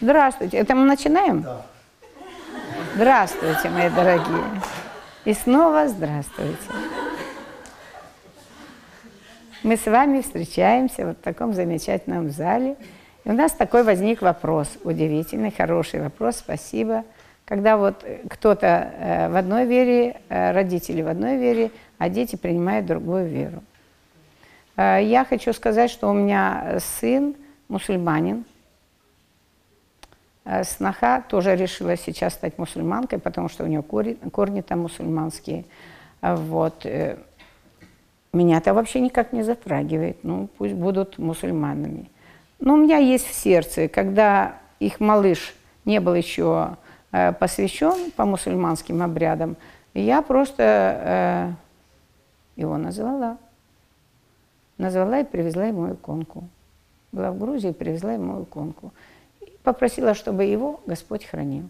Здравствуйте. Это мы начинаем? Да. Здравствуйте, мои дорогие. И снова здравствуйте. Мы с вами встречаемся вот в таком замечательном зале. И у нас такой возник вопрос, удивительный, хороший вопрос, спасибо. Когда вот кто-то э, в одной вере, э, родители в одной вере, а дети принимают другую веру. Э, я хочу сказать, что у меня сын мусульманин, сноха тоже решила сейчас стать мусульманкой, потому что у нее корни, корни там мусульманские. А вот. Э, меня это вообще никак не затрагивает. Ну, пусть будут мусульманами. Но у меня есть в сердце, когда их малыш не был еще э, посвящен по мусульманским обрядам, я просто его назвала. Назвала и привезла ему иконку. Была в Грузии, привезла ему иконку. Попросила, чтобы его Господь хранил.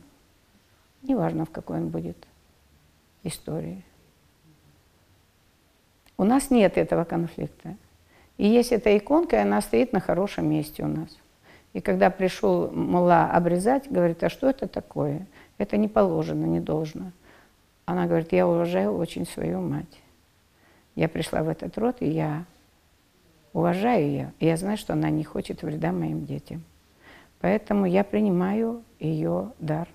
Неважно, в какой он будет истории. У нас нет этого конфликта. И есть эта иконка, и она стоит на хорошем месте у нас. И когда пришел Мула обрезать, говорит, а что это такое? Это не положено, не должно. Она говорит, я уважаю очень свою мать. Я пришла в этот род, и я уважаю ее. И я знаю, что она не хочет вреда моим детям. Поэтому я принимаю ее дар.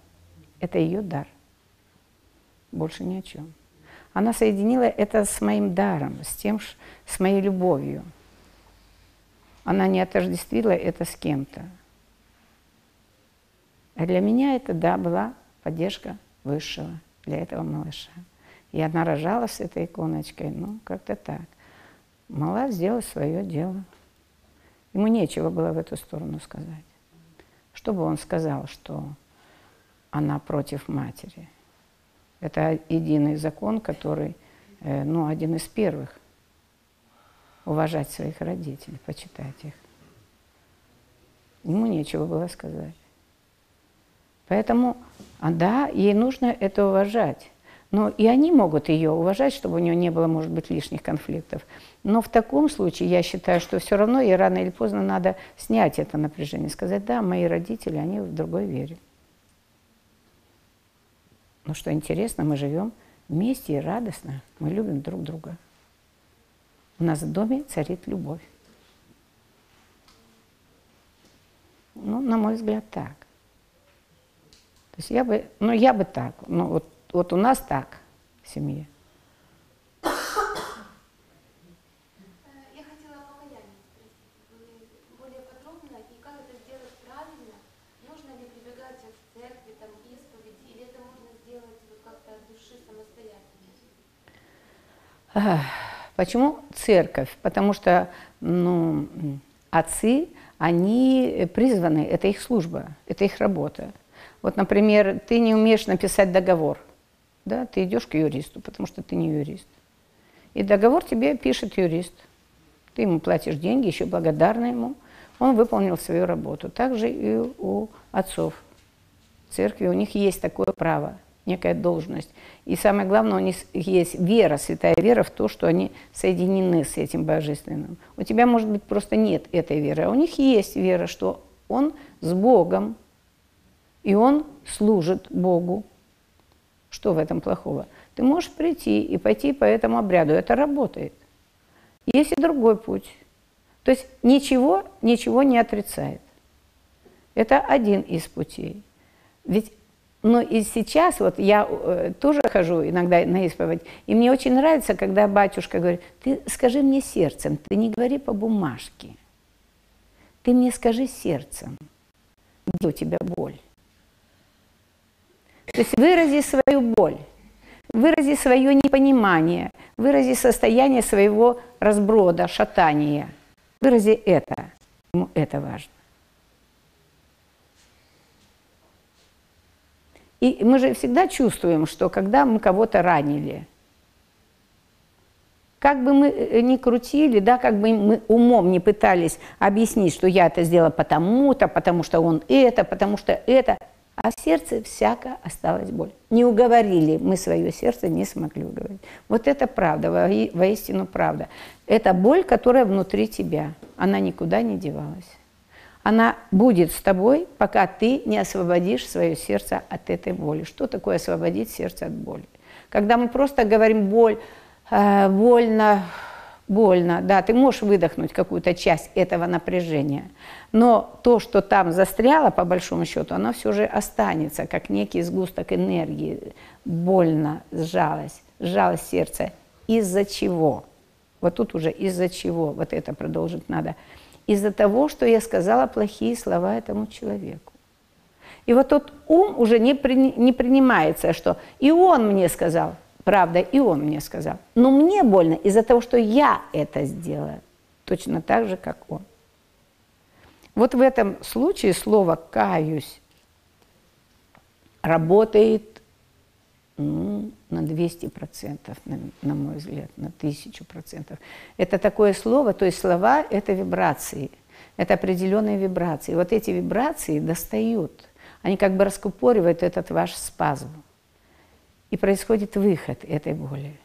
Это ее дар. Больше ни о чем. Она соединила это с моим даром, с тем, с моей любовью. Она не отождествила это с кем-то. А для меня это, да, была поддержка высшего для этого малыша. И она рожала с этой иконочкой, ну, как-то так. Мала сделала свое дело. Ему нечего было в эту сторону сказать. Что бы он сказал, что она против матери? Это единый закон, который, э, ну, один из первых. Уважать своих родителей, почитать их. Ему нечего было сказать. Поэтому, а да, ей нужно это уважать. Но и они могут ее уважать, чтобы у нее не было, может быть, лишних конфликтов. Но в таком случае я считаю, что все равно ей рано или поздно надо снять это напряжение, сказать, да, мои родители, они в другой вере. Но что интересно, мы живем вместе и радостно, мы любим друг друга. У нас в доме царит любовь. Ну, на мой взгляд, так. То есть я бы, ну, я бы так, ну, вот вот у нас так в семье. Я хотела о покаянии спросить. Более подробно, и как это сделать правильно? Нужно ли прибегать в церкви, там, исповеди, или это можно сделать вот как-то от души самостоятельно? Почему церковь? Потому что ну, отцы, они призваны, это их служба, это их работа. Вот, например, ты не умеешь написать договор – да, ты идешь к юристу, потому что ты не юрист. И договор тебе пишет юрист. Ты ему платишь деньги, еще благодарна ему. Он выполнил свою работу. Также и у отцов церкви. У них есть такое право, некая должность. И самое главное, у них есть вера, святая вера в то, что они соединены с этим божественным. У тебя, может быть, просто нет этой веры, а у них есть вера, что он с Богом, и он служит Богу. Что в этом плохого? Ты можешь прийти и пойти по этому обряду. Это работает. Есть и другой путь. То есть ничего, ничего не отрицает. Это один из путей. Ведь, ну и сейчас вот я э, тоже хожу иногда на исповедь, и мне очень нравится, когда батюшка говорит, ты скажи мне сердцем, ты не говори по бумажке. Ты мне скажи сердцем, где у тебя боль. То есть вырази свою боль, вырази свое непонимание, вырази состояние своего разброда, шатания. Вырази это. Ему это важно. И мы же всегда чувствуем, что когда мы кого-то ранили, как бы мы э, ни крутили, да, как бы мы умом не пытались объяснить, что я это сделала потому-то, потому что он это, потому что это – а в сердце всяко осталась боль. Не уговорили, мы свое сердце не смогли уговорить. Вот это правда, воистину правда. Это боль, которая внутри тебя, она никуда не девалась. она будет с тобой, пока ты не освободишь свое сердце от этой боли. Что такое освободить сердце от боли? Когда мы просто говорим боль, э, больно, больно, да, ты можешь выдохнуть какую-то часть этого напряжения, но то, что там застряло, по большому счету, оно все же останется, как некий сгусток энергии, больно сжалось, сжалось сердце. Из-за чего? Вот тут уже из-за чего, вот это продолжить надо. Из-за того, что я сказала плохие слова этому человеку. И вот тот ум уже не, при, не принимается, что и он мне сказал, правда, и он мне сказал. Но мне больно из-за того, что я это сделала, точно так же, как он. Вот в этом случае слово «каюсь» работает ну, на 200%, на, на мой взгляд, на 1000%. Это такое слово, то есть слова – это вибрации, это определенные вибрации. Вот эти вибрации достают, они как бы раскупоривают этот ваш спазм. И происходит выход этой боли.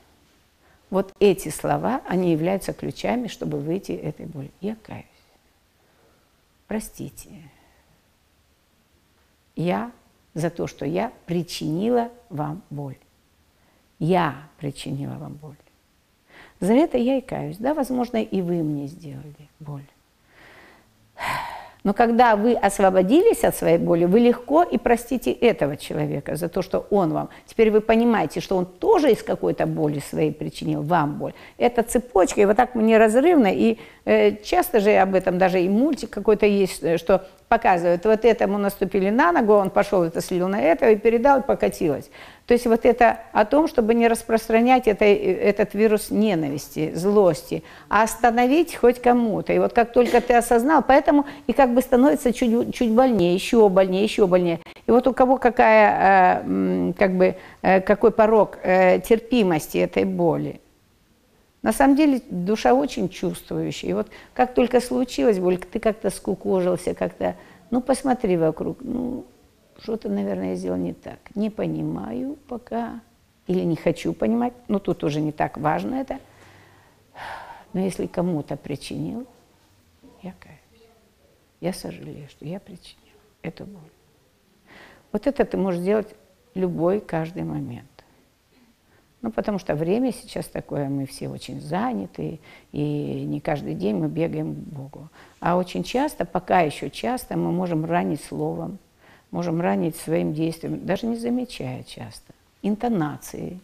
Вот эти слова, они являются ключами, чтобы выйти этой боли. Я каюсь. Простите. Я за то, что я причинила вам боль. Я причинила вам боль. За это я и каюсь. Да, возможно, и вы мне сделали боль. Но когда вы освободились от своей боли, вы легко и простите этого человека за то, что он вам. Теперь вы понимаете, что он тоже из какой-то боли своей причинил вам боль. Это цепочка, и вот так неразрывно. И э, часто же об этом даже и мультик какой-то есть, э, что показывают, вот этому наступили на ногу, он пошел это слил на это и передал, и покатилось. То есть вот это о том, чтобы не распространять это, этот вирус ненависти, злости, а остановить хоть кому-то. И вот как только ты осознал, поэтому и как бы становится чуть, чуть больнее, еще больнее, еще больнее. И вот у кого какая, э, как бы, э, какой порог э, терпимости этой боли. На самом деле душа очень чувствующая. И вот как только случилось боль, ты как-то скукожился, как-то, ну посмотри вокруг, ну что-то, наверное, я сделал не так. Не понимаю пока или не хочу понимать, но тут уже не так важно это. Но если кому-то причинил, я каюсь. Я сожалею, что я причинил эту боль. Вот это ты можешь делать любой, каждый момент. Ну, потому что время сейчас такое, мы все очень заняты, и не каждый день мы бегаем к Богу. А очень часто, пока еще часто, мы можем ранить словом, можем ранить своим действием, даже не замечая часто, интонацией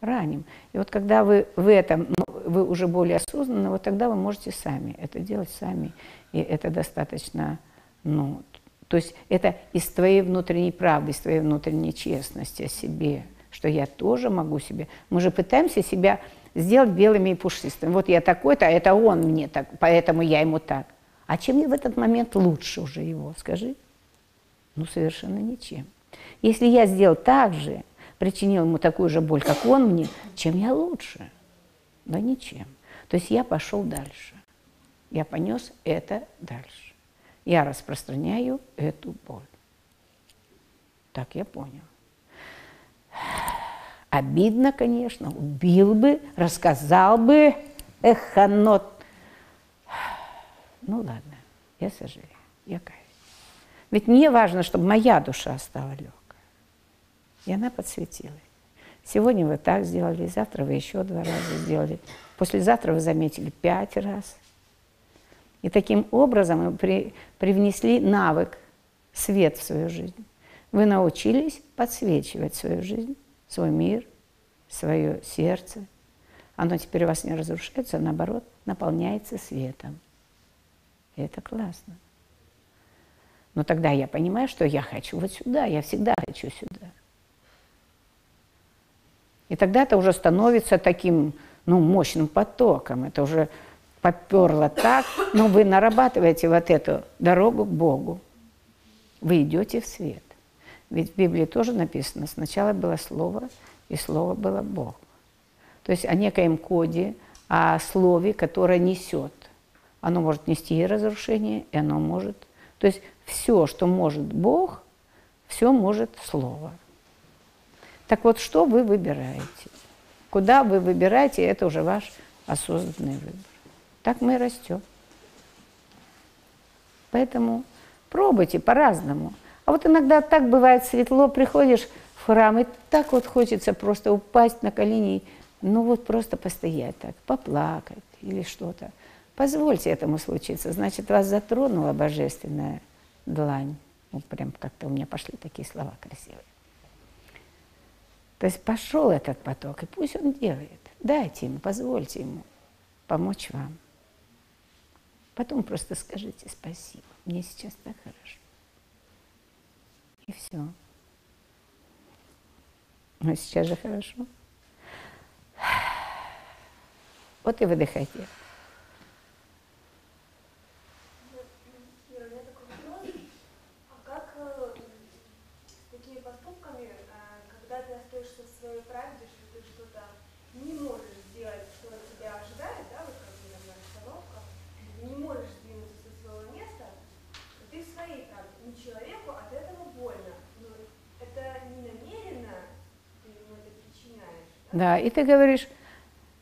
раним. И вот когда вы в этом, ну, вы уже более осознанны, вот тогда вы можете сами это делать сами. И это достаточно, ну, то есть это из твоей внутренней правды, из твоей внутренней честности о себе – что я тоже могу себе. Мы же пытаемся себя сделать белыми и пушистыми. Вот я такой-то, а это он мне так, поэтому я ему так. А чем я в этот момент лучше уже его, скажи? Ну, совершенно ничем. Если я сделал так же, причинил ему такую же боль, как он мне, чем я лучше? Да ничем. То есть я пошел дальше. Я понес это дальше. Я распространяю эту боль. Так я понял. Обидно, конечно, убил бы, рассказал бы, эх, оно... Ну ладно, я сожалею, я каюсь. Ведь мне важно, чтобы моя душа стала легкой. И она подсветила. Сегодня вы так сделали, завтра вы еще два раза сделали. Послезавтра вы заметили пять раз. И таким образом вы при, привнесли навык, свет в свою жизнь. Вы научились подсвечивать свою жизнь, свой мир, свое сердце. Оно теперь у вас не разрушается, а наоборот, наполняется светом. И это классно. Но тогда я понимаю, что я хочу вот сюда, я всегда хочу сюда. И тогда это уже становится таким ну, мощным потоком. Это уже поперло так, но вы нарабатываете вот эту дорогу к Богу. Вы идете в свет. Ведь в Библии тоже написано, сначала было Слово, и Слово было Бог. То есть о некоем коде, о слове, которое несет. Оно может нести и разрушение, и оно может... То есть все, что может Бог, все может Слово. Так вот, что вы выбираете? Куда вы выбираете, это уже ваш осознанный выбор. Так мы растем. Поэтому пробуйте по-разному. А вот иногда так бывает светло, приходишь в храм, и так вот хочется просто упасть на колени, ну вот просто постоять так, поплакать или что-то. Позвольте этому случиться, значит, вас затронула божественная длань. Ну, прям как-то у меня пошли такие слова красивые. То есть пошел этот поток, и пусть он делает. Дайте ему, позвольте ему помочь вам. Потом просто скажите спасибо. Мне сейчас так хорошо. И все. Но сейчас же хорошо. Вот и выдыхайте. Да, и ты говоришь,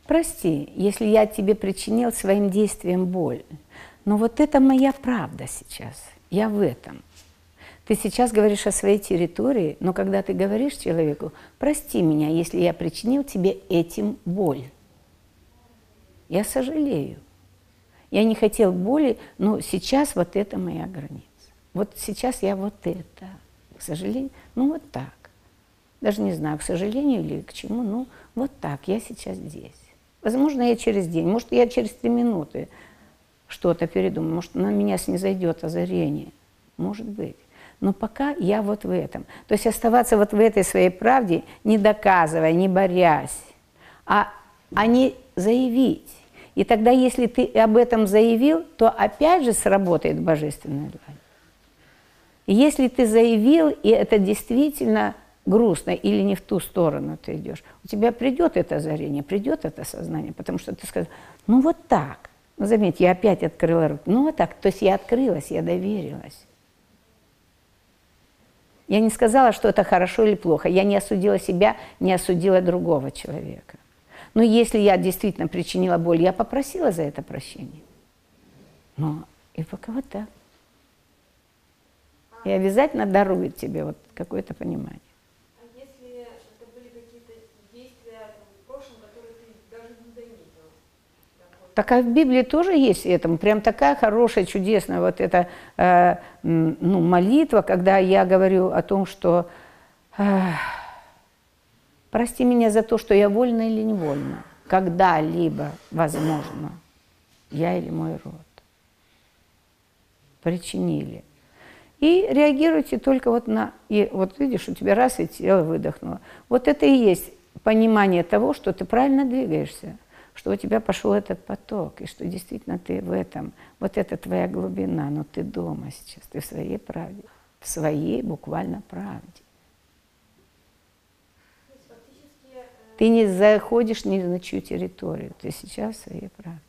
прости, если я тебе причинил своим действием боль, но вот это моя правда сейчас, я в этом. Ты сейчас говоришь о своей территории, но когда ты говоришь человеку, прости меня, если я причинил тебе этим боль. Я сожалею. Я не хотел боли, но сейчас вот это моя граница. Вот сейчас я вот это. К сожалению, ну вот так. Даже не знаю, к сожалению или к чему, ну вот так, я сейчас здесь. Возможно, я через день, может, я через три минуты что-то передумаю, может, на меня снизойдет озарение, может быть. Но пока я вот в этом. То есть оставаться вот в этой своей правде, не доказывая, не борясь, а, а не заявить. И тогда, если ты об этом заявил, то опять же сработает божественная длань. Если ты заявил, и это действительно грустно или не в ту сторону ты идешь, у тебя придет это озарение, придет это сознание, потому что ты скажешь, ну вот так. Ну, заметь, я опять открыла руку. Ну вот так. То есть я открылась, я доверилась. Я не сказала, что это хорошо или плохо. Я не осудила себя, не осудила другого человека. Но если я действительно причинила боль, я попросила за это прощение. Но и пока вот так. И обязательно дарует тебе вот какое-то понимание. Такая в Библии тоже есть этому, прям такая хорошая, чудесная вот эта э, ну, молитва, когда я говорю о том, что э, прости меня за то, что я вольна или невольна, когда-либо, возможно, я или мой род причинили. И реагируйте только вот на, и вот видишь, у тебя раз и тело выдохнуло. Вот это и есть понимание того, что ты правильно двигаешься что у тебя пошел этот поток, и что действительно ты в этом, вот это твоя глубина, но ты дома сейчас, ты в своей правде, в своей буквально правде. Ты не заходишь ни на чью территорию, ты сейчас в своей правде.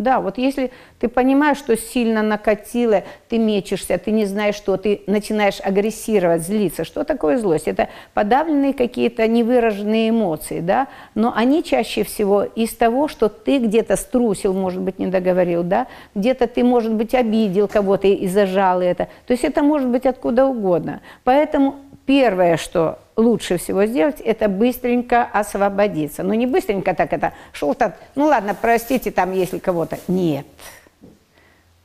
Да, вот если ты понимаешь, что сильно накатило, ты мечешься, ты не знаешь, что, ты начинаешь агрессировать, злиться. Что такое злость? Это подавленные какие-то невыраженные эмоции, да? Но они чаще всего из того, что ты где-то струсил, может быть, не договорил, да? Где-то ты, может быть, обидел кого-то и зажал это. То есть это может быть откуда угодно. Поэтому первое, что лучше всего сделать, это быстренько освободиться. Но не быстренько так это, шел так, ну ладно, простите там, если кого-то. Нет.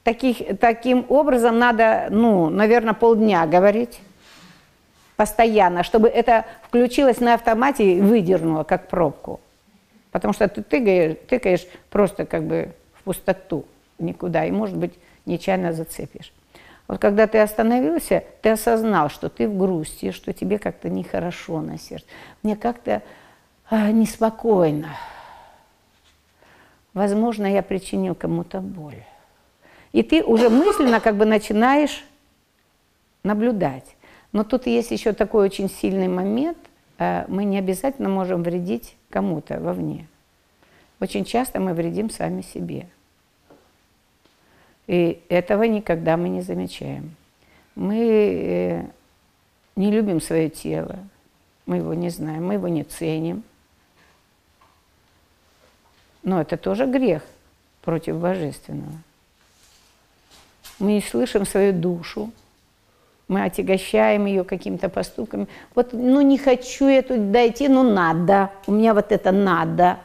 Таких, таким образом надо, ну, наверное, полдня говорить постоянно, чтобы это включилось на автомате и выдернуло, как пробку. Потому что ты тыкаешь, тыкаешь просто как бы в пустоту никуда, и, может быть, нечаянно зацепишь. Вот когда ты остановился, ты осознал, что ты в грусти, что тебе как-то нехорошо на сердце. Мне как-то а, неспокойно. Возможно, я причинил кому-то боль. И ты уже мысленно как бы начинаешь наблюдать. Но тут есть еще такой очень сильный момент. А, мы не обязательно можем вредить кому-то вовне. Очень часто мы вредим сами себе. И этого никогда мы не замечаем. Мы э, не любим свое тело, мы его не знаем, мы его не ценим. Но это тоже грех, против божественного. Мы не слышим свою душу, мы отягощаем ее какими-то поступками. Вот, ну не хочу я тут дойти, ну надо, у меня вот это надо.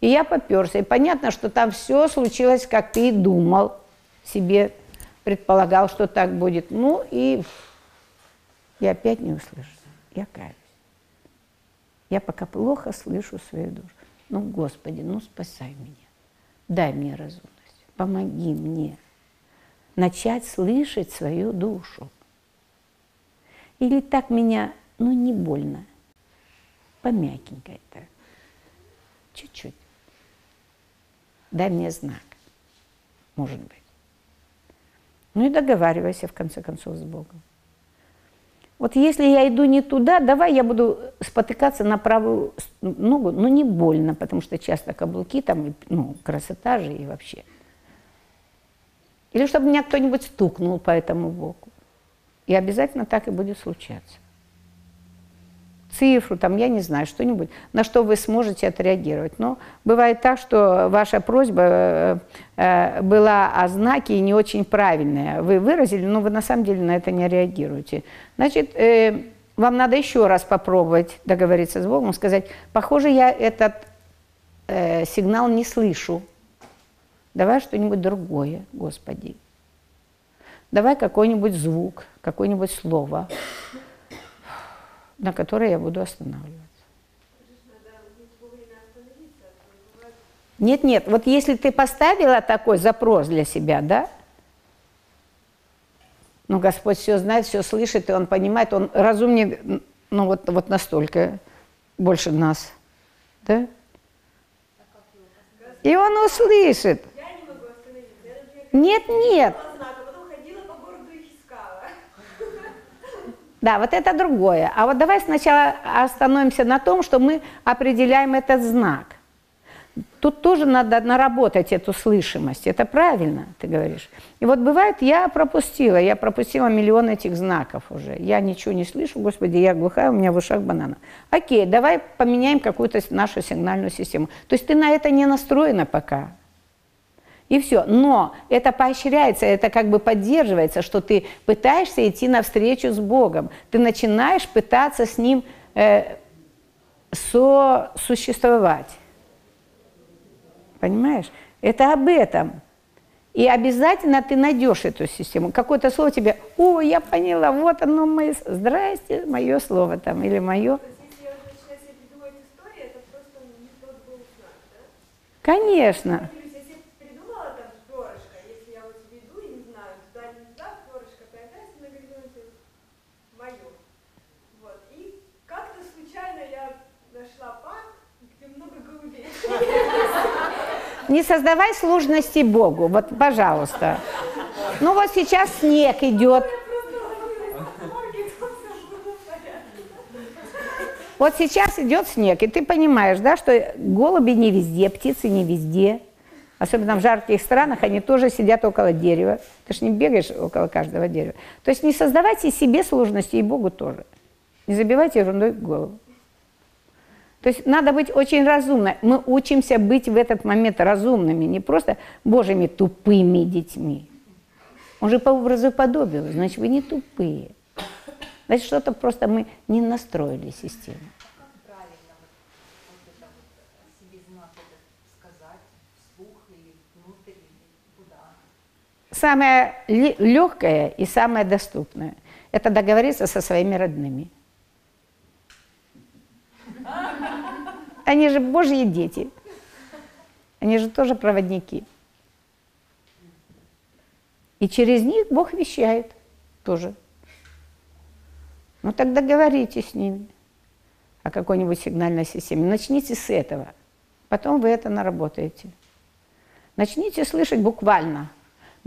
И я поперся. И понятно, что там все случилось, как ты и думал, себе предполагал, что так будет. Ну и я опять не услышал. Я каюсь. Я пока плохо слышу свою душу. Ну, Господи, ну спасай меня. Дай мне разумность. Помоги мне начать слышать свою душу. Или так меня, ну, не больно, помягенько это, чуть-чуть. Дай мне знак, может быть. Ну и договаривайся, в конце концов, с Богом. Вот если я иду не туда, давай я буду спотыкаться на правую ногу, но не больно, потому что часто каблуки там, ну, красота же и вообще. Или чтобы меня кто-нибудь стукнул по этому боку. И обязательно так и будет случаться. Цифру, там, я не знаю, что-нибудь, на что вы сможете отреагировать. Но бывает так, что ваша просьба э, э, была о знаке и не очень правильная. Вы выразили, но вы на самом деле на это не реагируете. Значит, э, вам надо еще раз попробовать договориться с Богом, сказать, похоже, я этот сигнал не слышу. Давай что-нибудь другое, Господи. Давай какой-нибудь звук, какое-нибудь слово, на которое я буду останавливаться. Нет, нет, вот если ты поставила такой запрос для себя, да, ну, Господь все знает, все слышит, и Он понимает, Он разумнее, ну, вот, вот настолько, больше нас, да? И Он услышит. Нет, нет. Да, вот это другое. А вот давай сначала остановимся на том, что мы определяем этот знак. Тут тоже надо наработать эту слышимость. Это правильно, ты говоришь. И вот бывает, я пропустила, я пропустила миллион этих знаков уже. Я ничего не слышу, господи, я глухая, у меня в ушах банана. Окей, давай поменяем какую-то нашу сигнальную систему. То есть ты на это не настроена пока. И все. Но это поощряется, это как бы поддерживается, что ты пытаешься идти навстречу с Богом. Ты начинаешь пытаться с Ним э, сосуществовать. Понимаешь? Это об этом. И обязательно ты найдешь эту систему. Какое-то слово тебе, о, я поняла, вот оно мое, здрасте, мое слово там, или мое. Конечно. Не создавай сложности Богу, вот, пожалуйста. Ну вот сейчас снег идет. Вот сейчас идет снег, и ты понимаешь, да, что голуби не везде, птицы не везде. Особенно в жарких странах они тоже сидят около дерева. Ты же не бегаешь около каждого дерева. То есть не создавайте себе сложности и Богу тоже. Не забивайте ерундой голову. То есть надо быть очень разумно. Мы учимся быть в этот момент разумными, не просто божьими тупыми детьми. Он же по образу подобию, значит, вы не тупые. Значит, что-то просто мы не настроили систему. Самое легкое и самое доступное – это договориться со своими родными – Они же Божьи дети. Они же тоже проводники. И через них Бог вещает тоже. Ну тогда говорите с ними о какой-нибудь сигнальной системе. Начните с этого. Потом вы это наработаете. Начните слышать буквально –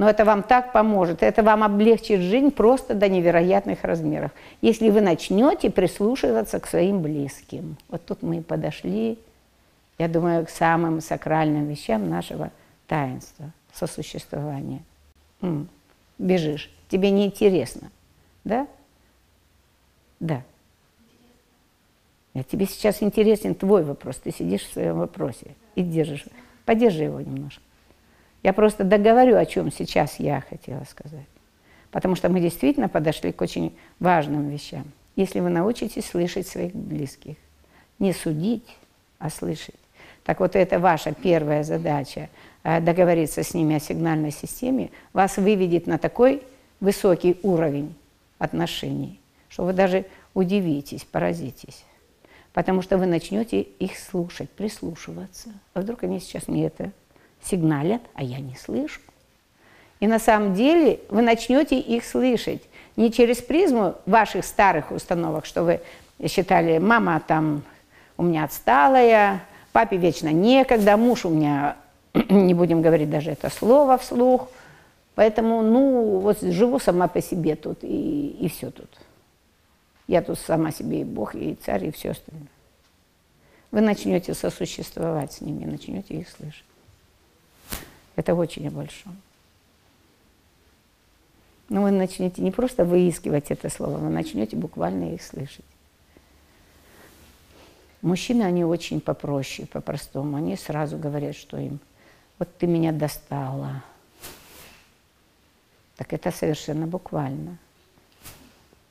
но это вам так поможет, это вам облегчит жизнь просто до невероятных размеров. Если вы начнете прислушиваться к своим близким. Вот тут мы и подошли, я думаю, к самым сакральным вещам нашего таинства, сосуществования. М, бежишь, тебе неинтересно, да? Да. Я тебе сейчас интересен твой вопрос, ты сидишь в своем вопросе и держишь. Подержи его немножко. Я просто договорю, о чем сейчас я хотела сказать. Потому что мы действительно подошли к очень важным вещам. Если вы научитесь слышать своих близких, не судить, а слышать. Так вот, это ваша первая задача э, – договориться с ними о сигнальной системе, вас выведет на такой высокий уровень отношений, что вы даже удивитесь, поразитесь. Потому что вы начнете их слушать, прислушиваться. А вдруг они сейчас мне это сигналят, а я не слышу. И на самом деле вы начнете их слышать не через призму ваших старых установок, что вы считали, мама там у меня отсталая, папе вечно некогда, муж у меня, не будем говорить даже это слово вслух, поэтому, ну, вот живу сама по себе тут, и, и все тут. Я тут сама себе и Бог, и царь, и все остальное. Вы начнете сосуществовать с ними, начнете их слышать. Это очень о большом. Но вы начнете не просто выискивать это слово, вы начнете буквально их слышать. Мужчины, они очень попроще, по-простому. Они сразу говорят, что им, вот ты меня достала. Так это совершенно буквально.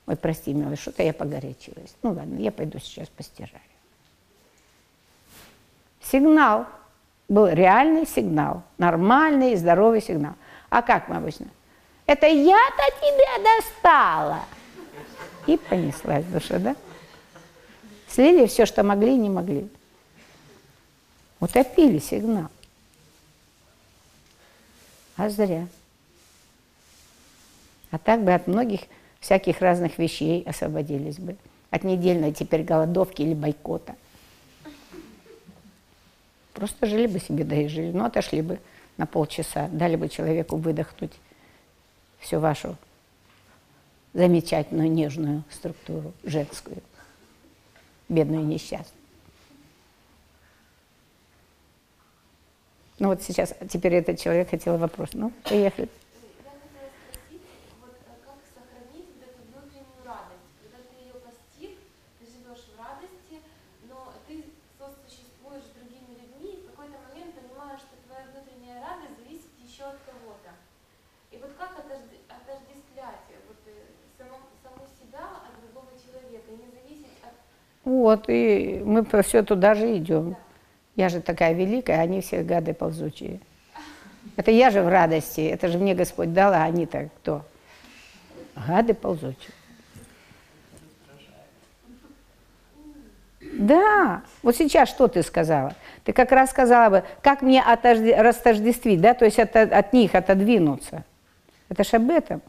Ой, прости, милый, что-то я погорячилась. Ну ладно, я пойду сейчас постираю. Сигнал был реальный сигнал, нормальный, здоровый сигнал. А как мы обычно? Это я-то тебя достала. И понеслась душа, да? Слили все, что могли и не могли. Утопили сигнал. А зря. А так бы от многих всяких разных вещей освободились бы. От недельной теперь голодовки или бойкота. Просто жили бы себе, да и жили. Ну, отошли бы на полчаса, дали бы человеку выдохнуть всю вашу замечательную нежную структуру женскую, бедную и несчастную. Ну вот сейчас, теперь этот человек хотел вопрос. Ну, поехали. Вот, и мы все туда же идем. Я же такая великая, они все гады ползучие. Это я же в радости, это же мне Господь дал, а они-то кто? Гады ползучие. Да, вот сейчас что ты сказала? Ты как раз сказала бы, как мне отожде, растождествить, да, то есть от, от них отодвинуться. Это ж об этом.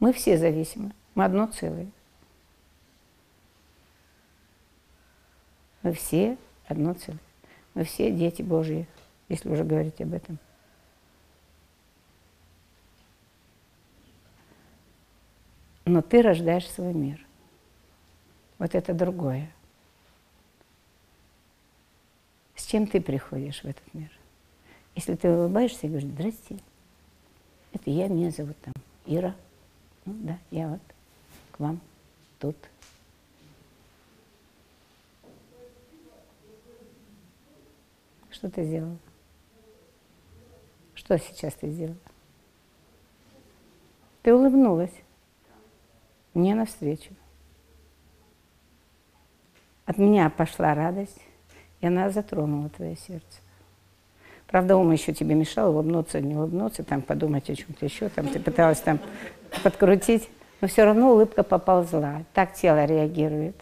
Мы все зависимы, мы одно целое. Мы все одно целое. Мы все дети Божьи, если уже говорить об этом. Но ты рождаешь свой мир. Вот это другое. С чем ты приходишь в этот мир? Если ты улыбаешься и говоришь, здрасте, это я, меня зовут там Ира. Ну да, я вот к вам тут. Что ты сделала? Что сейчас ты сделала? Ты улыбнулась мне навстречу. От меня пошла радость, и она затронула твое сердце. Правда, ум еще тебе мешал улыбнуться, не улыбнуться, там подумать о чем-то еще, там ты пыталась там подкрутить, но все равно улыбка поползла. Так тело реагирует.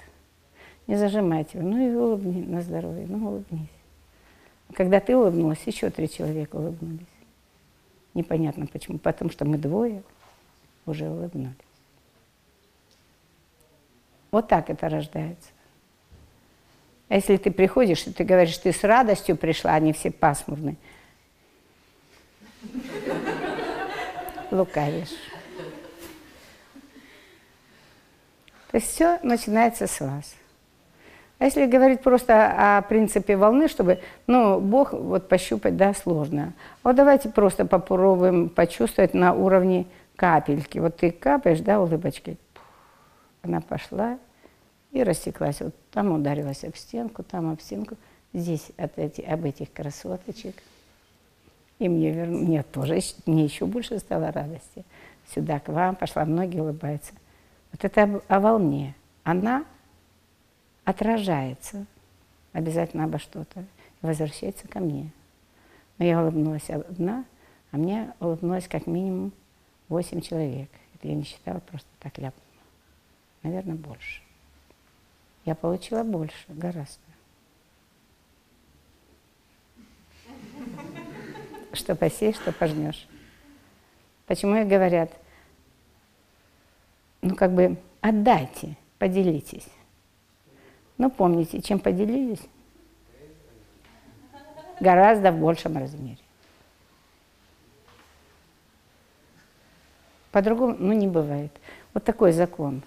Не зажимайте его, ну и улыбнись на здоровье, ну улыбнись. Когда ты улыбнулась, еще три человека улыбнулись. Непонятно почему. Потому что мы двое уже улыбнулись. Вот так это рождается. А если ты приходишь, и ты говоришь, ты с радостью пришла, они все пасмурные. Лукавишь. То есть все начинается с вас. А если говорить просто о принципе волны, чтобы, ну, Бог вот пощупать, да, сложно. Вот давайте просто попробуем почувствовать на уровне капельки. Вот ты капаешь, да, улыбочкой, она пошла и растеклась. Вот там ударилась об стенку, там об стенку. Здесь от эти, об этих красоточек. И мне, верну, мне тоже, мне еще больше стало радости. Сюда, к вам пошла, многие улыбаются. Вот это о, о волне. Она отражается обязательно обо что-то возвращается ко мне. Но я улыбнулась одна, а мне улыбнулось как минимум восемь человек. Это я не считала, просто так ляпнула. Наверное, больше. Я получила больше, гораздо. Что посеешь, что пожнешь. Почему и говорят, ну как бы отдайте, поделитесь. Ну помните, чем поделились, гораздо в большем размере. По-другому, ну, не бывает. Вот такой закон.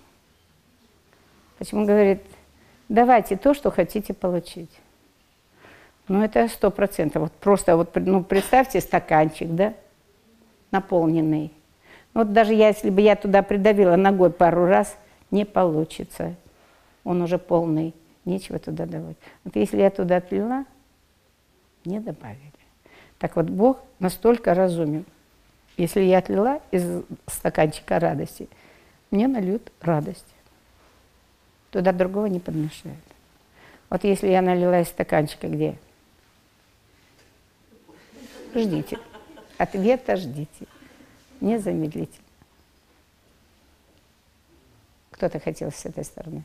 Почему говорит, давайте то, что хотите получить. Ну, это сто процентов. Вот просто вот, ну, представьте стаканчик, да, наполненный. Вот даже если бы я туда придавила ногой пару раз, не получится. Он уже полный, нечего туда давать. Вот если я туда отлила, не добавили. Так вот, Бог настолько разумен. Если я отлила из стаканчика радости, мне нальют радость. Туда другого не подмешают. Вот если я налила из стаканчика, где? Ждите. Ответа ждите. Незамедлительно. Кто-то хотел с этой стороны.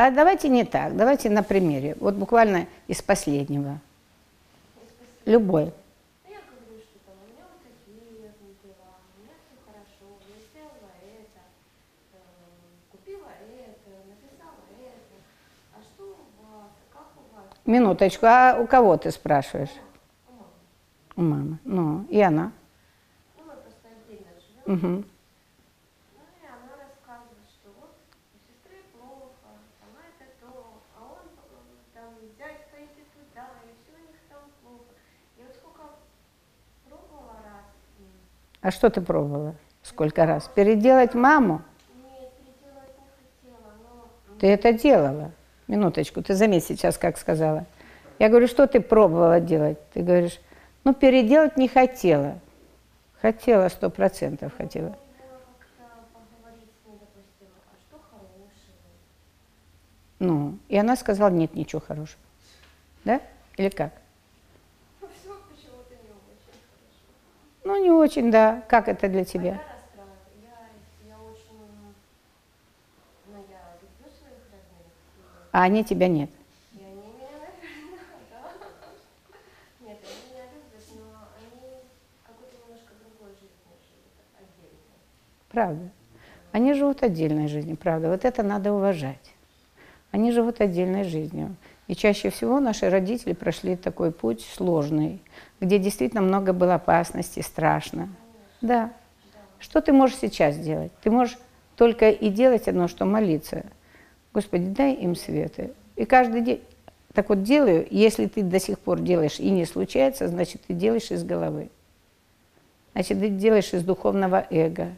А давайте не так, давайте на примере. Вот буквально из последнего. Любой. Ну, говорю, что там у меня вот такие дела, у меня все хорошо, я сделала это, э, купила это, написала это. А что у вас, как у вас? Минуточку, а у кого ты спрашиваешь? У мамы. У мамы. Ну, и она. Ну, мы просто отдельно живем. Угу. Ну, и она рассказывает, что вот у сестры плохо, она это то, а он э, там дядька идет туда, и все у них там плохо. И вот сколько пробовала раз, м, А что ты пробовала? Сколько раз? Переделать маму? нет, переделать не хотела, но Ты это делала. Минуточку, ты заметь сейчас, как сказала. Я говорю, что ты пробовала делать? Ты говоришь, ну, переделать не хотела. Хотела, сто процентов хотела. Ну, и она сказала, нет ничего хорошего. Да? Или как? Ну, все почему-то не очень хорошо. Ну, не очень, да. Как это для тебя? я расстраиваюсь. Я, я очень, ну, я люблю своих родных. и А они тебя нет. И они меня, наверное, да. Нет, они меня любят, но они какой-то немножко другой жизнью живут, отдельно. Правда. Они живут отдельной жизнью, правда. Вот это надо уважать. Они живут отдельной жизнью. И чаще всего наши родители прошли такой путь сложный, где действительно много было опасностей, страшно. Да. Что ты можешь сейчас делать? Ты можешь только и делать одно, что молиться. Господи, дай им света. И каждый день так вот делаю, если ты до сих пор делаешь и не случается, значит, ты делаешь из головы. Значит, ты делаешь из духовного эго.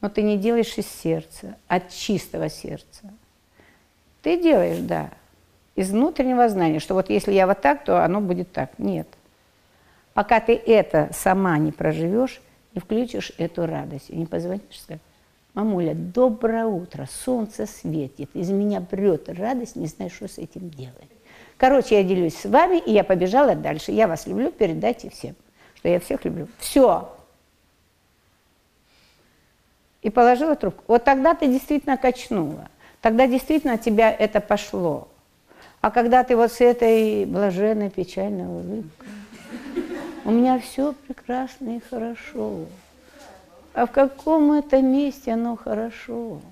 Но ты не делаешь из сердца, от чистого сердца. Ты делаешь, да, из внутреннего знания, что вот если я вот так, то оно будет так. Нет. Пока ты это сама не проживешь, не включишь эту радость и не позвонишь, скажешь, мамуля, доброе утро, солнце светит, из меня прет радость, не знаю, что с этим делать. Короче, я делюсь с вами, и я побежала дальше. Я вас люблю, передайте всем, что я всех люблю. Все. И положила трубку. Вот тогда ты действительно качнула. Тогда действительно тебя это пошло. А когда ты вот с этой блаженной, печальной улыбкой, у меня все прекрасно и хорошо. А в каком это месте оно хорошо?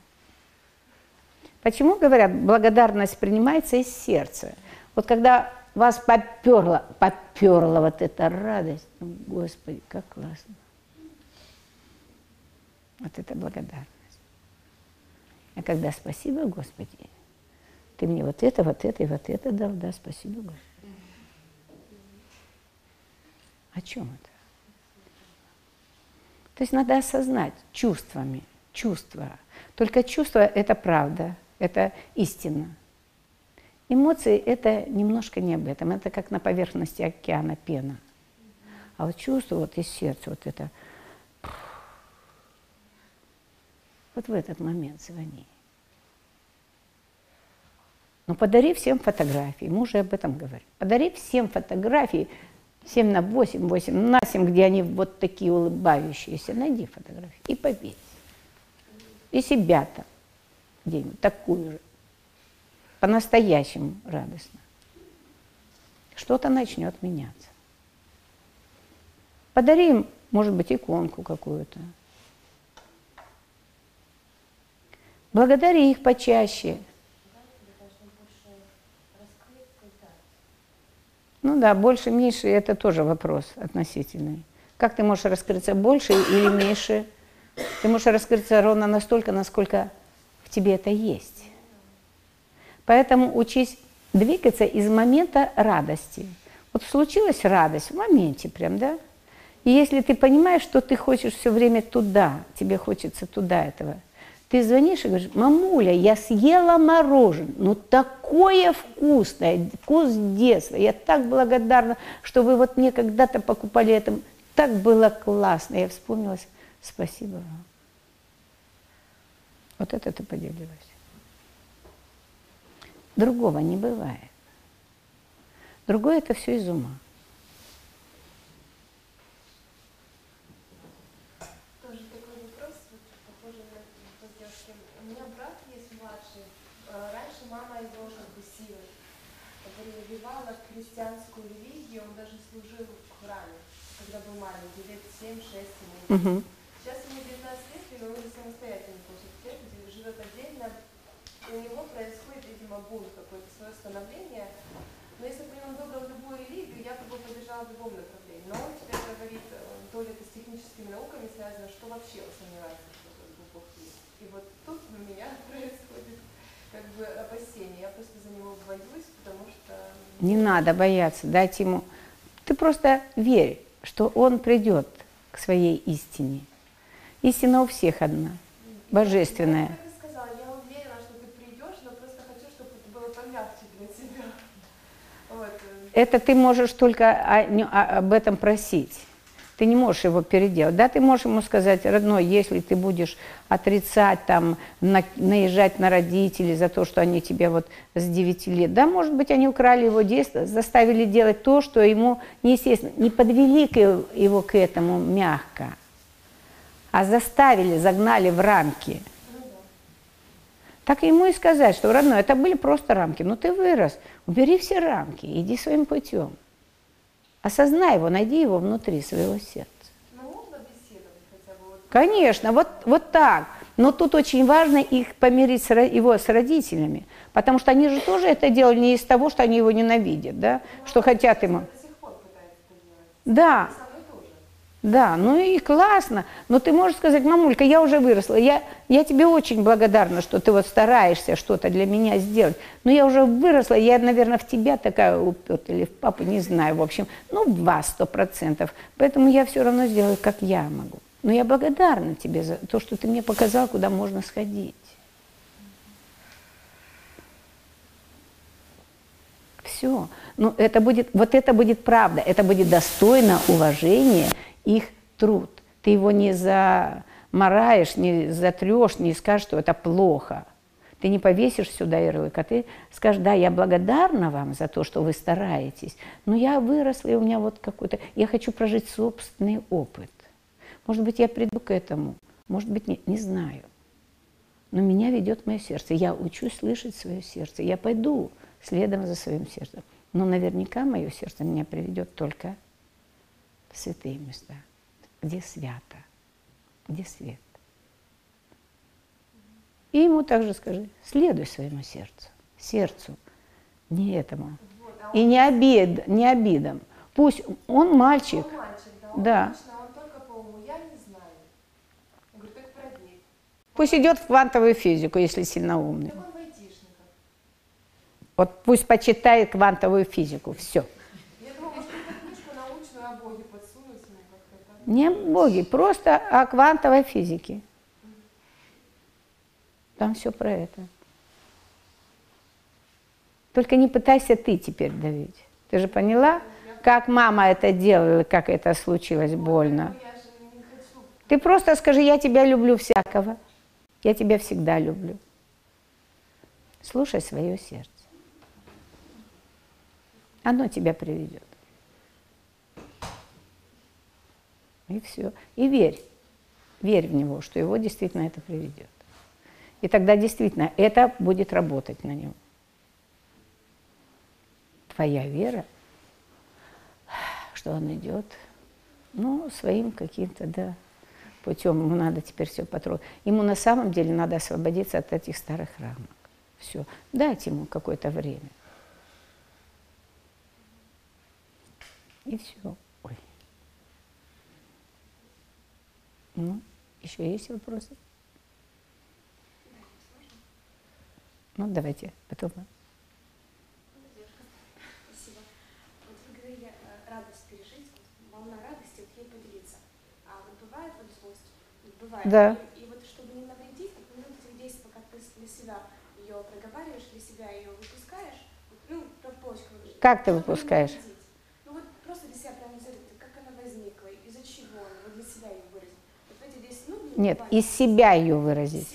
Почему говорят, благодарность принимается из сердца? Вот когда вас поперла, поперла вот эта радость, ну, Господи, как классно. Вот это благодарность. А когда спасибо, Господи, ты мне вот это, вот это и вот это дал, да, спасибо, Господи. О чем это? То есть надо осознать чувствами, чувства. Только чувство – это правда, это истина. Эмоции – это немножко не об этом, это как на поверхности океана пена. А вот чувство вот из сердца, вот это, вот в этот момент звони. Но подари всем фотографии, мы уже об этом говорим. Подари всем фотографии 7 на 8, 8 на 7, где они вот такие улыбающиеся. Найди фотографии и повесь. И себя там где-нибудь такую же. По-настоящему радостно. Что-то начнет меняться. Подари им, может быть, иконку какую-то. Благодари их почаще. Ну да, больше, меньше – это тоже вопрос относительный. Как ты можешь раскрыться больше или меньше? Ты можешь раскрыться ровно настолько, насколько в тебе это есть. Поэтому учись двигаться из момента радости. Вот случилась радость в моменте прям, да? И если ты понимаешь, что ты хочешь все время туда, тебе хочется туда этого – ты звонишь и говоришь, мамуля, я съела мороженое, ну такое вкусное, вкус детства. Я так благодарна, что вы вот мне когда-то покупали это. Так было классно. Я вспомнилась, спасибо вам. Вот это ты поделилась. Другого не бывает. Другое это все из ума. Угу. Сейчас ему 19 лет, и он уже самостоятельно хочет церковь, живет отдельно. И у него происходит, видимо, бунт какое-то, свое становление. Но если бы он выбрал любую религию, я бы его поддержала в любом направлении. Но он теперь говорит, э, то ли это с техническими науками связано, что вообще он сомневается, что Бог есть. И вот тут у меня происходит как бы опасение. Я просто за него боюсь, потому что... Не надо бояться, дать ему... Ты просто верь, что он придет к своей истине. Истина у всех одна, божественная. Это ты можешь только об этом просить. Ты не можешь его переделать. Да, ты можешь ему сказать, родной, если ты будешь отрицать, там, на, наезжать на родителей за то, что они тебе вот с 9 лет, да, может быть, они украли его детство, заставили делать то, что ему неестественно, не подвели его к этому мягко, а заставили, загнали в рамки. Так ему и сказать, что, родной, это были просто рамки, но ты вырос, убери все рамки, иди своим путем. Осознай его, найди его внутри своего сердца. Ну. Конечно, вот, вот так. Но тут очень важно их помирить с, его с родителями, потому что они же тоже это делали не из того, что они его ненавидят, да, ну, что хотят ему. Да. Да, ну и классно. Но ты можешь сказать, мамулька, я уже выросла, я, я тебе очень благодарна, что ты вот стараешься что-то для меня сделать. Но я уже выросла, я, наверное, в тебя такая уперта или в папу, не знаю, в общем, ну, в вас сто процентов. Поэтому я все равно сделаю, как я могу. Но я благодарна тебе за то, что ты мне показал, куда можно сходить. Все. Ну, это будет, вот это будет правда, это будет достойно уважения их труд. Ты его не замараешь, не затрешь, не скажешь, что это плохо. Ты не повесишь сюда ярлык, а ты скажешь, да, я благодарна вам за то, что вы стараетесь, но я выросла, и у меня вот какой-то... Я хочу прожить собственный опыт. Может быть, я приду к этому, может быть, не, не знаю. Но меня ведет мое сердце. Я учусь слышать свое сердце. Я пойду следом за своим сердцем. Но наверняка мое сердце меня приведет только святые места, где свято, где свет. И ему также скажи, следуй своему сердцу, сердцу, не этому. И не, обид, не обидам. Пусть он мальчик. Он мальчик, да. Он да. Лично, он только по уму, я не знаю. Я говорю, так проверь. Пусть идет в квантовую физику, если сильно умный. Так он. Вот пусть почитает квантовую физику. Все. Я думала, может, какую-то книжку научную о Боге подсунуть ему как-то так. Не о Боге, просто о квантовой физике. Там все про это. Только не пытайся ты теперь давить. Ты же поняла, как мама это делала, как это случилось больно. Ты просто скажи, я тебя люблю всякого. Я тебя всегда люблю. Слушай свое сердце. Оно тебя приведет. И все. И верь. Верь в него, что его действительно это приведет. И тогда действительно это будет работать на него. Твоя вера, что он идет, ну, своим каким-то, да, путем. Ему надо теперь все потрогать. Ему на самом деле надо освободиться от этих старых рамок. Все. Дайте ему какое-то время. И все. Ну, еще есть вопросы? Ну, давайте, потом. Спасибо. Вот вы говорили э, радость пережить, вот волна радости, вот ей поделиться. А вот бывает вот злость? Вот бывает. Да. И, и вот чтобы не навредить, вот минут этих 10, пока ты для себя ее проговариваешь, для себя ее выпускаешь, ну, про почку. вот, Как ты выпускаешь? навредить. Ну вот просто для себя проанализировать, как она возникла, из-за чего она, вот для себя ее выразить. Вот в эти 10 минут... мне Нет, из себя ее выразить.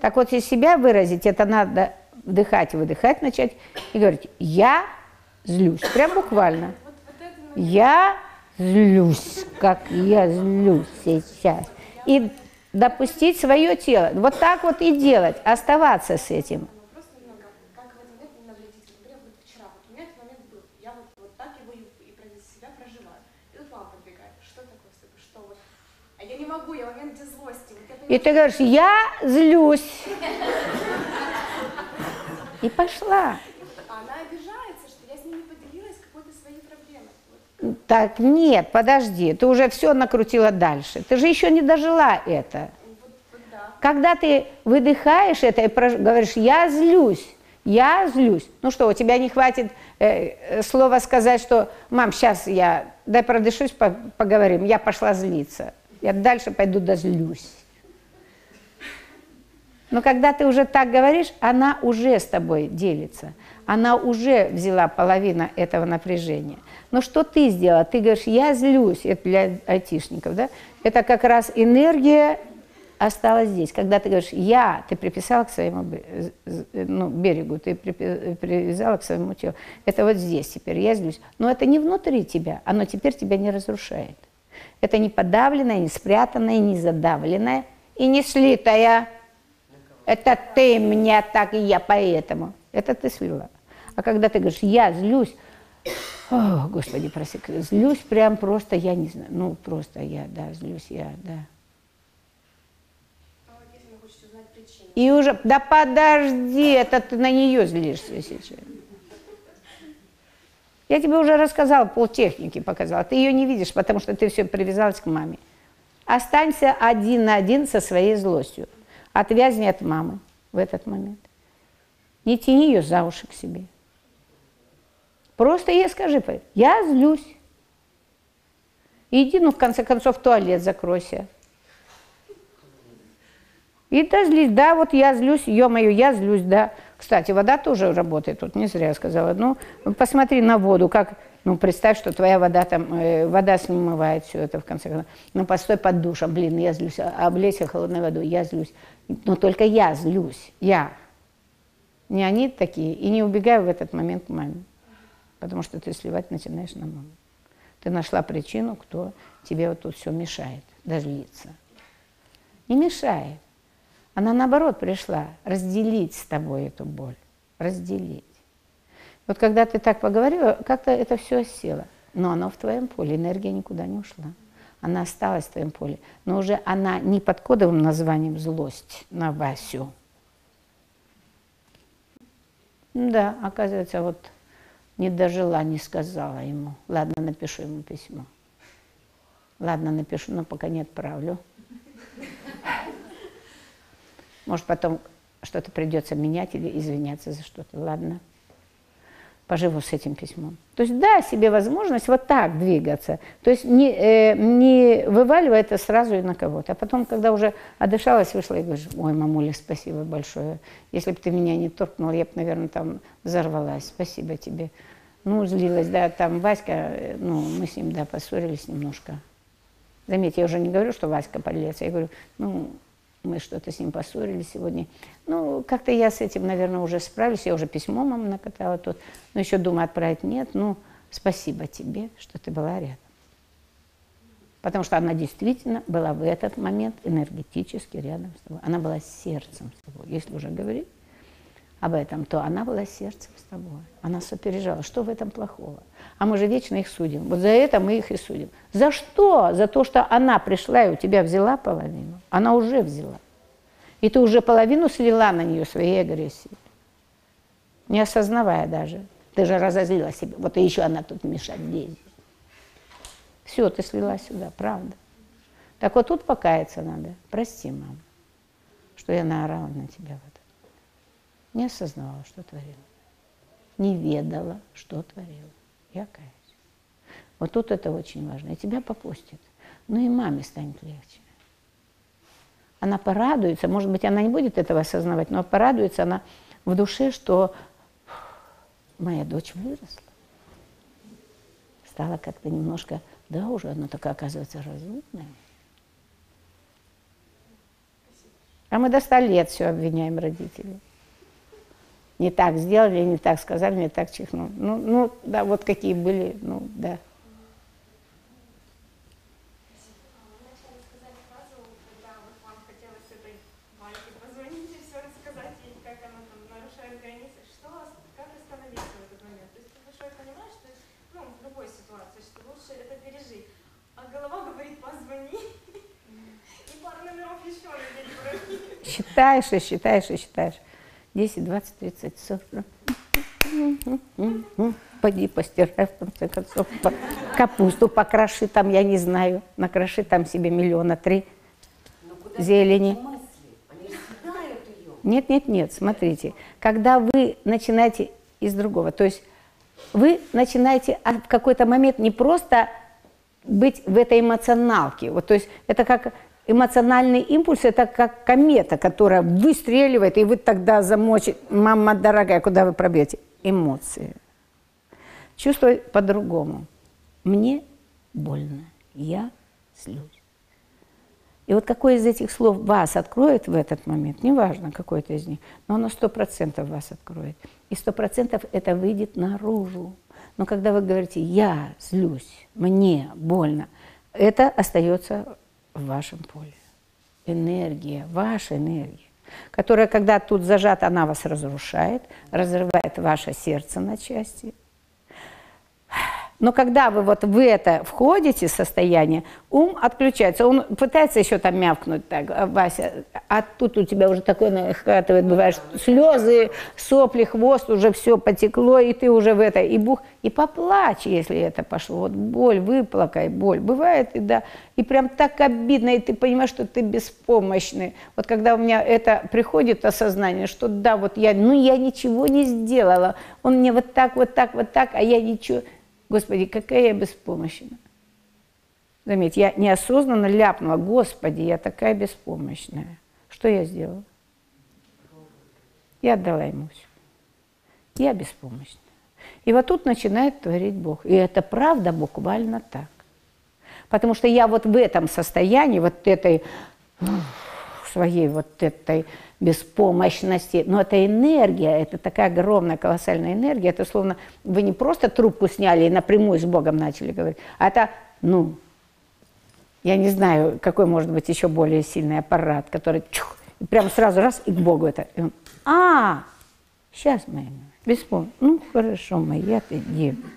Так вот, из себя выразить, это надо вдыхать и выдыхать начать и говорить, я злюсь, прям буквально. Я злюсь, как я злюсь сейчас. И допустить свое тело. Вот так вот и делать, оставаться с этим. Ну, просто немного, как в этот момент не навредить. Например, вот вчера, вот у меня этот момент был, я вот, вот так его и, и про себя проживаю. И вот мама подбегает, что такое с тобой, что вот. А я не могу, я в момент где злости. Вот я И ты говоришь, я злюсь. И пошла. она обижается, что я с ней не поделилась какой-то своей проблемой. Так, нет, подожди, ты уже все накрутила дальше. Ты же еще не дожила это. Вот, вот да. Когда ты выдыхаешь это и говоришь, я злюсь, я злюсь. Ну что, у тебя не хватит э, э, слова сказать, что, мам, сейчас я, дай продышусь, по- поговорим, я пошла злиться. Я дальше пойду дозлюсь. Но когда ты уже так говоришь, она уже с тобой делится. Она уже взяла половину этого напряжения. Но что ты сделала? Ты говоришь, я злюсь, это для айтишников, да? Это как раз энергия осталась здесь. Когда ты говоришь «я», ты приписала к своему ну, берегу, ты привязала к своему телу. Это вот здесь теперь, я злюсь. Но это не внутри тебя, оно теперь тебя не разрушает. Это не подавленное, не спрятанное, не задавленное и не слитое. Это ты меня так, и я поэтому. Это ты слила. А когда ты говоришь «я злюсь», о, Господи, прости, злюсь прям просто, я не знаю, ну просто я, да, злюсь я, да. А. И уже, да подожди, это ты на нее злишься сейчас. Я тебе уже рассказала, полтехники показала. Ты ее не видишь, потому что ты все привязалась к маме. Останься один на один со своей злостью. Отвязни от мамы в этот момент. Не тяни ее за уши к себе. Просто ей скажи, я злюсь. Иди, ну, в конце концов, в туалет закройся. И да, да, вот я злюсь, ё-моё, я злюсь, да. Кстати, вода тоже работает, тут не зря я сказала. Ну, посмотри на воду, как, ну, представь, что твоя вода там, э, вода смывает все это в конце концов. Ну, постой под душем, блин, я злюсь, а- облейся холодной водой, я злюсь. Но только я злюсь, я. Не они такие, и не убегай в этот момент к маме, потому что ты сливать начинаешь на маму. Ты нашла причину, кто тебе вот тут все мешает, дозлиться. Не мешает. Она наоборот пришла разделить с тобой эту боль, разделить. Вот когда ты так поговорила, как-то это все осело. Но оно в твоем поле, энергия никуда не ушла. Она осталась в твоем поле. Но уже она не под кодовым названием «злость» на Васю. Да, оказывается, вот не дожила, не сказала ему. Ладно, напишу ему письмо. Ладно, напишу, но пока не отправлю. Может, потом что-то придется менять или извиняться за что-то. Ладно, поживу с этим письмом. То есть да, себе возможность вот так двигаться. То есть не, э, не вываливая это сразу и на кого-то. А потом, когда уже отдышалась, вышла и говоришь, ой, мамуля, спасибо большое. Если бы ты меня не торкнул, я бы, наверное, там взорвалась. Спасибо тебе. Ну, злилась, да, там Васька, э, ну, мы с ним, да, поссорились немножко. Заметьте, я уже не говорю, что Васька подлец, я говорю, ну, мы что-то с ним поссорились сегодня. Ну, как-то я с этим, наверное, уже справлюсь. Я уже письмо мама накатала тут. Но еще думаю, отправить нет. Ну, спасибо тебе, что ты была рядом. Потому что она действительно была в этот момент энергетически рядом с тобой. Она была сердцем с тобой. Если уже говорить об этом, то она была сердцем с тобой. Она сопереживала. Что в этом плохого? А мы же вечно их судим. Вот за это мы их и судим. За что? За то, что она пришла и у тебя взяла половину. Она уже взяла. И ты уже половину слила на нее своей агрессии. Не осознавая даже. Ты же разозлила себя. Вот и еще она тут мешать лезет. Все, ты слила сюда, правда. Так вот тут покаяться надо. Прости, мама, что я наорала на тебя в. Не осознавала, что творила. Не ведала, что творила. Я каюсь. Вот тут это очень важно. И тебя попустит. Ну и маме станет легче. Она порадуется, может быть, она не будет этого осознавать, но порадуется она в душе, что моя дочь выросла. Стала как-то немножко, да, уже она такая, оказывается, разумная. А мы до ста лет все обвиняем родителей не так сделали, не так сказали, не так чихнул. Ну, ну, да, вот какие были, ну, да. Считаешь и считаешь и считаешь. 10, 20, 30, 40. Пойди постирай, в конце концов. Капусту покроши там, я не знаю. Накроши там себе миллиона три зелени. Нет, нет, нет, смотрите. Когда вы начинаете из другого, то есть вы начинаете в какой-то момент не просто быть в этой эмоционалке. Вот, то есть это как эмоциональный импульс – это как комета, которая выстреливает, и вы тогда замочите, мама дорогая, куда вы пробьете? Эмоции. Чувствую по-другому. Мне больно, я слюсь. И вот какое из этих слов вас откроет в этот момент, неважно, какой это из них, но оно сто процентов вас откроет. И сто процентов это выйдет наружу. Но когда вы говорите «я злюсь», «мне больно», это остается в вашем поле. Энергия, ваша энергия, которая, когда тут зажата, она вас разрушает, разрывает ваше сердце на части – но когда вы вот в это входите состояние, ум отключается. Он пытается еще там мявкнуть так, «А, Вася, а тут у тебя уже такое нахватывает, бывает, слезы, сопли, хвост, уже все потекло, и ты уже в это, и бух, и поплачь, если это пошло. Вот боль, выплакай, боль. Бывает, и да, и прям так обидно, и ты понимаешь, что ты беспомощный. Вот когда у меня это приходит осознание, что да, вот я, ну я ничего не сделала, он мне вот так, вот так, вот так, а я ничего Господи, какая я беспомощна. Заметьте, я неосознанно ляпнула, Господи, я такая беспомощная. Что я сделала? Я отдала ему все. Я беспомощна. И вот тут начинает творить Бог. И это правда буквально так. Потому что я вот в этом состоянии, вот этой своей вот этой беспомощности. Но это энергия, это такая огромная, колоссальная энергия. Это словно вы не просто трубку сняли и напрямую с Богом начали говорить, а это, ну, я не знаю, какой может быть еще более сильный аппарат, который чух, и прямо сразу раз и к Богу это. И он, а, сейчас, моя беспомощная. Ну, хорошо, моя ты девочка.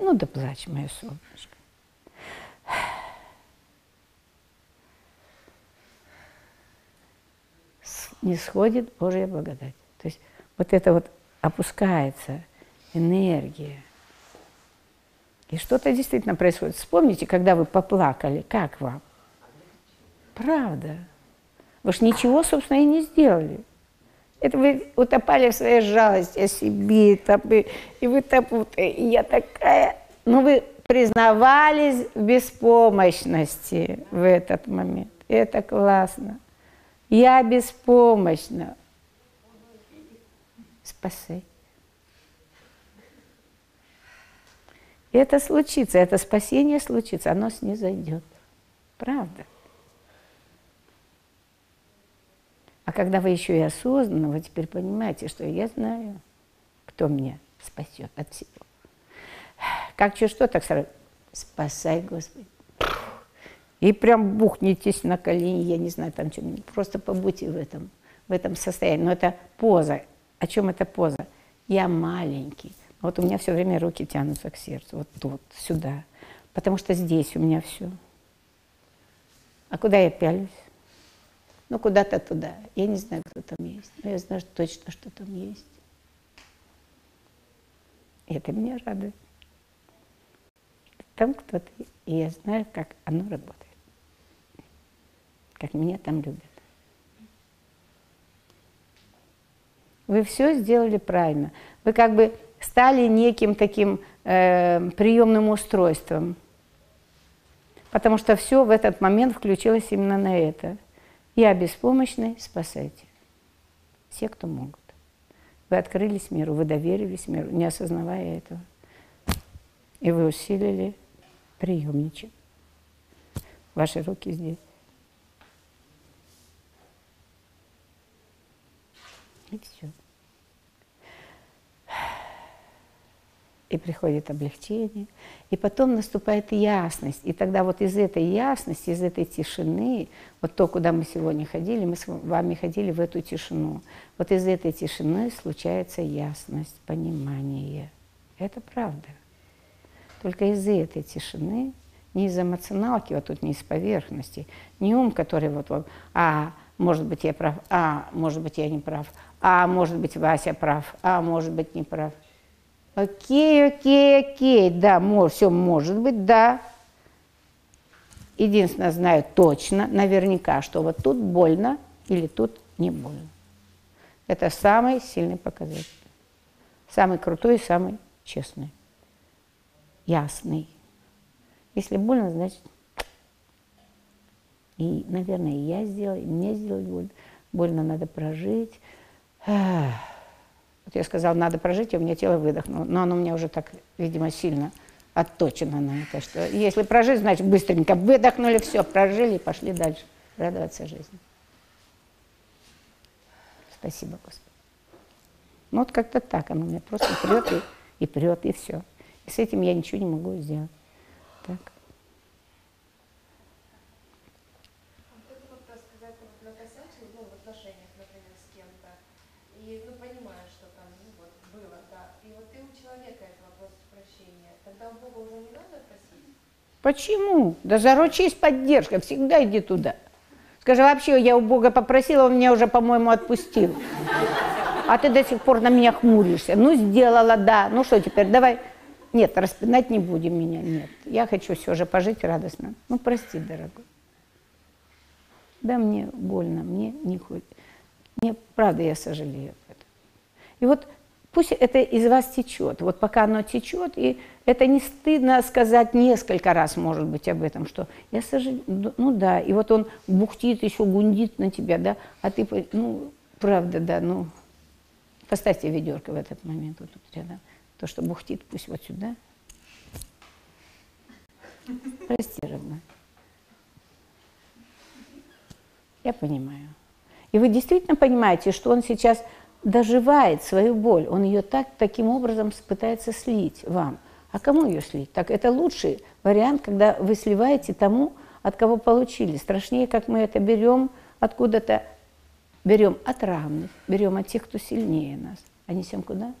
Ну, да плачь, моя солнышко. Не сходит Божья благодать. То есть вот это вот опускается энергия. И что-то действительно происходит. Вспомните, когда вы поплакали, как вам? Правда. Вы же ничего, собственно, и не сделали. Это вы утопали в своей жалости о себе, там, и, и вы там вот, и я такая, ну вы признавались в беспомощности в этот момент. Это классно. Я беспомощна. Спасай. Это случится, это спасение случится, оно снизойдет. Правда. А когда вы еще и осознанно, вы теперь понимаете, что я знаю, кто меня спасет от всего. Как чуть что, так сразу, спасай, Господи. И прям бухнитесь на колени, я не знаю, там что-нибудь. Просто побудьте в этом, в этом состоянии. Но это поза. О чем это поза? Я маленький. Вот у меня все время руки тянутся к сердцу, вот тут, сюда. Потому что здесь у меня все. А куда я пялюсь? Ну, куда-то туда. Я не знаю, кто там есть, но я знаю точно, что там есть. И это меня радует. Там кто-то, и я знаю, как оно работает. Как меня там любят. Вы все сделали правильно. Вы как бы стали неким таким э, приемным устройством. Потому что все в этот момент включилось именно на это – я беспомощный, спасайте. Все, кто могут. Вы открылись миру, вы доверились миру, не осознавая этого. И вы усилили приемничек. Ваши руки здесь. И все. и приходит облегчение, и потом наступает ясность. И тогда вот из этой ясности, из этой тишины, вот то, куда мы сегодня ходили, мы с вами ходили в эту тишину. Вот из этой тишины случается ясность, понимание. Это правда. Только из этой тишины, не из эмоционалки, вот тут не из поверхности, не ум, который вот, вот а, может быть, я прав, а, может быть, я не прав, а, может быть, Вася прав, а, может быть, не прав – Окей, окей, окей, да, мож, все может быть, да. Единственное, знаю точно, наверняка, что вот тут больно или тут не больно. Это самый сильный показатель. Самый крутой самый честный. Ясный. Если больно, значит... И, наверное, я сделала, и мне сделать больно. Больно надо прожить. Вот я сказала, надо прожить, и у меня тело выдохнуло. Но оно у меня уже так, видимо, сильно отточено на это, что если прожить, значит быстренько выдохнули, все, прожили и пошли дальше радоваться жизни. Спасибо, Господи. Ну вот как-то так, оно меня просто прет и, и прет, и все. И с этим я ничего не могу сделать. Так. Почему? Да заручись поддержкой, всегда иди туда. Скажи, вообще, я у Бога попросила, он меня уже, по-моему, отпустил. А ты до сих пор на меня хмуришься. Ну, сделала, да. Ну что теперь, давай. Нет, распинать не будем меня, нет. Я хочу все же пожить радостно. Ну, прости, дорогой. Да, мне больно, мне не хоть. Мне, правда, я сожалею об этом. И вот Пусть это из вас течет. Вот пока оно течет, и это не стыдно сказать несколько раз, может быть, об этом, что я сожалею, ну да, и вот он бухтит, еще гундит на тебя, да, а ты, ну, правда, да, ну, поставьте ведерко в этот момент вот тут рядом. То, что бухтит, пусть вот сюда. Прости, родная. Я понимаю. И вы действительно понимаете, что он сейчас доживает свою боль, он ее так, таким образом пытается слить вам. А кому ее слить? Так это лучший вариант, когда вы сливаете тому, от кого получили. Страшнее, как мы это берем откуда-то, берем от равных, берем от тех, кто сильнее нас, а несем куда?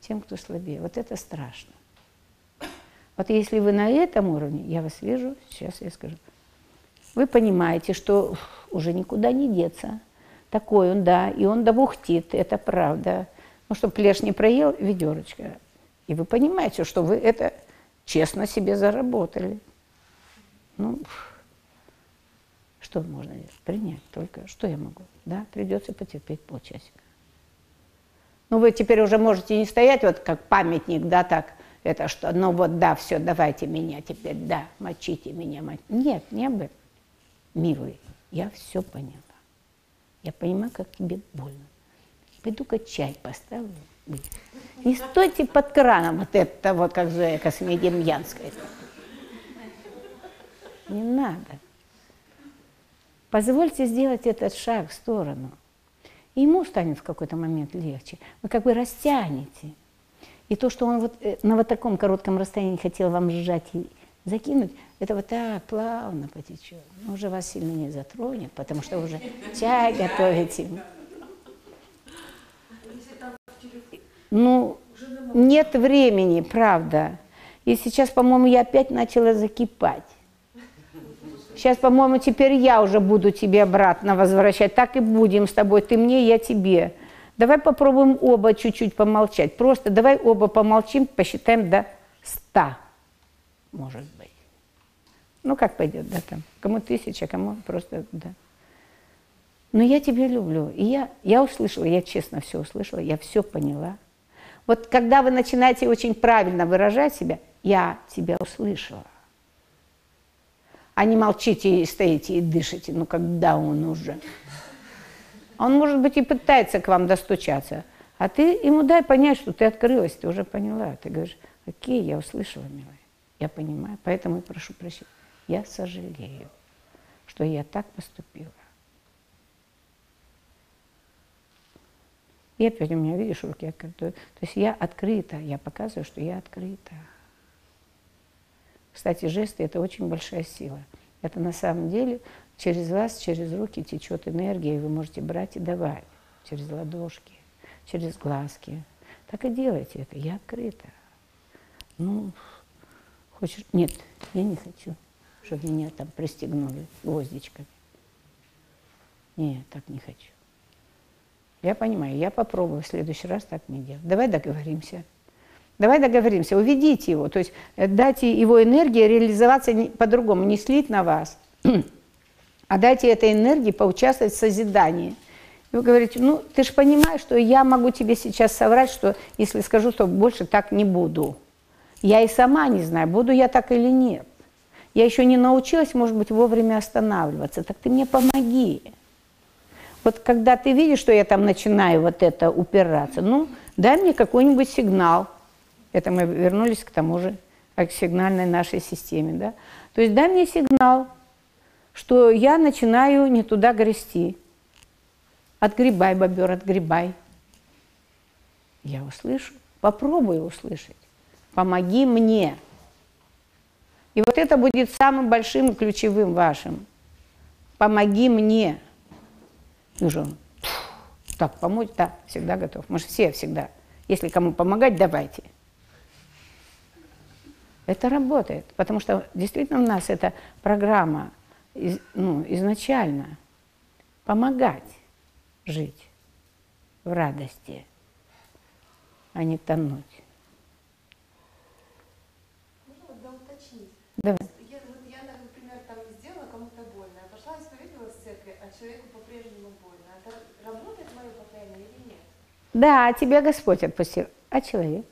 Тем, кто слабее. Вот это страшно. Вот если вы на этом уровне, я вас вижу, сейчас я скажу, вы понимаете, что уже никуда не деться – такой он, да, и он добухтит, это правда. Ну, чтобы плешь не проел, ведерочка. И вы понимаете, что вы это честно себе заработали. Ну, что можно? Принять только. Что я могу? Да, придется потерпеть полчасика. Ну, вы теперь уже можете не стоять вот как памятник, да, так, это что, ну вот, да, все, давайте меня теперь, да, мочите меня, мочите. Нет, не об этом. Милый, я все поняла. Я понимаю, как тебе больно. Пойду-ка чай поставлю. Не стойте под краном вот это вот, как Зоя Космедемьянская. Не надо. Позвольте сделать этот шаг в сторону. И ему станет в какой-то момент легче. Вы как бы растянете. И то, что он вот э, на вот таком коротком расстоянии хотел вам сжать и закинуть, это вот так плавно потечет. Но уже вас сильно не затронет, потому что уже чай готовите. Ну, нет времени, правда. И сейчас, по-моему, я опять начала закипать. Сейчас, по-моему, теперь я уже буду тебе обратно возвращать. Так и будем с тобой. Ты мне, я тебе. Давай попробуем оба чуть-чуть помолчать. Просто давай оба помолчим, посчитаем до ста, может быть. Ну, как пойдет, да, там. Кому тысяча, кому просто, да. Но я тебя люблю. И я, я услышала, я честно все услышала, я все поняла. Вот когда вы начинаете очень правильно выражать себя, я тебя услышала. А не молчите и стоите и дышите, ну когда он уже? Он, может быть, и пытается к вам достучаться. А ты ему дай понять, что ты открылась, ты уже поняла. Ты говоришь, окей, я услышала, милая, я понимаю, поэтому и прошу прощения. Я сожалею, что я так поступила. И опять у меня, видишь, руки открыты. То есть я открыта, я показываю, что я открыта. Кстати, жесты – это очень большая сила. Это на самом деле через вас, через руки течет энергия, и вы можете брать и давать. Через ладошки, через глазки. Так и делайте это. Я открыта. Ну, хочешь? Нет, я не хочу, чтобы меня там пристегнули гвоздичками. Нет, так не хочу. Я понимаю, я попробую в следующий раз так не делать. Давай договоримся. Давай договоримся, уведите его, то есть э, дайте его энергии реализоваться по-другому, не слить на вас, а дайте этой энергии поучаствовать в созидании. И вы говорите, ну, ты же понимаешь, что я могу тебе сейчас соврать, что если скажу, то больше так не буду. Я и сама не знаю, буду я так или нет. Я еще не научилась, может быть, вовремя останавливаться. Так ты мне помоги. Вот когда ты видишь, что я там начинаю вот это упираться, ну, дай мне какой-нибудь сигнал. Это мы вернулись к тому же, к сигнальной нашей системе, да. То есть дай мне сигнал, что я начинаю не туда грести. Отгребай, бобер, отгребай. Я услышу, попробую услышать. Помоги мне. И вот это будет самым большим ключевым вашим. Помоги мне. Нужно так помочь, да, всегда готов. Мы же все всегда. Если кому помогать, давайте. Это работает, потому что действительно у нас эта программа из, ну, изначально помогать жить в радости, а не тонуть. Можно вот доуточнить? Давай. Я, я, например, там сделала кому-то больно, я пошла исповедовалась в церкви, а человеку по-прежнему больно. Это работает мое покаяние или нет? Да, тебя Господь отпустил. А человек?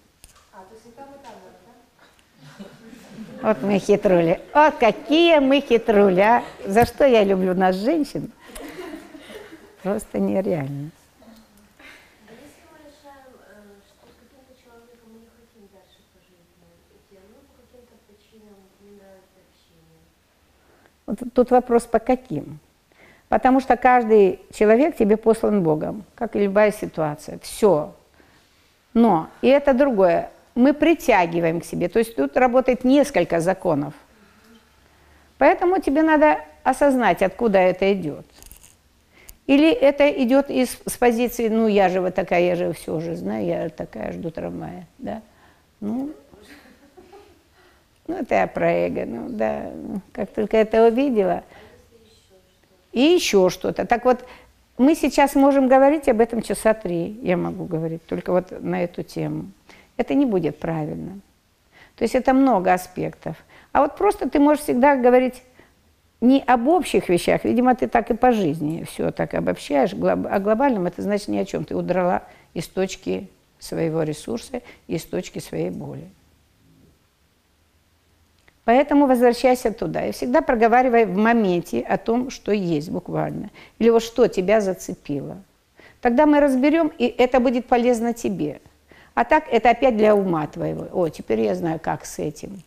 А, то есть и там, и там надо, да? Вот мы хитрули. Вот какие мы хитрули, а? За что я люблю нас, женщин? Просто нереально. А если мы решаем, э, что с каким-то человеком мы не хотим дальше по жизни идти, а ну по каким-то причинам не нравится общение? Вот тут вопрос по каким. Потому что каждый человек тебе послан Богом, как и любая ситуация. Все. Но, и это другое, мы притягиваем к себе. То есть тут работает несколько законов. Поэтому тебе надо осознать, откуда это идет. Или это идет из, с позиции, ну я же вот такая, я же все уже знаю, я такая, жду трамвая. Да? Ну, ну, это я про эго, ну да, как только это увидела. И еще что-то. Так вот, мы сейчас можем говорить об этом часа три, я могу говорить, только вот на эту тему. Это не будет правильно. То есть это много аспектов. А вот просто ты можешь всегда говорить, не об общих вещах, видимо, ты так и по жизни все так обобщаешь, глоб- а глобальном это значит ни о чем. Ты удрала из точки своего ресурса, из точки своей боли. Поэтому возвращайся туда и всегда проговаривай в моменте о том, что есть буквально. Или вот что тебя зацепило. Тогда мы разберем, и это будет полезно тебе. А так это опять для ума твоего. О, теперь я знаю, как с этим.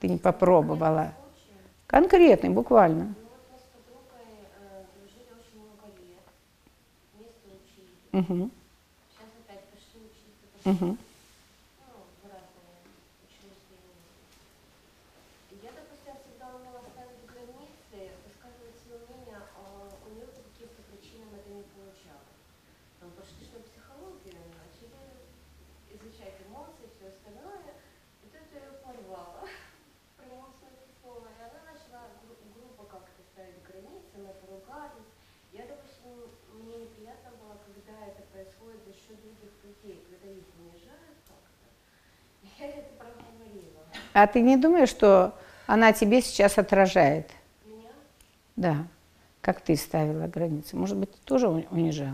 Ты не попробовала. Конкретный, буквально. Угу, Сейчас опять пошли учиться, пошли угу. ну, в разные учреждения. И я, допустим, всегда умела ставить границы, высказывать свое мнение, а у нее по каким-то причинам это не получалось. Мы пошли на психологию, начали изучать эмоции, все остальное. И тут я ее порвала. В прямом смысле слова. И она начала гру- грубо как-то ставить границы, мы поругались. Я, допустим, мне неприятно было, когда это происходит за счет других людей, когда их унижают как-то. Я это проговорила. А ты не думаешь, что она тебе сейчас отражает? Меня Да. Как ты ставила границы? Может быть, ты тоже унижала?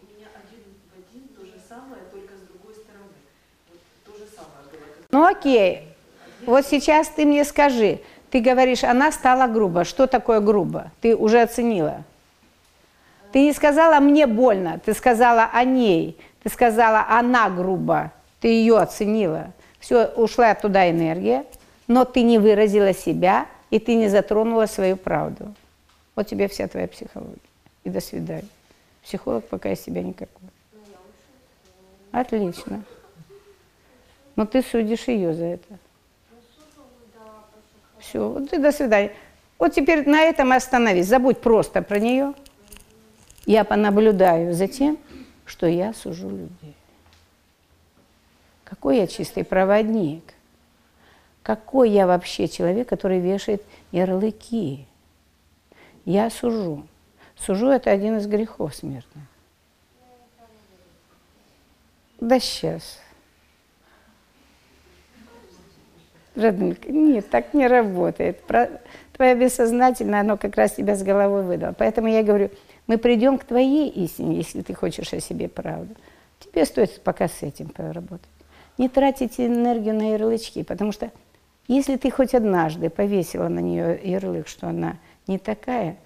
У меня один в один то же самое, только с другой стороны. Вот то же самое было. Ну окей. Вот сейчас ты мне скажи. Ты говоришь, она стала грубо. Что такое грубо? Ты уже оценила. Ты не сказала «мне больно», ты сказала о ней. Ты сказала «она грубо». Ты ее оценила. Все, ушла туда энергия, но ты не выразила себя, и ты не затронула свою правду. Вот тебе вся твоя психология. И до свидания. Психолог пока из тебя никакой. Отлично. Но ты судишь ее за это. Все, вот и до свидания. Вот теперь на этом и остановись. Забудь просто про нее. Я понаблюдаю за тем, что я сужу людей. Какой я чистый проводник. Какой я вообще человек, который вешает ярлыки. Я сужу. Сужу – это один из грехов смертных. Да сейчас. Роднулька, нет, так не работает. Про- Твое бессознательное, оно как раз тебя с головой выдало. Поэтому я говорю, мы придем к твоей истине, если ты хочешь о себе правду. Тебе стоит пока с этим поработать. Не тратить энергию на ярлычки, потому что если ты хоть однажды повесила на нее ярлык, что она не такая,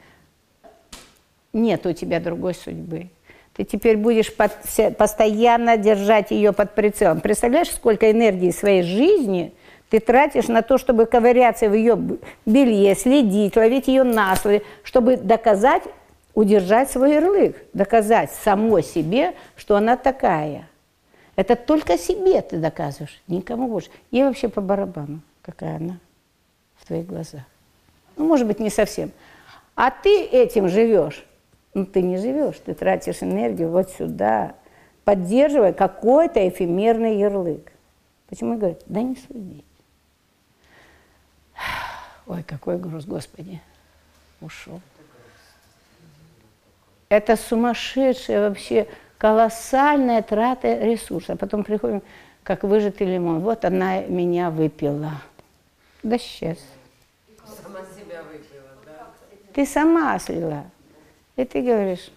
нет у тебя другой судьбы. Ты теперь будешь под- постоянно держать ее под прицелом. Представляешь, сколько энергии своей жизни ты тратишь на то, чтобы ковыряться в ее белье, следить, ловить ее на слове, чтобы доказать, удержать свой ярлык, доказать самой себе, что она такая. Это только себе ты доказываешь, никому больше. Ей вообще по барабану, какая она в твоих глазах. Ну, может быть, не совсем. А ты этим живешь. Ну, ты не живешь, ты тратишь энергию вот сюда, поддерживая какой-то эфемерный ярлык. Почему говорят, да не судить. Ой, какой груз, Господи, ушел. Это сумасшедшая вообще колоссальная трата ресурсов. Потом приходим, как выжатый лимон. Вот она меня выпила. Да сейчас. Сама себя выпила, да. Ты сама слила. И ты говоришь,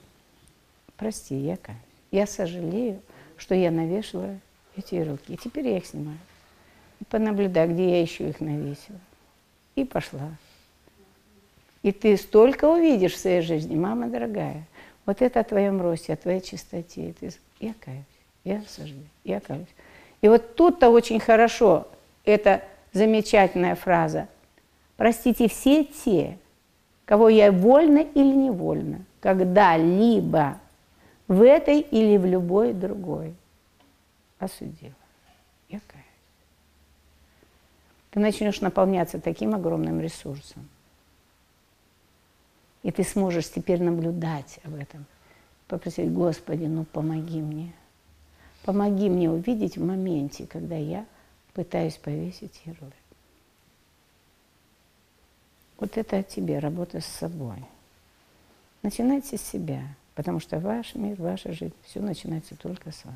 прости, я каюсь. Я сожалею, что я навешала эти ярлыки. И теперь я их снимаю. И понаблюдай, где я еще их навесила. И пошла. И ты столько увидишь в своей жизни, мама дорогая. Вот это о твоем росте, о твоей чистоте. Ты, я каюсь, я сожалею, я каюсь. И вот тут-то очень хорошо, эта замечательная фраза. Простите все те, кого я вольно или невольно, когда-либо в этой или в любой другой осудила. Я каюсь. Ты начнешь наполняться таким огромным ресурсом. И ты сможешь теперь наблюдать об этом. Попросить, Господи, ну помоги мне. Помоги мне увидеть в моменте, когда я пытаюсь повесить ярлык. Вот это о тебе, работа с собой. Начинайте с себя, потому что ваш мир, ваша жизнь, все начинается только с вас.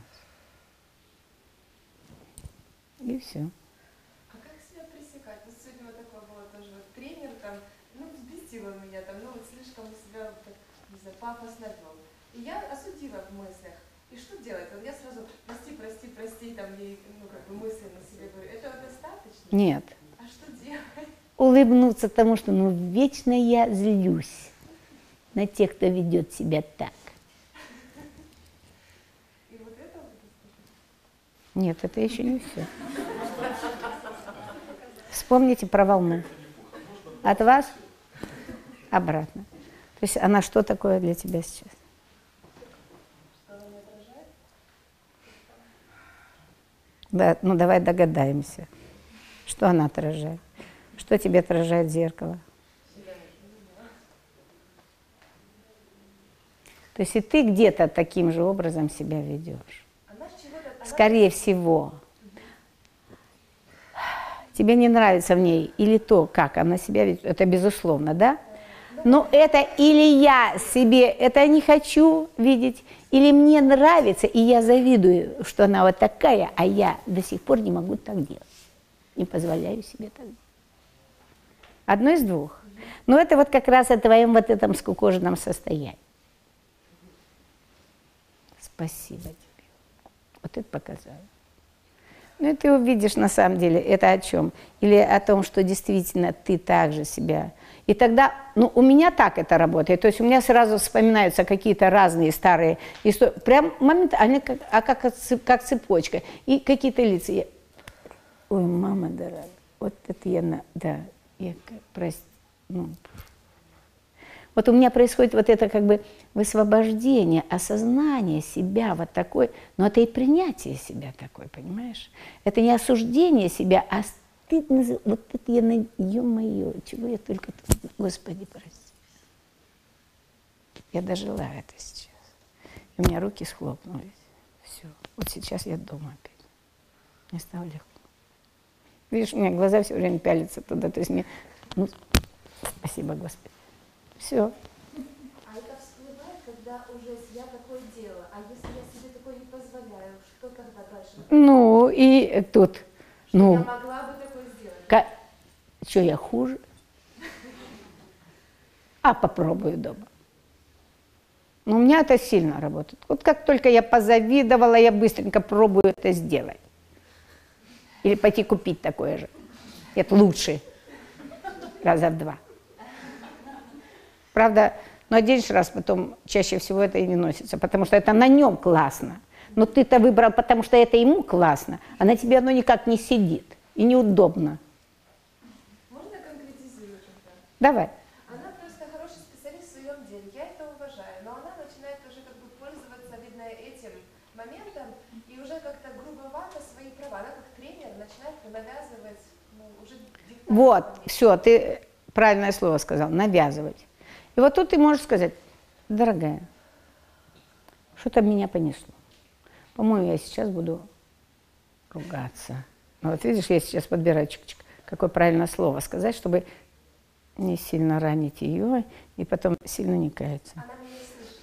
И все. А как себя пресекать? Вот сегодня вот такое было тоже. Вот тренер там пафосно вел. И я осудила в мыслях. И что делать? Вот я сразу прости, прости, там ей, ну, как бы мысленно себе говорю. Этого достаточно? Нет. А что делать? Улыбнуться тому, что ну вечно я злюсь на тех, кто ведет себя так. И вот это Нет, это еще не все. Вспомните про волну. От вас обратно. То есть она что такое для тебя сейчас? Да, ну давай догадаемся. Что она отражает? Что тебе отражает зеркало? То есть и ты где-то таким же образом себя ведешь. Скорее всего. Тебе не нравится в ней или то, как она себя ведет, это безусловно, да? Но это или я себе это не хочу видеть, или мне нравится, и я завидую, что она вот такая, а я до сих пор не могу так делать. Не позволяю себе так делать. Одно из двух. Но это вот как раз о твоем вот этом скукоженном состоянии. Спасибо тебе. Вот это показало. Ну и ты увидишь на самом деле, это о чем? Или о том, что действительно ты также себя... И тогда, ну у меня так это работает, то есть у меня сразу вспоминаются какие-то разные старые истории, прям моментально, как, а как, как цепочка, и какие-то лица. Я, Ой, мама дорогая, вот это я, на, да, я, прости, ну, вот у меня происходит вот это как бы высвобождение, осознание себя вот такой, но это и принятие себя такой, понимаешь? Это не осуждение себя, а за- вот это я, на- ё-моё, чего я только, тут- Господи, прости. Я дожила это сейчас. У меня руки схлопнулись. Все. Вот сейчас я дома опять. Мне стало легко. Видишь, у меня глаза все время пялятся туда. То есть мне, ну, спасибо, Господи. Все. А это всплывает, когда уже я такое дело. А если я себе такое не позволяю, что тогда дальше? Ну, и тут, Я ну, могла такое сделать. Что я хуже? А попробую дома. Но у меня это сильно работает. Вот как только я позавидовала, я быстренько пробую это сделать. Или пойти купить такое же. Это лучше. Раза в два. Правда, но один раз потом чаще всего это и не носится, потому что это на нем классно. Но ты-то выбрал, потому что это ему классно, а на тебе оно никак не сидит и неудобно. Давай. Она просто хороший специалист в своем деле, я это уважаю, но она начинает уже как бы пользоваться, видно, этим моментом и уже как-то грубовато свои права. Она как тренер начинает навязывать, ну, уже Вот, все, ты правильное слово сказал, навязывать. И вот тут ты можешь сказать, дорогая, что-то меня понесло. По-моему, я сейчас буду ругаться. Ну, вот видишь, я сейчас подбираю чик-чик, какое правильное слово сказать, чтобы не сильно ранить ее и потом сильно не каяться. Она меня не слышит.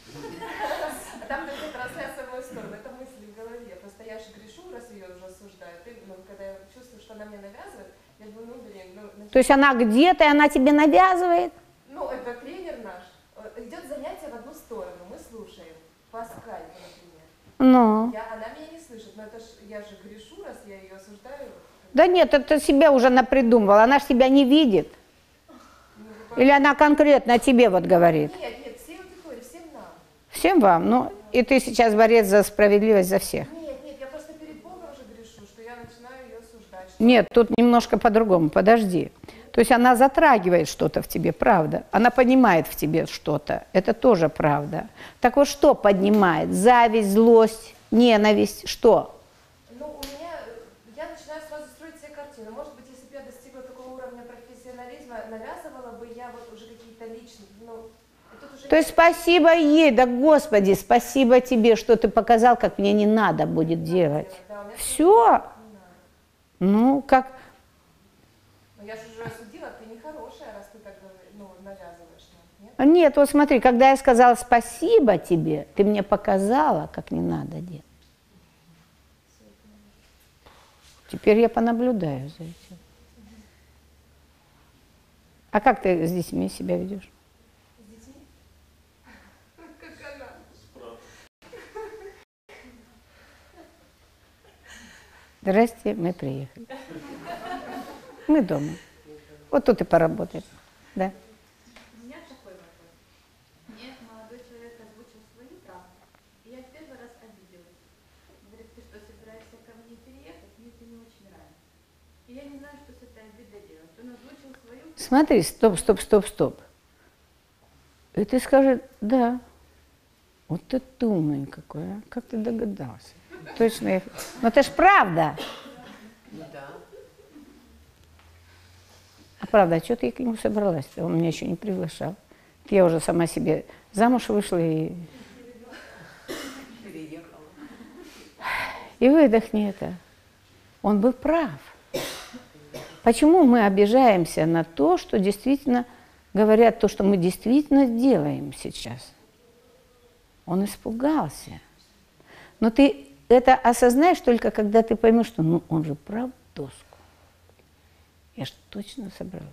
Там такая трансляция в мою сторону, это мысли в голове. Просто я же грешу, раз ее уже осуждаю. Ты, ну, когда я чувствую, что она мне навязывает, я думаю, ну, блин, ну, ну, То есть она где-то, и она тебе навязывает. Ну, это тренер наш. Э, Идет занятие в одну сторону, мы слушаем. По скайпу, например. Ну. Я, она меня не слышит, но это ж, я же грешу, раз я ее осуждаю. Да нет, это себя уже напридумывала, она ж тебя не видит. Или она конкретно тебе вот говорит. Нет, нет, всей аудитории, всем нам. Всем вам, ну, и ты сейчас борец за справедливость за всех. Нет, нет, я просто перед Богом уже грешу, что я начинаю ее осуждать. что- Нет, тут немножко по-другому, подожди. То есть она затрагивает что-то в тебе, правда. Она понимает в тебе что-то, это тоже правда. Так вот что поднимает? Зависть, злость, ненависть, что? Ну, у меня, э, я начинаю сразу строить себе картину. Может быть, если бы я достигла такого уровня профессионализма, навязывала бы я вот уже какие-то личные, ну, и тут уже... То есть спасибо ей, да Господи, спасибо тебе, что ты показал, как мне не надо будет делать. Все. Ну, как Но я же уже осудила, ты нехорошая, раз ты так ну, навязываешь нет? Нет, вот смотри, когда я сказала спасибо тебе, ты мне показала, как не надо делать. Теперь я понаблюдаю за этим. А как ты с детьми себя ведешь? С детьми? Здрасте, мы приехали. Мы дома. Вот тут и поработаем. Да. У меня такой вопрос. Мне молодой человек озвучил свою правду, и я в первый раз обиделась. Говорит, ты что, собираешься ко мне переехать? Мне это не очень нравится. И я не знаю, что с этой обидой делать. Он озвучил свою Смотри, стоп, стоп, стоп, стоп. И ты скажешь, да, вот ты умный какой, а? как ты догадался? Точно, я... но это ж правда. Да. А правда, а что ты к нему собралась -то? Он меня еще не приглашал. Я уже сама себе замуж вышла и, Переехала. и выдохни это. Он был прав. Почему мы обижаемся на то, что действительно говорят, то, что мы действительно делаем сейчас? Он испугался. Но ты это осознаешь только, когда ты поймешь, что ну он же прав доску. Я ж точно собрала.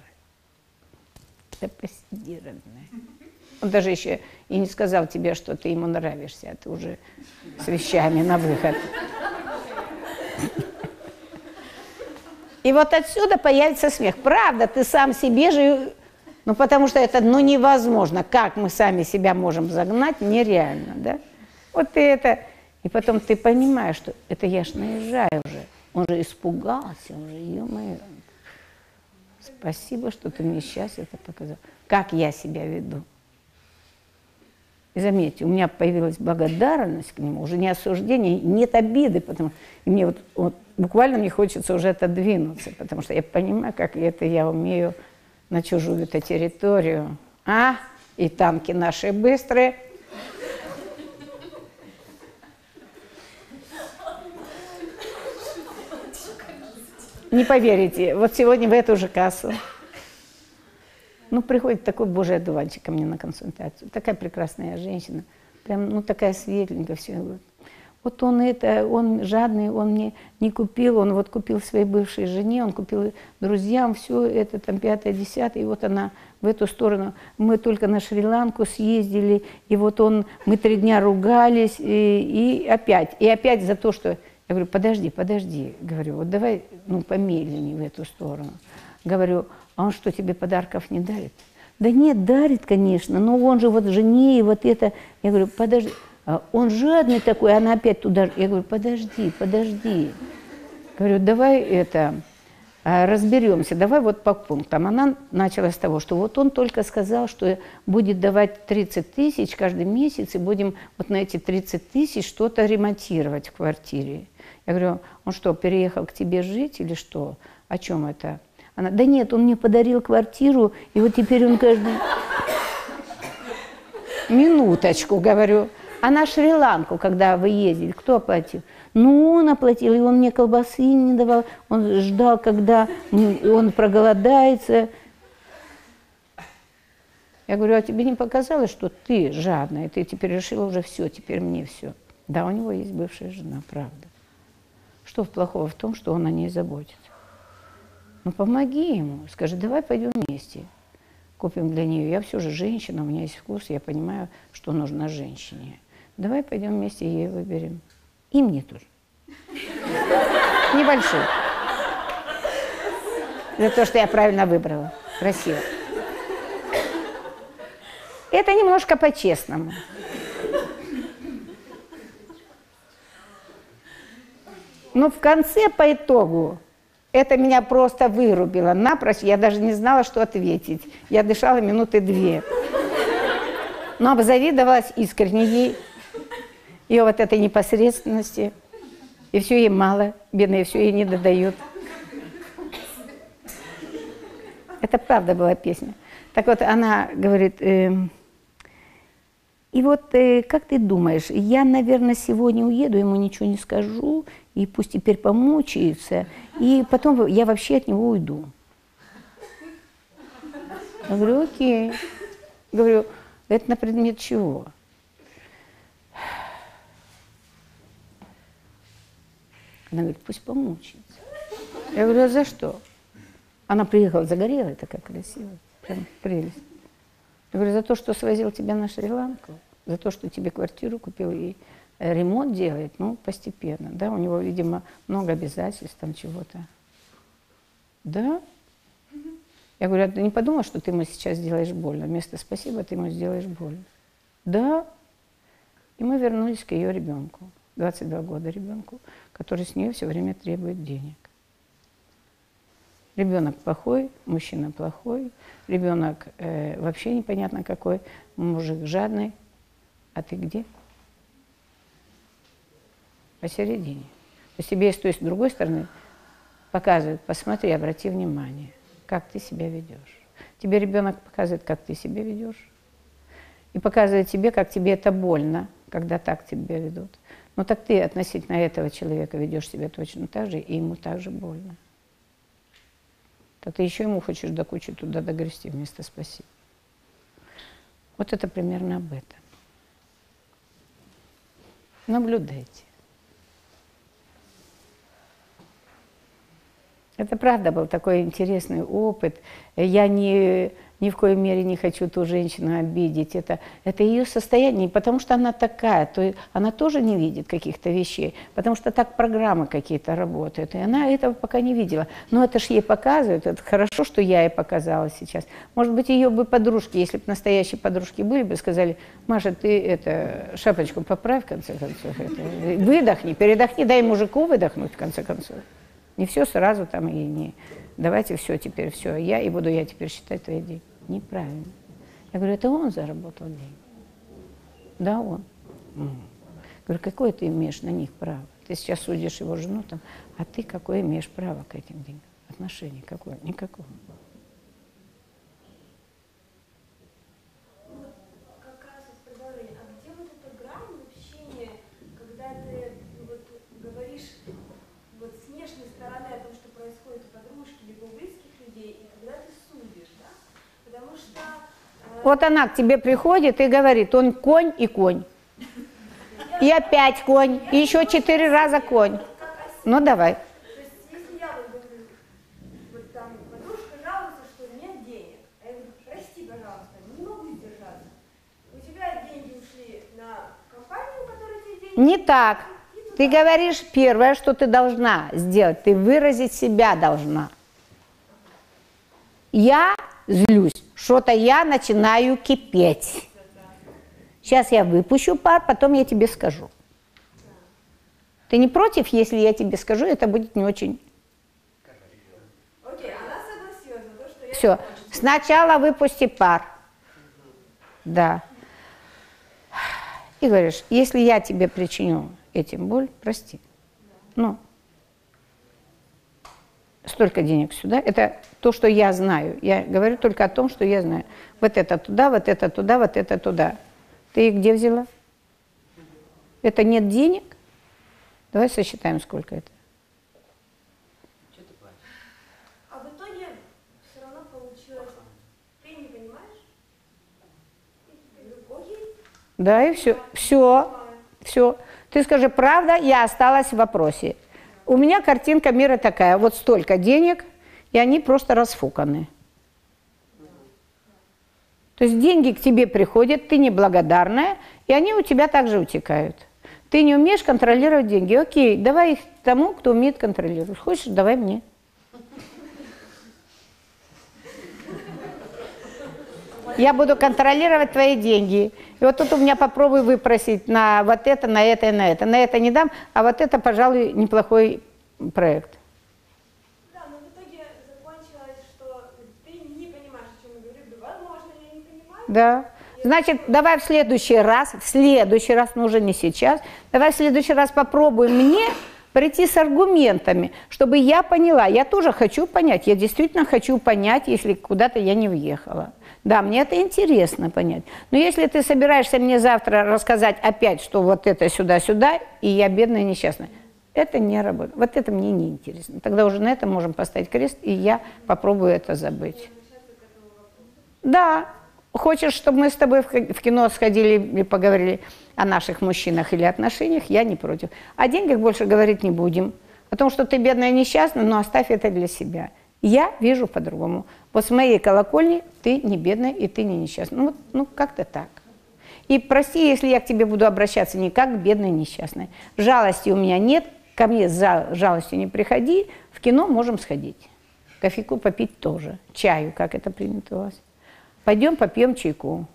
Да посиди, родная. Он даже еще и не сказал тебе, что ты ему нравишься, а ты уже с вещами на выход. И вот отсюда появится смех. Правда, ты сам себе же... Ну, потому что это ну, невозможно. Как мы сами себя можем загнать, нереально, да? Вот ты это... И потом ты понимаешь, что это я ж наезжаю уже. Он же испугался уже, ё-моё. Спасибо, что ты мне сейчас это показал. Как я себя веду. И заметьте, у меня появилась благодарность к нему, уже не осуждение, нет обиды, потому и мне вот, вот буквально не хочется уже отодвинуться, потому что я понимаю, как это я умею на чужую эту территорию. А? И танки наши быстрые. Не поверите, вот сегодня в эту же кассу. Ну, приходит такой божий одуванчик ко мне на консультацию. Такая прекрасная женщина. Прям, ну, такая светленькая, все. Вот он это, он жадный, он мне не купил, он вот купил своей бывшей жене, он купил друзьям, все это, там, пятое, десятое, и вот она в эту сторону. Мы только на Шри-Ланку съездили, и вот он, мы три дня ругались, и, и опять, и опять за то, что... Я говорю, подожди, подожди, говорю, вот давай, ну, помедленнее в эту сторону. Говорю, а он что, тебе подарков не дарит? Да нет, дарит, конечно, но он же вот жене и вот это. Я говорю, подожди, а он жадный такой, она опять туда. Я говорю, подожди, подожди. Говорю, давай это, а, разберемся, давай вот по пунктам. Она начала с того, что вот он только сказал, что будет давать 30 тысяч каждый месяц, и будем вот на эти 30 тысяч что-то ремонтировать в квартире. Я говорю, он что, переехал к тебе жить или что? О чем это? Она, да нет, он мне подарил квартиру, и вот теперь он каждый... Минуточку, говорю. А на Шри-Ланку, когда вы ездили, кто оплатил? Ну, он оплатил, и он мне колбасы не давал. Он ждал, когда он проголодается. Я говорю, а тебе не показалось, что ты жадная, ты теперь решила уже все, теперь мне все. Да, у него есть бывшая жена, правда. Что плохого в том, что он о ней заботится? Ну, помоги ему, скажи, давай пойдем вместе, купим для нее. Я все же женщина, у меня есть вкус, я понимаю, что нужно женщине. Давай пойдем вместе ей выберем. И мне тоже. Небольшой. За то, что я правильно выбрала. Красиво. Это немножко по-честному. Но в конце, по итогу, это меня просто вырубило напрочь. Я даже не знала, что ответить. Я дышала минуты две. Но обзавидовалась искренне ей, ее вот этой непосредственности. И все ей мало, бедные все ей не додают. Это правда была песня. Так вот, она говорит, э, и вот э, как ты думаешь, я, наверное, сегодня уеду, ему ничего не скажу, и пусть теперь помучается, и потом я вообще от него уйду. Я говорю, окей. Говорю, это на предмет чего? Она говорит, пусть помучается. Я говорю, а за что? Она приехала загорелая, такая красивая, прям прелесть. Я говорю, за то, что свозил тебя на Шри-Ланку, за то, что тебе квартиру купил и ремонт делает, ну, постепенно, да, у него, видимо, много обязательств, там чего-то. Да? Я говорю, а ты не подумал, что ты ему сейчас сделаешь больно? Вместо спасибо ты ему сделаешь больно. Да. И мы вернулись к ее ребенку, 22 года ребенку, который с нее все время требует денег. Ребенок плохой, мужчина плохой, ребенок э, вообще непонятно какой, мужик жадный. А ты где? Посередине. То есть тебе с той с другой стороны показывают, посмотри, обрати внимание, как ты себя ведешь. Тебе ребенок показывает, как ты себя ведешь. И показывает тебе, как тебе это больно, когда так тебя ведут. Но так ты относительно этого человека ведешь себя точно так же, и ему также больно так ты еще ему хочешь до кучи туда догрести вместо спасибо. Вот это примерно об этом. Наблюдайте. Это правда был такой интересный опыт. Я не ни в коей мере не хочу ту женщину обидеть. Это, это ее состояние, потому что она такая, то она тоже не видит каких-то вещей, потому что так программы какие-то работают, и она этого пока не видела. Но это ж ей показывают, это хорошо, что я ей показала сейчас. Может быть, ее бы подружки, если бы настоящие подружки были, бы сказали, Маша, ты это, шапочку поправь, в конце концов, это, выдохни, передохни, дай мужику выдохнуть, в конце концов. Не все сразу там и не давайте все теперь, все, я и буду я теперь считать твои деньги. Неправильно. Я говорю, это он заработал деньги. Да, он. Говорю, какое ты имеешь на них право? Ты сейчас судишь его жену там, а ты какое имеешь право к этим деньгам? Отношение какое? Никакого. Вот она к тебе приходит и говорит, он конь и конь. И опять конь, и еще четыре раза конь. Ну давай. Не так. Ты говоришь первое, что ты должна сделать. Ты выразить себя должна. Я злюсь что-то я начинаю кипеть. Сейчас я выпущу пар, потом я тебе скажу. Ты не против, если я тебе скажу, это будет не очень... Окей, она согласилась на то, что я... Все, сначала выпусти пар. Да. И говоришь, если я тебе причиню этим боль, прости. Ну, столько денег сюда. Это то, что я знаю. Я говорю только о том, что я знаю. Вот это туда, вот это туда, вот это туда. Ты их где взяла? Это нет денег? Давай сосчитаем, сколько это. А в итоге все равно получилось, ты не понимаешь? Да, и все. Все. Все. Ты скажи, правда, я осталась в вопросе. У меня картинка мира такая, вот столько денег, и они просто расфуканы. То есть деньги к тебе приходят, ты неблагодарная, и они у тебя также утекают. Ты не умеешь контролировать деньги. Окей, давай их тому, кто умеет контролировать. Хочешь, давай мне. Я буду контролировать твои деньги. И вот тут у меня попробуй выпросить на вот это, на это и на это. На это не дам, а вот это, пожалуй, неплохой проект. Да, но в итоге закончилось, что ты не понимаешь, о чем я говорю. Да, возможно, я не понимаю. Да. Значит, давай в следующий раз, в следующий раз, но уже не сейчас, давай в следующий раз попробуем мне прийти с аргументами, чтобы я поняла. Я тоже хочу понять, я действительно хочу понять, если куда-то я не въехала. Да, мне это интересно понять. Но если ты собираешься мне завтра рассказать опять, что вот это сюда-сюда, и я бедная несчастная, это не работает. Вот это мне не интересно. Тогда уже на этом можем поставить крест, и я попробую это забыть. Да. Хочешь, чтобы мы с тобой в кино сходили и поговорили о наших мужчинах или отношениях, я не против. О деньгах больше говорить не будем. О том, что ты бедная несчастная, но оставь это для себя. Я вижу по-другому. Вот с моей колокольни ты не бедная и ты не несчастная. Ну, вот, ну как-то так. И прости, если я к тебе буду обращаться не как к бедной несчастной. Жалости у меня нет, ко мне за жалостью не приходи, в кино можем сходить. Кофейку попить тоже, чаю, как это принято у вас. Пойдем попьем чайку.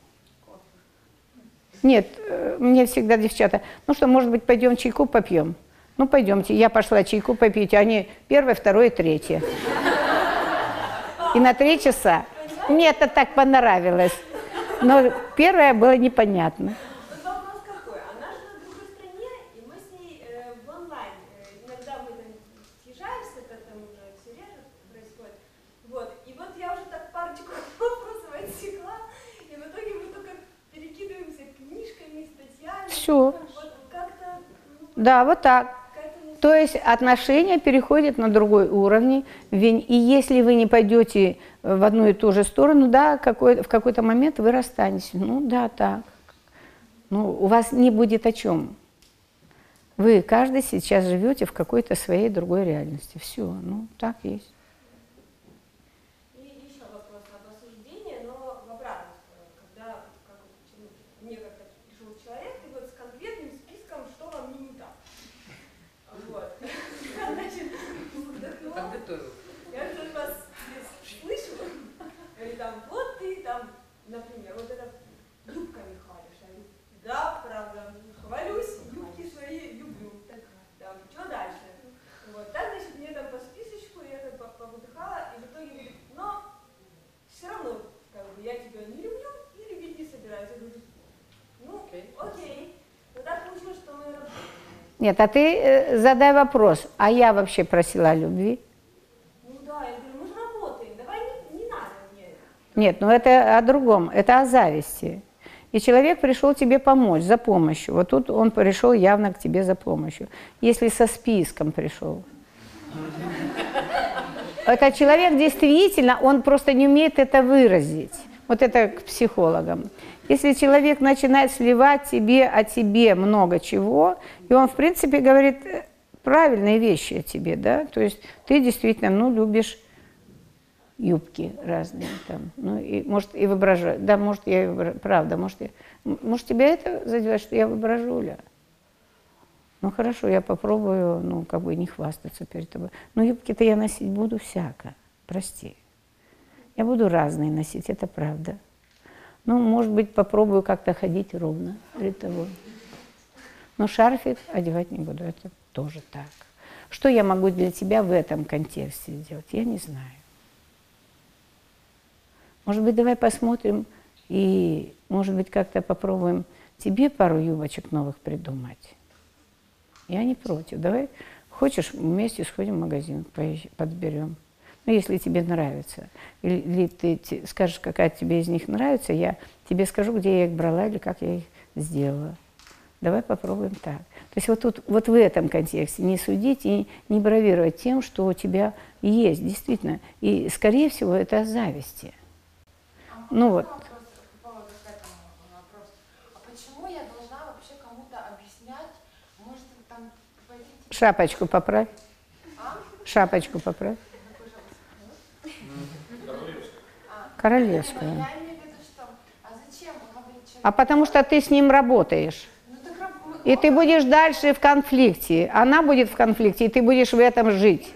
Нет, э, мне всегда девчата, ну что, может быть, пойдем чайку попьем? Ну, пойдемте. Я пошла чайку попить, они первое, второе, третье. И на три часа. Мне это так понравилось. Но первое было непонятно. Вот вопрос какой. Она живет в другой стране, и мы с ней э, в онлайн. Э, иногда мы там съезжаемся, когда там уже все реже происходит. Вот. И вот я уже так парочку вопросов отсекла, и в итоге мы только перекидываемся книжками, ну, Да, вот так. То есть отношения переходят на другой уровень. Вень- И если вы не пойдете в одну и ту же сторону, да, какой, в какой-то момент вы расстанетесь. Ну да, так. Ну, у вас не будет о чем. Вы каждый сейчас живете в какой-то своей другой реальности. Все, ну так есть. И еще вопрос об осуждении, но в обратную сторону. Когда, как вот, ну, мне как-то пришел человек, и вот с конкретным списком, что во мне не так. Вот. Я, значит, вздохнула. Подготовил. Я тут вас здесь слышу. Говорит, там, вот ты там, например, вот это юбками хвалишь. Я говорю, да, правда, хвалюсь, юбки свои люблю. Там, что дальше? Вот, так, значит, мне там по списочку, я так по- повыдыхала, и в итоге говорит, но все равно, как бы, я тебя не люблю и любить не собираюсь. Я говорю, ну, Окей. окей. Но так получилось, что мы работаем. Нет, а ты э, задай вопрос, а я вообще просила о любви? Ну да, я говорю, мы же работаем, давай не, не надо мне. Нет, ну это о другом, это о зависти. И человек пришел тебе помочь, за помощью. Вот тут он пришел явно к тебе за помощью. Если со списком пришел. Это человек действительно, он просто не умеет это выразить. Вот это к психологам. Если человек начинает сливать тебе о тебе много чего, и он, в принципе, говорит э, правильные вещи о тебе, да, то есть ты действительно, ну, любишь юбки разные там, ну, и, может, и воображаю, да, может, я, правда, может, я, может, тебя это задевает, что я воображу, Ля? Ну, хорошо, я попробую, ну, как бы не хвастаться перед тобой. Но юбки-то я носить буду всяко, прости. Я буду разные носить, это правда. Ну, может быть, попробую как-то ходить ровно перед тобой. Но шарфик одевать не буду, это тоже так. Что я могу для тебя в этом контексте сделать, я не знаю. Может быть, давай посмотрим и, может быть, как-то попробуем тебе пару юбочек новых придумать. Я не против. Давай, хочешь, вместе сходим в магазин, подберем. Ну, если тебе нравится. Или, или ты скажешь, какая тебе из них нравится, я тебе скажу, где я их брала или как я их сделала. Давай попробуем так. То есть вот тут, вот в этом контексте не судить и не бравировать тем, что у тебя есть, действительно. И, скорее всего, это о зависти. Ну вот. Вопрос. А почему я должна вообще кому-то объяснять, может там пойти типа, Шапочку поправь. Шапочку поправь. Королевскую. А потому что ты с ним работаешь. И ты будешь дальше в конфликте. Она будет в конфликте, и ты будешь в этом жить.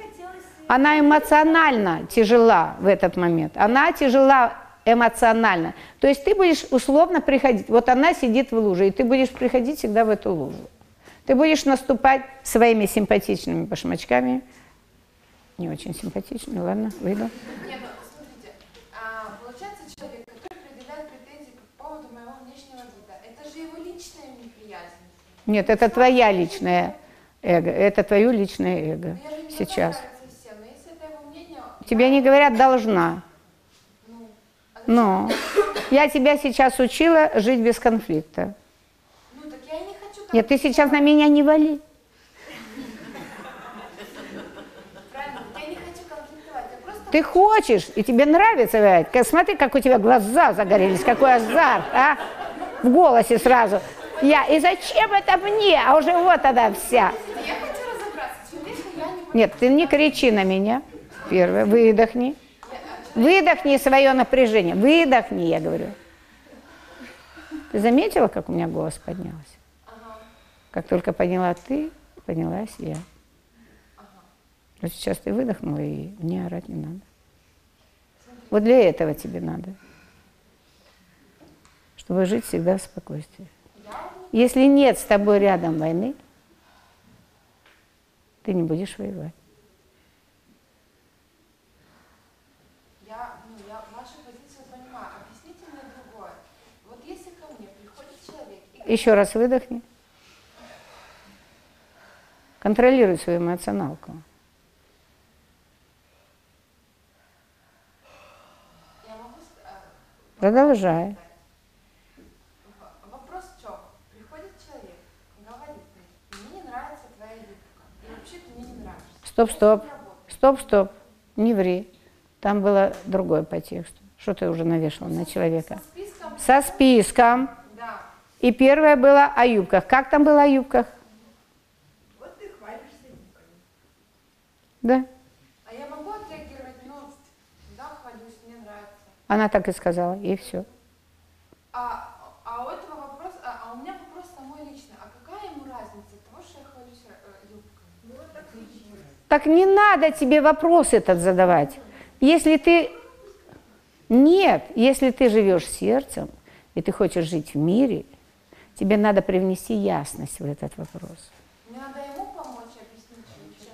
Она эмоционально тяжела в этот момент. Она тяжела эмоционально. То есть ты будешь условно приходить. Вот она сидит в луже, и ты будешь приходить всегда в эту лужу. Ты будешь наступать своими симпатичными башмачками. Не очень симпатичными, ладно, выйду. Не, ну смотрите, а, получается человек, который предъявляет претензии по поводу моего внешнего вида, это же его личная неприязнь. Нет, это твоя личная эго, это твое личное эго не сейчас. Тебе не говорят «должна». ну, а? Но я тебя сейчас учила жить без конфликта. ну так я и не хочу Нет, ты сейчас на меня не вали. Ты хочешь, и тебе нравится. Как- Смотри, как у тебя глаза загорелись, какой азарт, а? В голосе сразу. Я, и зачем это мне? А уже вот она вся. Нет, ты не кричи на меня. Первое, выдохни. Выдохни свое напряжение. Выдохни, я говорю. Ты заметила, как у меня голос поднялся? Как только поняла ты, поднялась я. Вот сейчас ты выдохнула, и мне орать не надо. Вот для этого тебе надо. Чтобы жить всегда в спокойствии. Если нет с тобой рядом войны, ты не будешь воевать. ну, Еще раз выдохни. Контролируй свою эмоционалку. а, Продолжай. В- Вопрос в чем? Приходит человек и говорит мне, мне не нравится твоя юбка. И вообще ты мне не нравишься. Стоп, стоп. Стоп, стоп. Не ври. Там было другое по тексту. Что ты уже навешала на человека? Со списком, Со списком. да. И первое было о юбках. Как там было о юбках? Вот ты хвалишься юбками. Да. А я могу отреагировать, ну, да, хвалюсь, мне нравится. Она так и сказала, и все. А, а у этого вопрос, а, а у меня вопрос самой лично. А какая ему разница от того, что я хвалюсь э, юбками? Так не надо тебе вопрос этот задавать. Если ты... Нет, если ты живешь сердцем, и ты хочешь жить в мире, тебе надо привнести ясность в этот вопрос. Мне надо ему помочь объяснить, чем.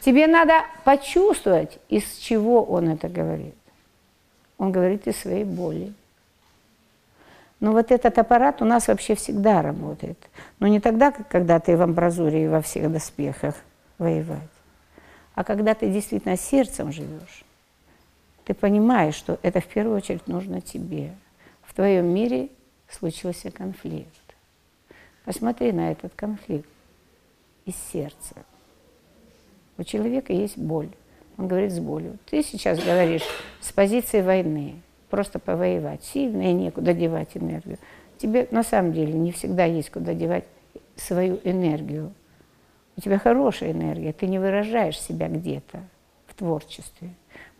Тебе надо почувствовать, из чего он это говорит. Он говорит из своей боли. Но вот этот аппарат у нас вообще всегда работает. Но не тогда, когда ты в амбразуре и во всех доспехах воевать, а когда ты действительно сердцем живешь. Ты понимаешь, что это в первую очередь нужно тебе. В твоем мире случился конфликт. Посмотри на этот конфликт из сердца. У человека есть боль. Он говорит с болью. Ты сейчас говоришь с позиции войны, просто повоевать. Сильно и некуда девать энергию. Тебе на самом деле не всегда есть куда девать свою энергию. У тебя хорошая энергия, ты не выражаешь себя где-то в творчестве.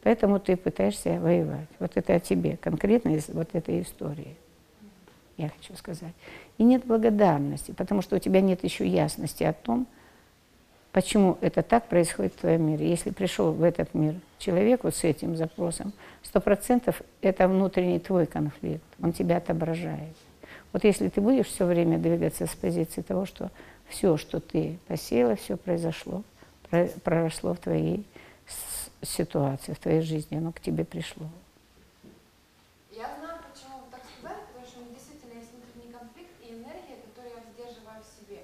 Поэтому ты пытаешься воевать. Вот это о тебе, конкретно из вот этой истории, я хочу сказать. И нет благодарности, потому что у тебя нет еще ясности о том, почему это так происходит в твоем мире. Если пришел в этот мир человек вот с этим запросом, сто процентов это внутренний твой конфликт, он тебя отображает. Вот если ты будешь все время двигаться с позиции того, что все, что ты посеяла, все произошло, про- проросло в твоей ситуации, в твоей жизни, оно к тебе пришло. Я знаю, почему вы так сказали, потому что у меня действительно есть внутренний конфликт и энергия, которую я сдерживаю в себе.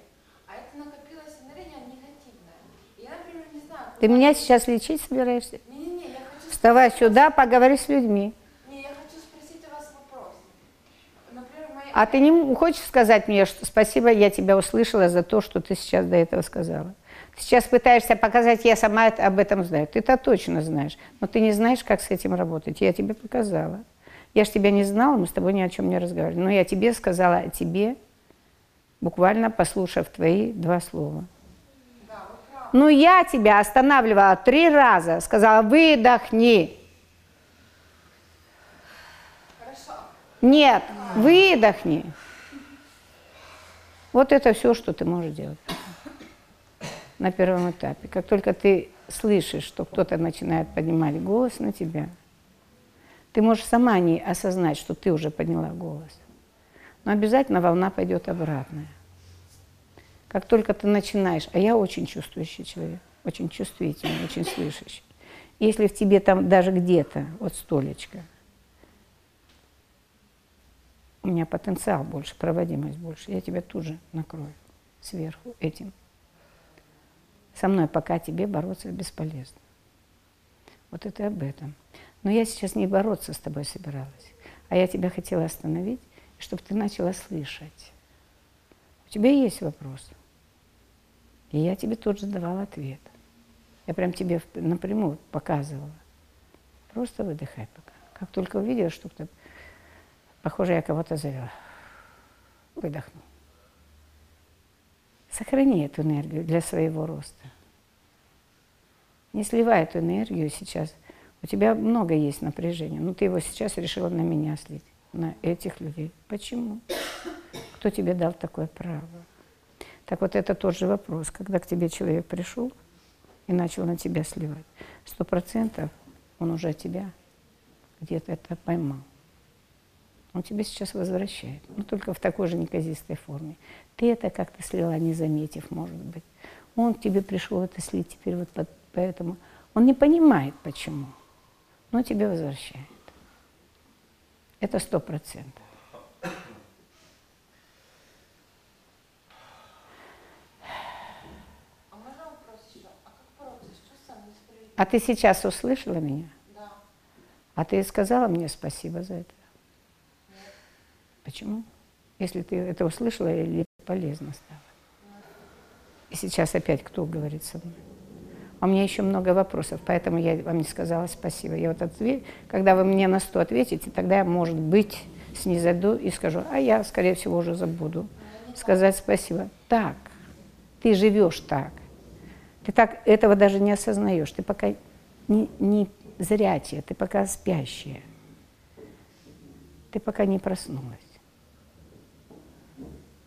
А это накопилась энергия негативная. И я, например, не знаю... Ты меня сейчас лечить собираешься? Не-не-не, я хочу... Вставай сюда, поговори с людьми. Не, я хочу спросить у вас вопрос. Например, моя... А ты не хочешь сказать мне, что спасибо, я тебя услышала за то, что ты сейчас до этого сказала? Сейчас пытаешься показать, я сама об этом знаю. Ты это точно знаешь, но ты не знаешь, как с этим работать. Я тебе показала. Я же тебя не знала, мы с тобой ни о чем не разговаривали. Но я тебе сказала о тебе, буквально послушав твои два слова. Да. Ну, я тебя останавливала три раза, сказала, выдохни. Нет, выдохни. Вот это все, что ты можешь делать на первом этапе. Как только ты слышишь, что кто-то начинает поднимать голос на тебя, ты можешь сама не осознать, что ты уже подняла голос. Но обязательно волна пойдет обратная. Как только ты начинаешь, а я очень чувствующий человек, очень чувствительный, очень слышащий. Если в тебе там даже где-то, вот столечко, у меня потенциал больше, проводимость больше, я тебя тут же накрою сверху этим. Со мной пока тебе бороться бесполезно. Вот это об этом. Но я сейчас не бороться с тобой собиралась, а я тебя хотела остановить, чтобы ты начала слышать. У тебя есть вопрос. И я тебе тут же давала ответ. Я прям тебе напрямую показывала. Просто выдыхай пока. Как только увидела, что кто Похоже, я кого-то завела. Выдохнул. Сохрани эту энергию для своего роста. Не сливай эту энергию сейчас. У тебя много есть напряжения, но ты его сейчас решила на меня слить, на этих людей. Почему? Кто тебе дал такое право? Так вот это тот же вопрос. Когда к тебе человек пришел и начал на тебя сливать, сто процентов он уже тебя где-то это поймал. Он тебе сейчас возвращает, но только в такой же неказистой форме. Ты это как-то слила, не заметив, может быть. Он к тебе пришел это слить теперь вот под, поэтому. Он не понимает, почему, но тебе возвращает. Это сто процентов. А? А? А ты сейчас услышала меня? Да. А ты сказала мне спасибо за это? Почему? Если ты это услышала или полезно стало? И сейчас опять кто говорит со мной? А у меня еще много вопросов, поэтому я вам не сказала спасибо. Я вот ответ... Когда вы мне на сто ответите, тогда я, может быть, снизойду и скажу, а я, скорее всего, уже забуду сказать спасибо. Так, ты живешь так. Ты так этого даже не осознаешь. Ты пока не, не зрячая, ты пока спящая. Ты пока не проснулась.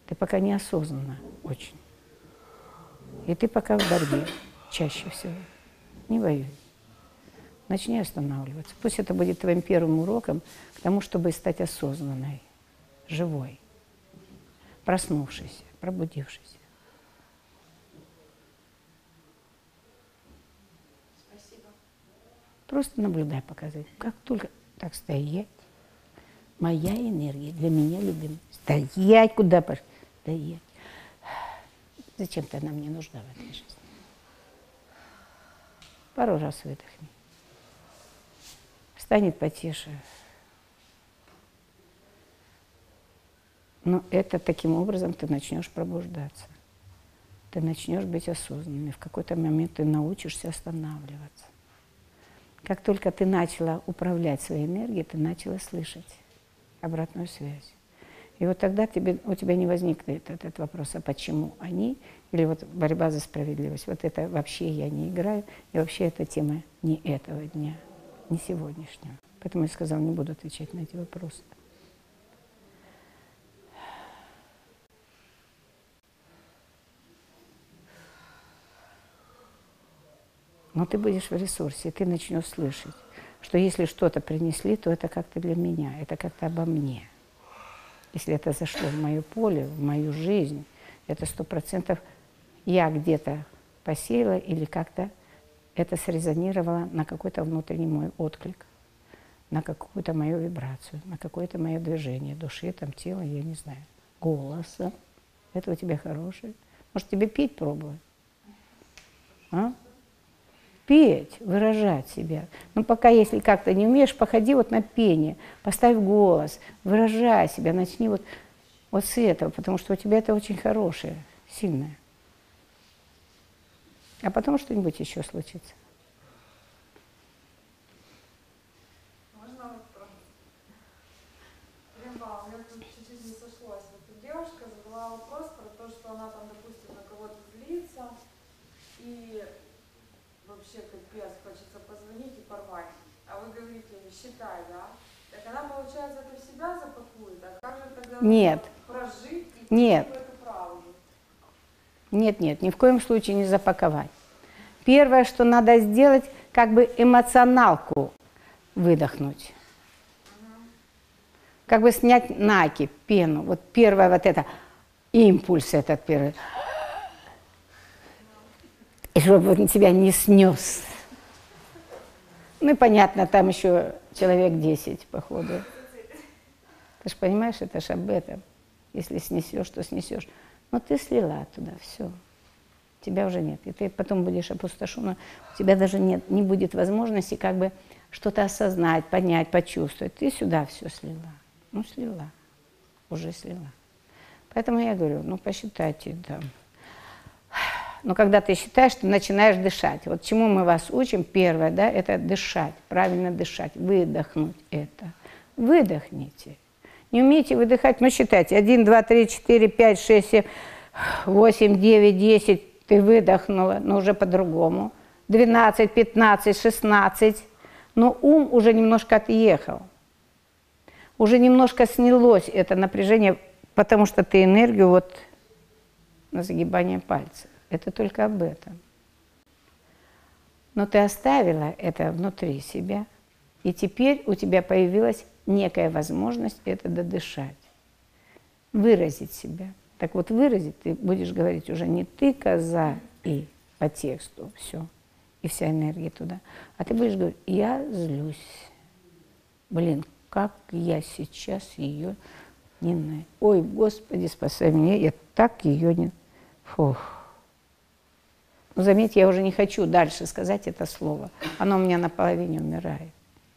Ты пока неосознанно очень. И ты пока в борьбе чаще всего. Не воюй. Начни останавливаться. Пусть это будет твоим первым уроком к тому, чтобы стать осознанной, живой, проснувшейся, пробудившейся. Спасибо. Просто наблюдай, показывай. Как только так стоять, моя энергия для меня любимая. Стоять, куда пошли? Стоять. Зачем-то она мне нужна в этой жизни. Пару раз выдохни. Станет потише. Но это таким образом ты начнешь пробуждаться. Ты начнешь быть осознанным. В какой-то момент ты научишься останавливаться. Как только ты начала управлять своей энергией, ты начала слышать обратную связь. И вот тогда тебе, у тебя не возникнет этот вопрос, а почему они, или вот борьба за справедливость. Вот это вообще я не играю, и вообще эта тема не этого дня, не сегодняшнего. Поэтому я сказала, не буду отвечать на эти вопросы. Но ты будешь в ресурсе, ты начнешь слышать, что если что-то принесли, то это как-то для меня, это как-то обо мне. Если это зашло в мое поле, в мою жизнь, это сто процентов я где-то посеяла или как-то это срезонировало на какой-то внутренний мой отклик, на какую-то мою вибрацию, на какое-то мое движение души, там, тела, я не знаю, голоса. Это у тебя хорошее. Может, тебе петь пробовать? А? Петь, выражать себя. Но пока, если как-то не умеешь, походи вот на пение, поставь голос, выражай себя, начни вот, вот с этого, потому что у тебя это очень хорошее, сильное. А потом что-нибудь еще случится. Можно вопрос? Римба, у меня тут чуть-чуть не сошлось. Вот тут девушка задала вопрос про то, что она там, допустим, на кого-то злится, и вообще капец, хочется позвонить и порвать. А вы считай, да? Так она, получается, это в себя запакует, а как же тогда Нет. прожить и Нет. эту правду? Нет, нет, ни в коем случае не запаковать. Первое, что надо сделать, как бы эмоционалку выдохнуть. Как бы снять накипь, пену. Вот первое вот это, импульс этот первый. И чтобы он тебя не снес. Ну и понятно, там еще человек 10, походу. Ты же понимаешь, это ж об этом. Если снесешь, то снесешь. Но ты слила туда, все. Тебя уже нет. И ты потом будешь опустошена. У тебя даже нет, не будет возможности как бы что-то осознать, понять, почувствовать. Ты сюда все слила. Ну, слила. Уже слила. Поэтому я говорю, ну, посчитайте там. Но когда ты считаешь, ты начинаешь дышать. Вот чему мы вас учим, первое, да, это дышать, правильно дышать, выдохнуть это. Выдохните. Не умеете выдыхать, ну считайте. 1, 2, 3, 4, 5, 6, 7, 8, 9, 10. Ты выдохнула, но уже по-другому. 12, 15, 16. Но ум уже немножко отъехал. Уже немножко снялось это напряжение Потому что ты энергию вот на загибание пальца. Это только об этом. Но ты оставила это внутри себя, и теперь у тебя появилась некая возможность это додышать, выразить себя. Так вот, выразить ты будешь говорить уже не ты, коза, и по тексту все, и вся энергия туда, а ты будешь говорить, я злюсь. Блин, как я сейчас ее не. Ой, Господи, спасай меня, я так ее не... Фух. Но заметьте, я уже не хочу дальше сказать это слово. Оно у меня наполовине умирает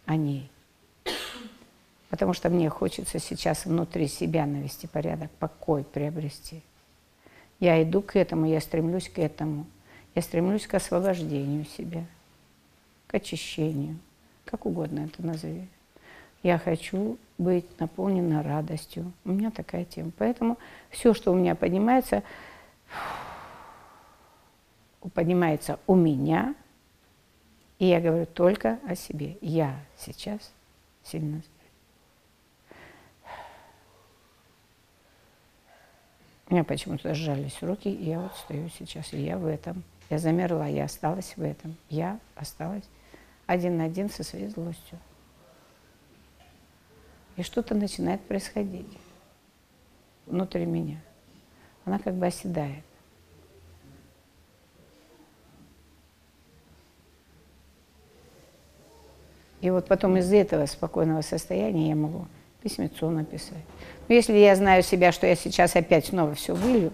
о ней. Потому что мне хочется сейчас внутри себя навести порядок, покой приобрести. Я иду к этому, я стремлюсь к этому. Я стремлюсь к освобождению себя, к очищению, как угодно это назови. Я хочу быть наполнена радостью. У меня такая тема. Поэтому все, что у меня поднимается, поднимается у меня, и я говорю только о себе. Я сейчас сильно У меня почему-то сжались руки, и я вот стою сейчас, и я в этом. Я замерла, я осталась в этом. Я осталась один на один со своей злостью. И что-то начинает происходить внутри меня. Она как бы оседает. И вот потом из этого спокойного состояния я могу письмецо написать. Но если я знаю себя, что я сейчас опять снова все вылью,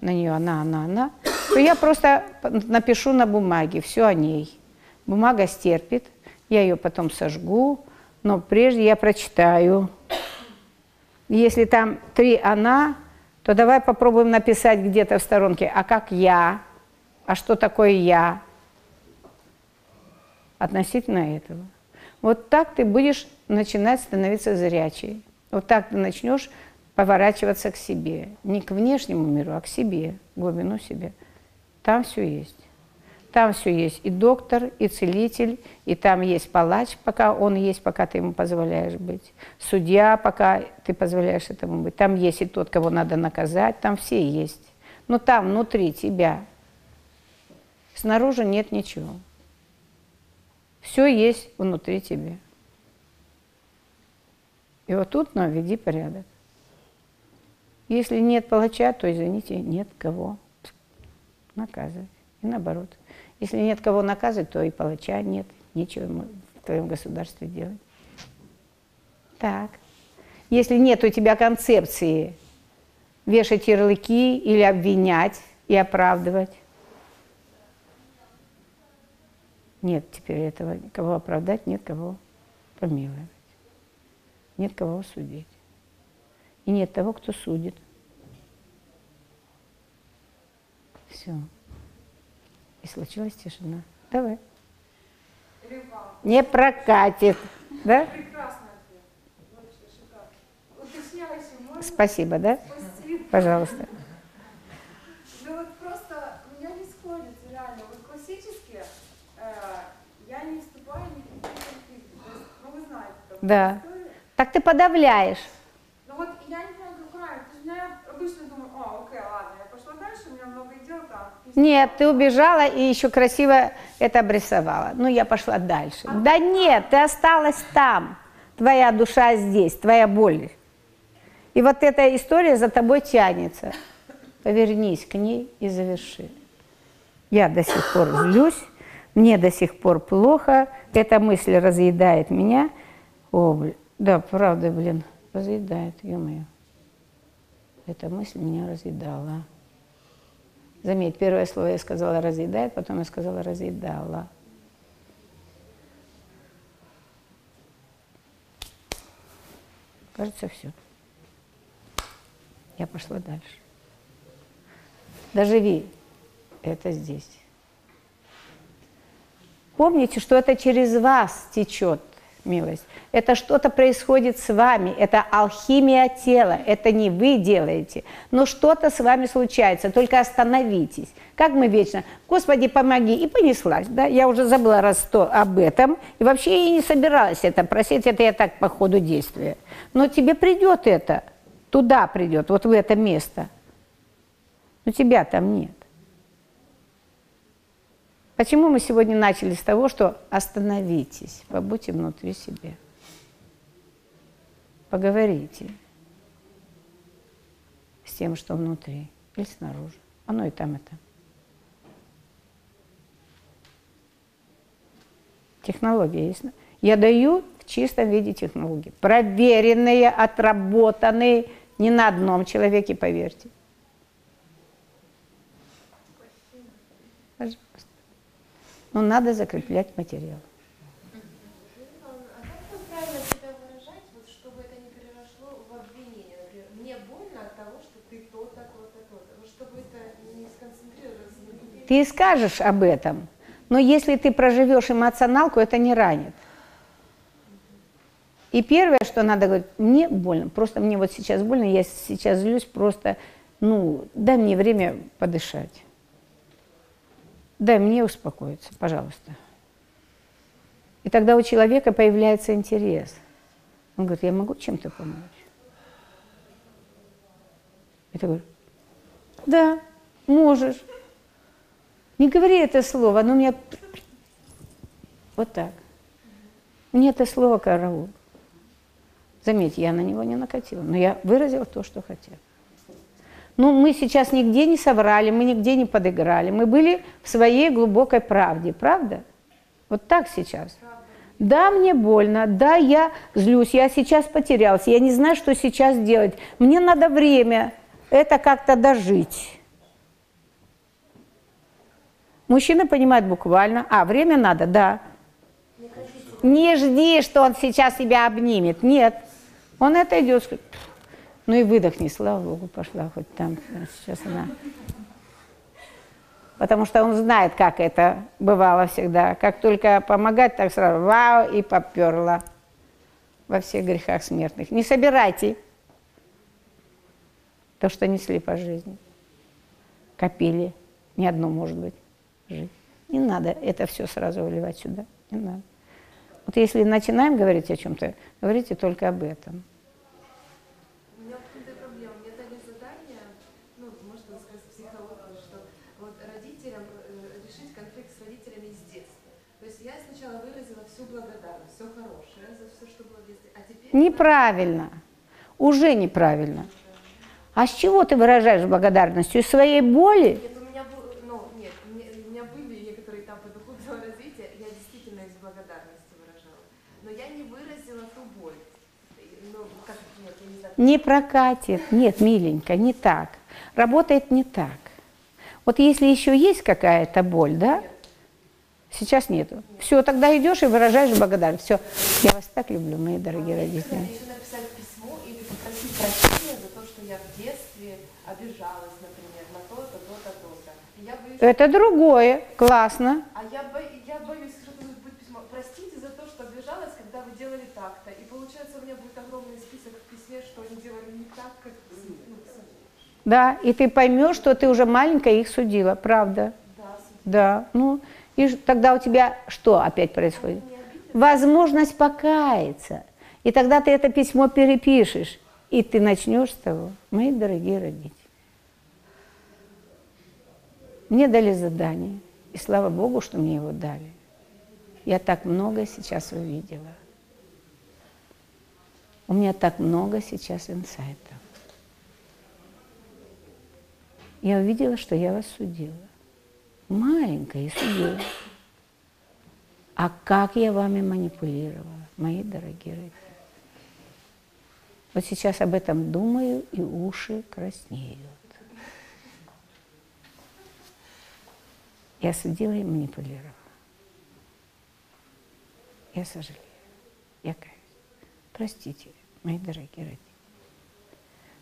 на нее она, она, она, то я просто напишу на бумаге все о ней. Бумага стерпит, я ее потом сожгу, но прежде я прочитаю. Если там три «она», то давай попробуем написать где-то в сторонке, а как я, а что такое я, относительно этого. Вот так ты будешь начинать становиться зрячей. Вот так ты начнешь поворачиваться к себе. Не к внешнему миру, а к себе, глубину себя. Там все есть. Там все есть и доктор, и целитель, и там есть палач, пока он есть, пока ты ему позволяешь быть. Судья, пока ты позволяешь этому быть. Там есть и тот, кого надо наказать, там все есть. Но там, внутри тебя, снаружи нет ничего. Все есть внутри тебя. И вот тут наведи порядок. Если нет палача, то, извините, нет кого наказывать. И наоборот. Если нет кого наказывать, то и палача нет. Нечего в твоем государстве делать. Так. Если нет у тебя концепции вешать ярлыки или обвинять и оправдывать, Нет теперь этого, кого оправдать, нет кого помиловать. Нет кого судить. И нет того, кто судит. Все. И случилась тишина. Давай. Не прокатит. Да? Спасибо, да? Спасибо. Пожалуйста. Ну вот просто у меня не сходится реально. Вот классически э, я не вступаю ни в какие конфликты. То есть, ну вы знаете такую Да. Так ты подавляешь. Ну вот я не как правильно. То есть я обычно думаю, а, окей, ладно, я пошла дальше, у меня много дел там. Нет, ты убежала и еще красиво это обрисовала. Ну, я пошла дальше. Да нет, ты осталась там. Твоя душа здесь, твоя боль. И вот эта история за тобой тянется. Повернись к ней и заверши. Я до сих пор злюсь, мне до сих пор плохо, эта мысль разъедает меня. О, блин, да, правда, блин, разъедает, ё-моё. Эта мысль меня разъедала. Заметь, первое слово я сказала разъедает, потом я сказала разъедала. Кажется, все. Я пошла дальше. Доживи это здесь. Помните, что это через вас течет милость. Это что-то происходит с вами, это алхимия тела, это не вы делаете, но что-то с вами случается, только остановитесь. Как мы вечно, Господи, помоги, и понеслась, да, я уже забыла раз сто об этом, и вообще я не собиралась это просить, это я так по ходу действия. Но тебе придет это, туда придет, вот в это место. Но тебя там нет. Почему мы сегодня начали с того, что остановитесь, побудьте внутри себя. Поговорите с тем, что внутри или снаружи. Оно и там, и там. Технология есть. Я даю в чистом виде технологии. Проверенные, отработанные не на одном человеке, поверьте. Пожалуйста. Но надо закреплять материал. А как вот правильно себя выражать, вот, чтобы это не переросло в обвинение? Например, мне больно от того, что ты то-то, то-то, то-то. Вот чтобы это не сконцентрироваться на тебе. Ты скажешь об этом, но если ты проживешь эмоционалку, это не ранит. И первое, что надо говорить, мне больно, просто мне вот сейчас больно, я сейчас злюсь, просто, ну, дай мне время подышать. Дай мне успокоиться, пожалуйста. И тогда у человека появляется интерес. Он говорит, я могу чем-то помочь? И ты говоришь, да, можешь. Не говори это слово, оно меня вот так. Мне это слово караул. Заметь, я на него не накатила, но я выразила то, что хотела. Ну, мы сейчас нигде не соврали, мы нигде не подыграли. Мы были в своей глубокой правде, правда? Вот так сейчас. Да, мне больно, да, я злюсь, я сейчас потерялся, я не знаю, что сейчас делать. Мне надо время это как-то дожить. Мужчина понимает буквально, а, время надо, да. Не жди, что он сейчас тебя обнимет, нет. Он это идет, ну и выдохни, слава Богу, пошла хоть там, сейчас она. Потому что он знает, как это бывало всегда. Как только помогать, так сразу вау, и поперла во всех грехах смертных. Не собирайте то, что несли по жизни. Копили, не одно, может быть, жить. Не надо это все сразу выливать сюда, не надо. Вот если начинаем говорить о чем-то, говорите только об этом. У меня вот эта проблема. Мне дали задание, ну, можно сказать, психологию, что вот родителям э, решить конфликт с родителями с детства. То есть я сначала выразила всю благодарность, все хорошее за все, что было в детстве, а теперь... Неправильно. Уже неправильно. А с чего ты выражаешь благодарностью? Из своей боли? Нет, у меня был, ну, нет, у меня, были некоторые этапы духовного развития, я действительно из благодарности выражала. Но я не выразила ту боль. Ну, как, нет, не знаю. Не прокатит. Нет, миленько, не так. Работает не так. Вот если еще есть какая-то боль, да? Сейчас нету. Все, тогда идешь и выражаешь благодарность. Все, я вас так люблю, мои дорогие родители. Еще написать письмо или попросить прощения за то, что я в детстве обижалась, например, на то-то, то-то, то-то. Боюсь, Это другое, классно. а я, бо- я боюсь, что будет письмо. Простите за то, что обижалась, когда вы делали так-то. И получается, у меня будет огромный список в письме, что они делали не так, как ну, Да, и ты поймешь, что ты уже маленькая их судила, правда. да, судьба. Да, ну, и тогда у тебя что опять происходит? Возможность покаяться. И тогда ты это письмо перепишешь, и ты начнешь с того, мои дорогие родители. Мне дали задание, и слава Богу, что мне его дали. Я так много сейчас увидела. У меня так много сейчас инсайтов. Я увидела, что я вас судила. Маленькая и судила. А как я вами манипулировала, мои дорогие родители? Вот сейчас об этом думаю, и уши краснеют. Я судила и манипулировала. Я сожалею. Я каюсь. Простите, мои дорогие родители.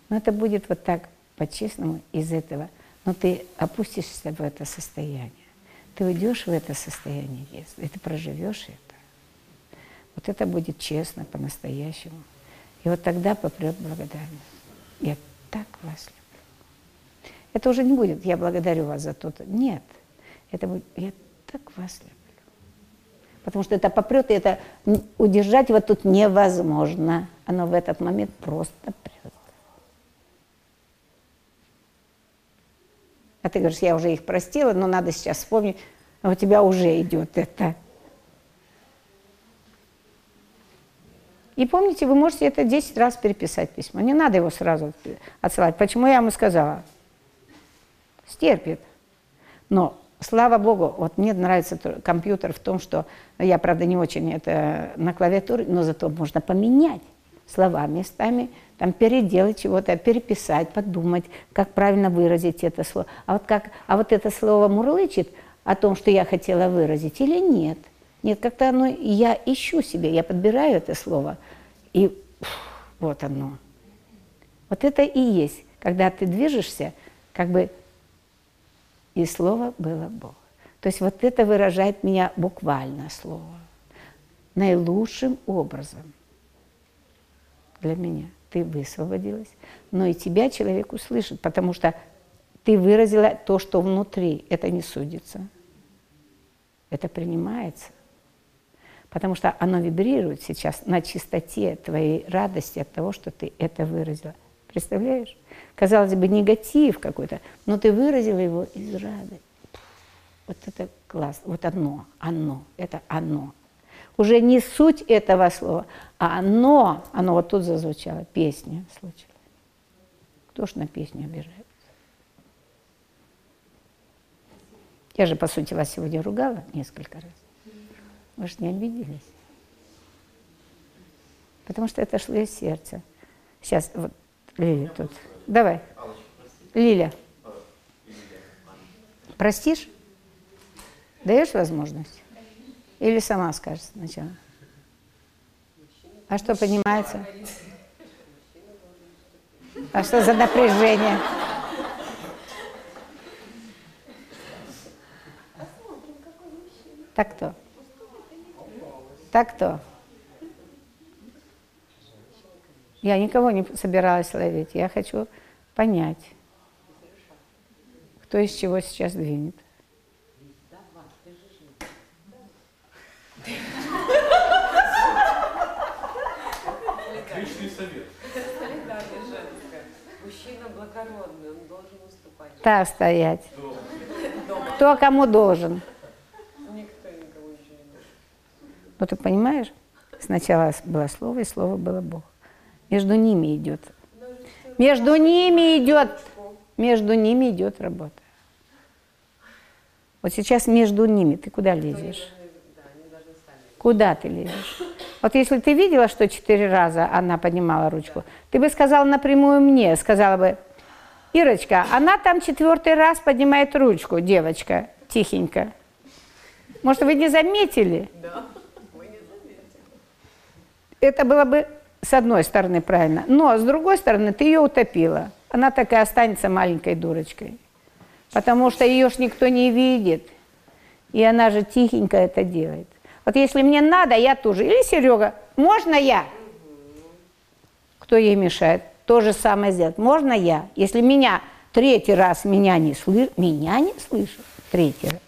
Но это будет вот так по-честному из этого. Но ты опустишься в это состояние. Ты уйдешь в это состояние детства, и ты проживешь это. Вот это будет честно, по-настоящему. И вот тогда попрет благодарность. Я так вас люблю. Это уже не будет, я благодарю вас за то-то. Нет. Это будет, я так вас люблю. Потому что это попрет, и это удержать вот тут невозможно. Оно в этот момент просто прет. А ты говоришь, я уже их простила, но надо сейчас вспомнить. А у тебя уже идет это. И помните, вы можете это 10 раз переписать письмо. Не надо его сразу отсылать. Почему я ему сказала? Стерпит. Но, слава богу, вот мне нравится компьютер в том, что я, правда, не очень это на клавиатуре, но зато можно поменять слова местами, там переделать чего-то, переписать, подумать, как правильно выразить это слово. А вот, как, а вот это слово мурлычет о том, что я хотела выразить или нет. Нет, как-то оно, я ищу себе, я подбираю это слово, и вот оно. Вот это и есть, когда ты движешься, как бы и слово было Бог. То есть вот это выражает меня буквально слово. Наилучшим образом для меня. Ты высвободилась, но и тебя человек услышит, потому что ты выразила то, что внутри. Это не судится. Это принимается. Потому что оно вибрирует сейчас на чистоте твоей радости от того, что ты это выразила. Представляешь? Казалось бы, негатив какой-то, но ты выразила его из радости. Вот это классно. Вот оно, оно, это оно. Уже не суть этого слова, а оно, оно вот тут зазвучало, песня случилась. Кто ж на песню обижается? Я же, по сути, вас сегодня ругала несколько раз. Вы же не обиделись. Потому что это шло из сердца. Сейчас, вот, Лиля тут. Давай. Лиля. Простишь? Даешь возможность? Или сама скажешь сначала? А что поднимается? А что за напряжение? Так кто? Так кто? Я никого не собиралась ловить. Я хочу понять, кто из чего сейчас двинет. Личный совет. Мужчина благородный, он должен Так стоять. Кто кому должен. Ну ты понимаешь? Сначала было слово, и слово было Бог. Между ними идет. Между ними идет, между ними идет работа. Вот сейчас между ними ты куда лезешь? Куда ты лезешь? Вот если ты видела, что четыре раза она поднимала ручку, ты бы сказала напрямую мне, сказала бы, Ирочка, она там четвертый раз поднимает ручку, девочка, тихенько. Может, вы не заметили? Да, мы не заметили. Это было бы с одной стороны правильно, но с другой стороны ты ее утопила. Она так и останется маленькой дурочкой, потому что ее ж никто не видит, и она же тихенько это делает. Вот если мне надо, я тоже. Или Серега, можно я? Кто ей мешает? То же самое сделать. Можно я? Если меня третий раз меня не слышит, меня не слышит третий раз.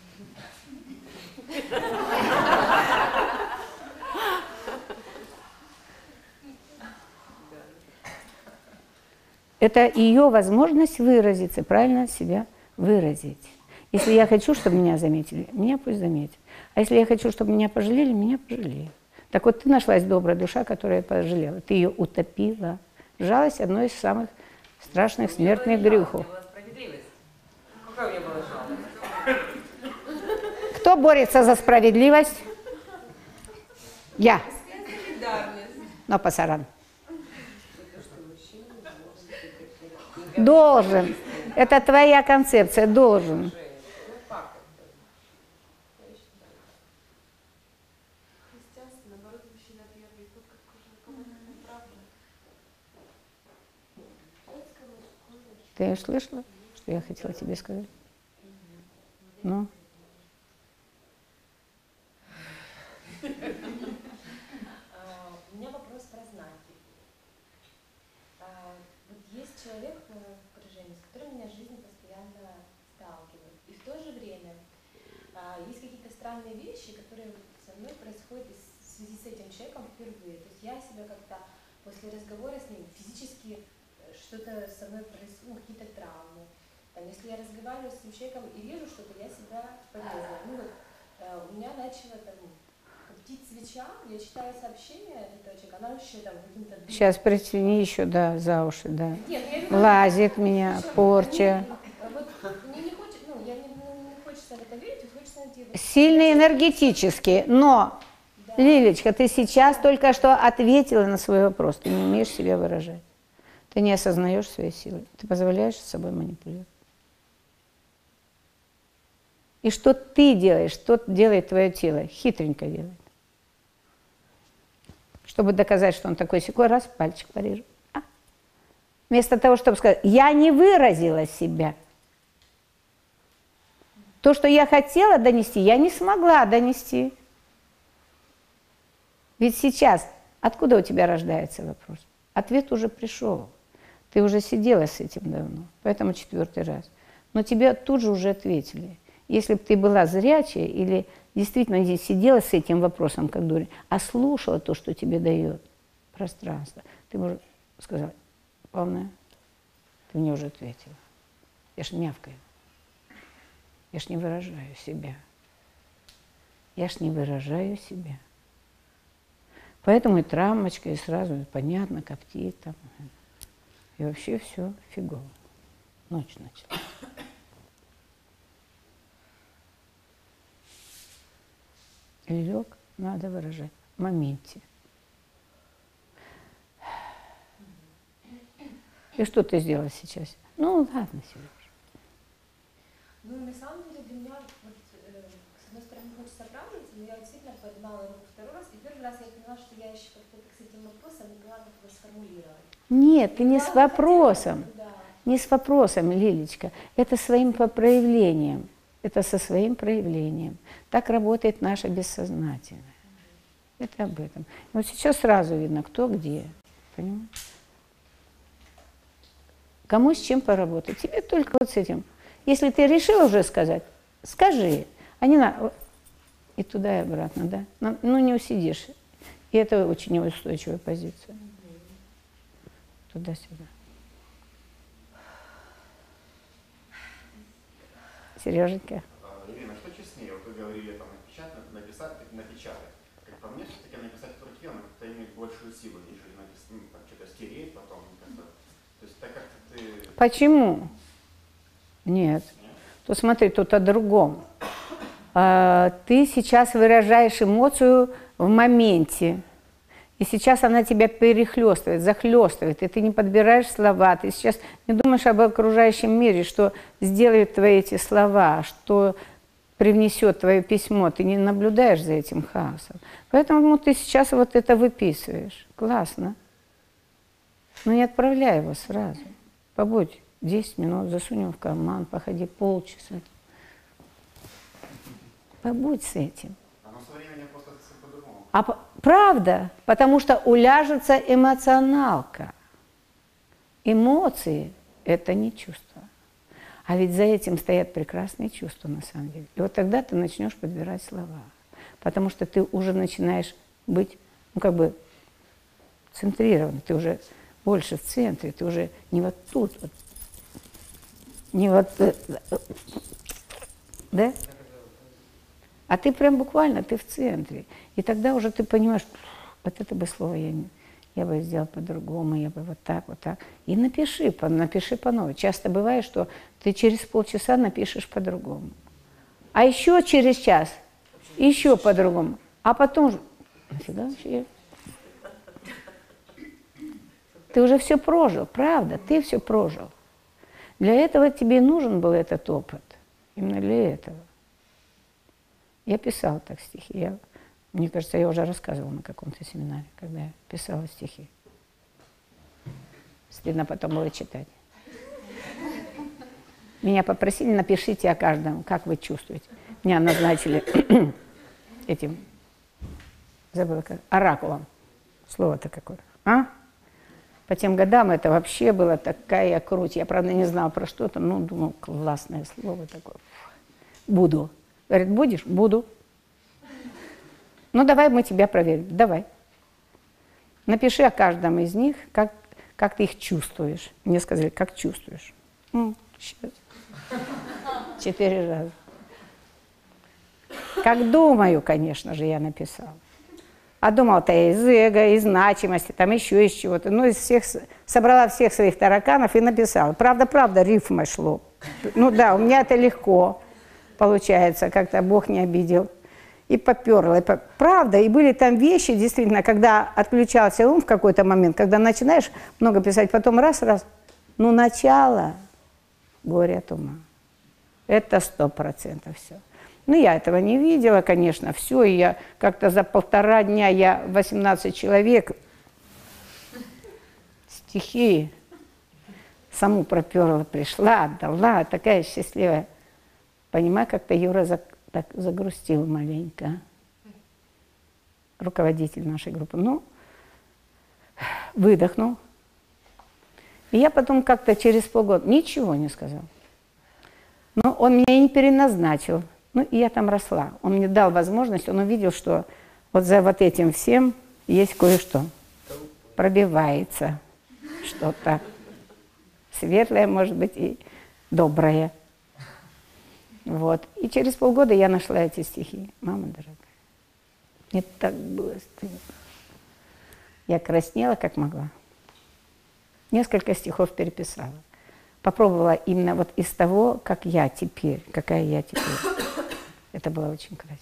Это ее возможность выразиться, правильно себя выразить. Если я хочу, чтобы меня заметили, меня пусть заметят. А если я хочу, чтобы меня пожалели, меня пожалеют. Так вот, ты нашлась добрая душа, которая пожалела. Ты ее утопила. Жалость – одно из самых страшных смертных грехов. Кто борется за справедливость? Я. Но пасаран. Должен. Это твоя концепция. Должен. Христианство, наоборот, мужчина первый, тут как уже кому-то неправда. Ты слышала, что я хотела тебе сказать? Ну? У меня вопрос про знаки. А, Вот есть человек э, в окружении, с которым меня жизнь постоянно сталкивает. И в то же время а, есть какие-то странные вещи, которые со мной происходят в связи с этим человеком впервые. То есть я себя как-то после разговора с ним что-то со мной происходит, ну, какие-то травмы. Там, если я разговариваю с этим человеком и вижу что-то, я себя полезно. Ну вот э, у меня начала там коптить свеча, я читаю сообщение этого человека, она вообще там каким-то... Сейчас притяни еще, да, за уши, да. Нет, ну, я имею в виду, Лазит меня, Причём порча. Вот мне не хочется, ну, я не, ну, не хочется в это верить, вот хочется найти... вот Сильный энергетически, но, Лилечка, ты сейчас только что ответила на свой вопрос. Ты не умеешь себя выражать. Ты не осознаешь своей силы. Ты позволяешь с собой манипулировать. И что ты делаешь, что делает твое тело? Хитренько делает. Чтобы доказать, что он такой секой, раз, пальчик порежу. А? Вместо того, чтобы сказать, я не выразила себя. То, что я хотела донести, я не смогла донести. Ведь сейчас, откуда у тебя рождается вопрос? Ответ уже пришел. Ты уже сидела с этим давно, поэтому четвертый раз. Но тебе тут же уже ответили. Если бы ты была зрячая или действительно не сидела с этим вопросом, как дурень, а слушала то, что тебе дает пространство, ты бы сказала, полная, ты мне уже ответила. Я ж мявкаю. Я ж не выражаю себя. Я ж не выражаю себя. Поэтому и травмочка, и сразу понятно, коптит там. И вообще все фигово. Ночь начала. Лег надо выражать в моменте. И что ты сделала сейчас? Ну, ладно, Сереж. Ну, на самом деле, для меня, вот, э, с одной стороны, хочется оправдываться, но я действительно поднимала руку второй раз, и первый раз я поняла, что я еще как-то с этим вопросом не поняла, как его сформулировать. Нет, ты не с вопросом. Не с вопросом, Лилечка. Это своим проявлением. Это со своим проявлением. Так работает наше бессознательное. Это об этом. Вот сейчас сразу видно, кто где. Понимаешь? Кому с чем поработать? Тебе только вот с этим. Если ты решил уже сказать, скажи. А не на... И туда, и обратно, да? Ну, не усидишь. И это очень неустойчивая позиция. Туда-сюда. Сереженька. А, Ирина, что честнее? Вот вы говорили там напечатать, написать, напечатать. Как по мне, все-таки написать в руке, оно как-то имеет большую силу, нежели написать, ну, там, что-то стереть потом. как-то. То есть так как ты... Почему? Нет. То смотри, тут о другом. А, Ты сейчас выражаешь эмоцию в моменте. И сейчас она тебя перехлестывает, захлестывает, и ты не подбираешь слова. Ты сейчас не думаешь об окружающем мире, что сделают твои эти слова, что привнесет твое письмо. Ты не наблюдаешь за этим хаосом. Поэтому ты сейчас вот это выписываешь. Классно. Но не отправляй его сразу. Побудь 10 минут, засунь его в карман, походи полчаса. Побудь с этим. Оно со временем просто по-другому. А правда, потому что уляжется эмоционалка. Эмоции – это не чувство. А ведь за этим стоят прекрасные чувства на самом деле. И вот тогда ты начнешь подбирать слова. Потому что ты уже начинаешь быть, ну как бы, центрирован. Ты уже больше в центре, ты уже не вот тут, вот, не вот, э, э, да? А ты прям буквально, ты в центре. И тогда уже ты понимаешь, вот это бы слово я, не, я бы сделал по-другому, я бы вот так, вот так. И напиши, напиши по новой. Часто бывает, что ты через полчаса напишешь по-другому. А еще через час еще по-другому. А потом нафига вообще? Ты уже все прожил, правда, ты все прожил. Для этого тебе нужен был этот опыт. Именно для этого. Я писала так стихи. Я, мне кажется, я уже рассказывала на каком-то семинаре, когда я писала стихи. Стыдно потом было читать. Меня попросили, напишите о каждом, как вы чувствуете. Меня назначили этим, забыла как, оракулом. Слово-то какое. А? По тем годам это вообще была такая круть. Я, правда, не знала про что-то, но думала, классное слово такое. Буду. Говорит, будешь? Буду. Ну, давай мы тебя проверим. Давай. Напиши о каждом из них, как, как ты их чувствуешь. Мне сказали, как чувствуешь. М, Сейчас. Четыре раза. Как думаю, конечно же, я написала. А думал-то я из эго, из значимости, там еще из чего-то. Ну, из всех, собрала всех своих тараканов и написала. Правда, правда, рифма шло. Ну да, у меня это легко получается, как-то Бог не обидел. И поперла. И поп... Правда, и были там вещи, действительно, когда отключался ум в какой-то момент, когда начинаешь много писать, потом раз-раз, ну, начало горе от ума. Это сто процентов все. Ну, я этого не видела, конечно, все, и я как-то за полтора дня, я 18 человек, стихи, саму проперла, пришла, отдала, такая счастливая. Понимаю, как-то Юра за, так загрустил маленько, руководитель нашей группы. Ну, выдохнул. И я потом как-то через полгода ничего не сказал. Но он меня не переназначил. Ну, и я там росла. Он мне дал возможность, он увидел, что вот за вот этим всем есть кое-что. Пробивается что-то светлое, может быть, и доброе. Вот. И через полгода я нашла эти стихи. Мама дорогая, мне так было стыдно. Я краснела, как могла. Несколько стихов переписала. Попробовала именно вот из того, как я теперь, какая я теперь. Это было очень красиво.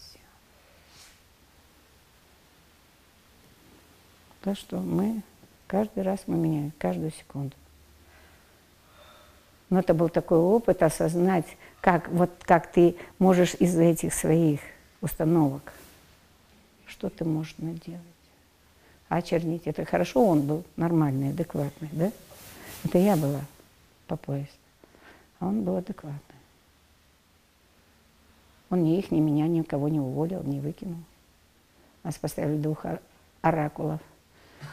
То, что мы каждый раз мы меняем, каждую секунду. Но это был такой опыт осознать, как, вот, как ты можешь из-за этих своих установок, что ты можешь наделать. А чернить, это хорошо, он был нормальный, адекватный, да? Это я была по пояс, а он был адекватный. Он ни их, ни меня, никого не уволил, не выкинул. Нас поставили двух оракулов.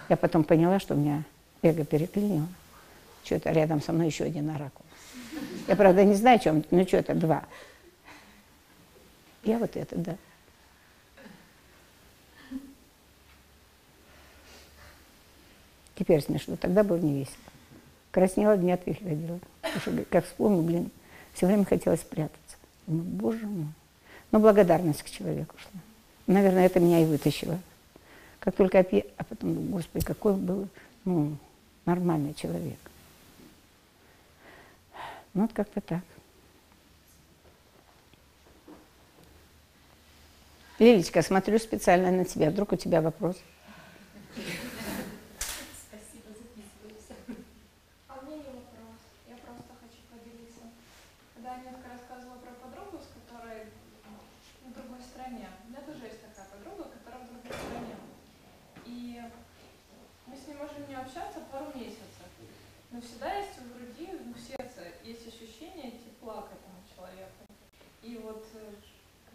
Я потом поняла, что у меня эго переклинило. Что-то рядом со мной еще один оракул. Я, правда, не знаю, чем, ну что это, два. Я вот это, да. Теперь смешно, тогда было не весело. Краснела, дня три ходила. Потому что, как вспомню, блин, все время хотелось спрятаться. Думаю, боже мой. Но благодарность к человеку шла. Наверное, это меня и вытащило. Как только опи... А потом, господи, какой был ну, нормальный человек. Ну, вот как-то так. Лилечка, смотрю специально на тебя. Вдруг у тебя вопрос?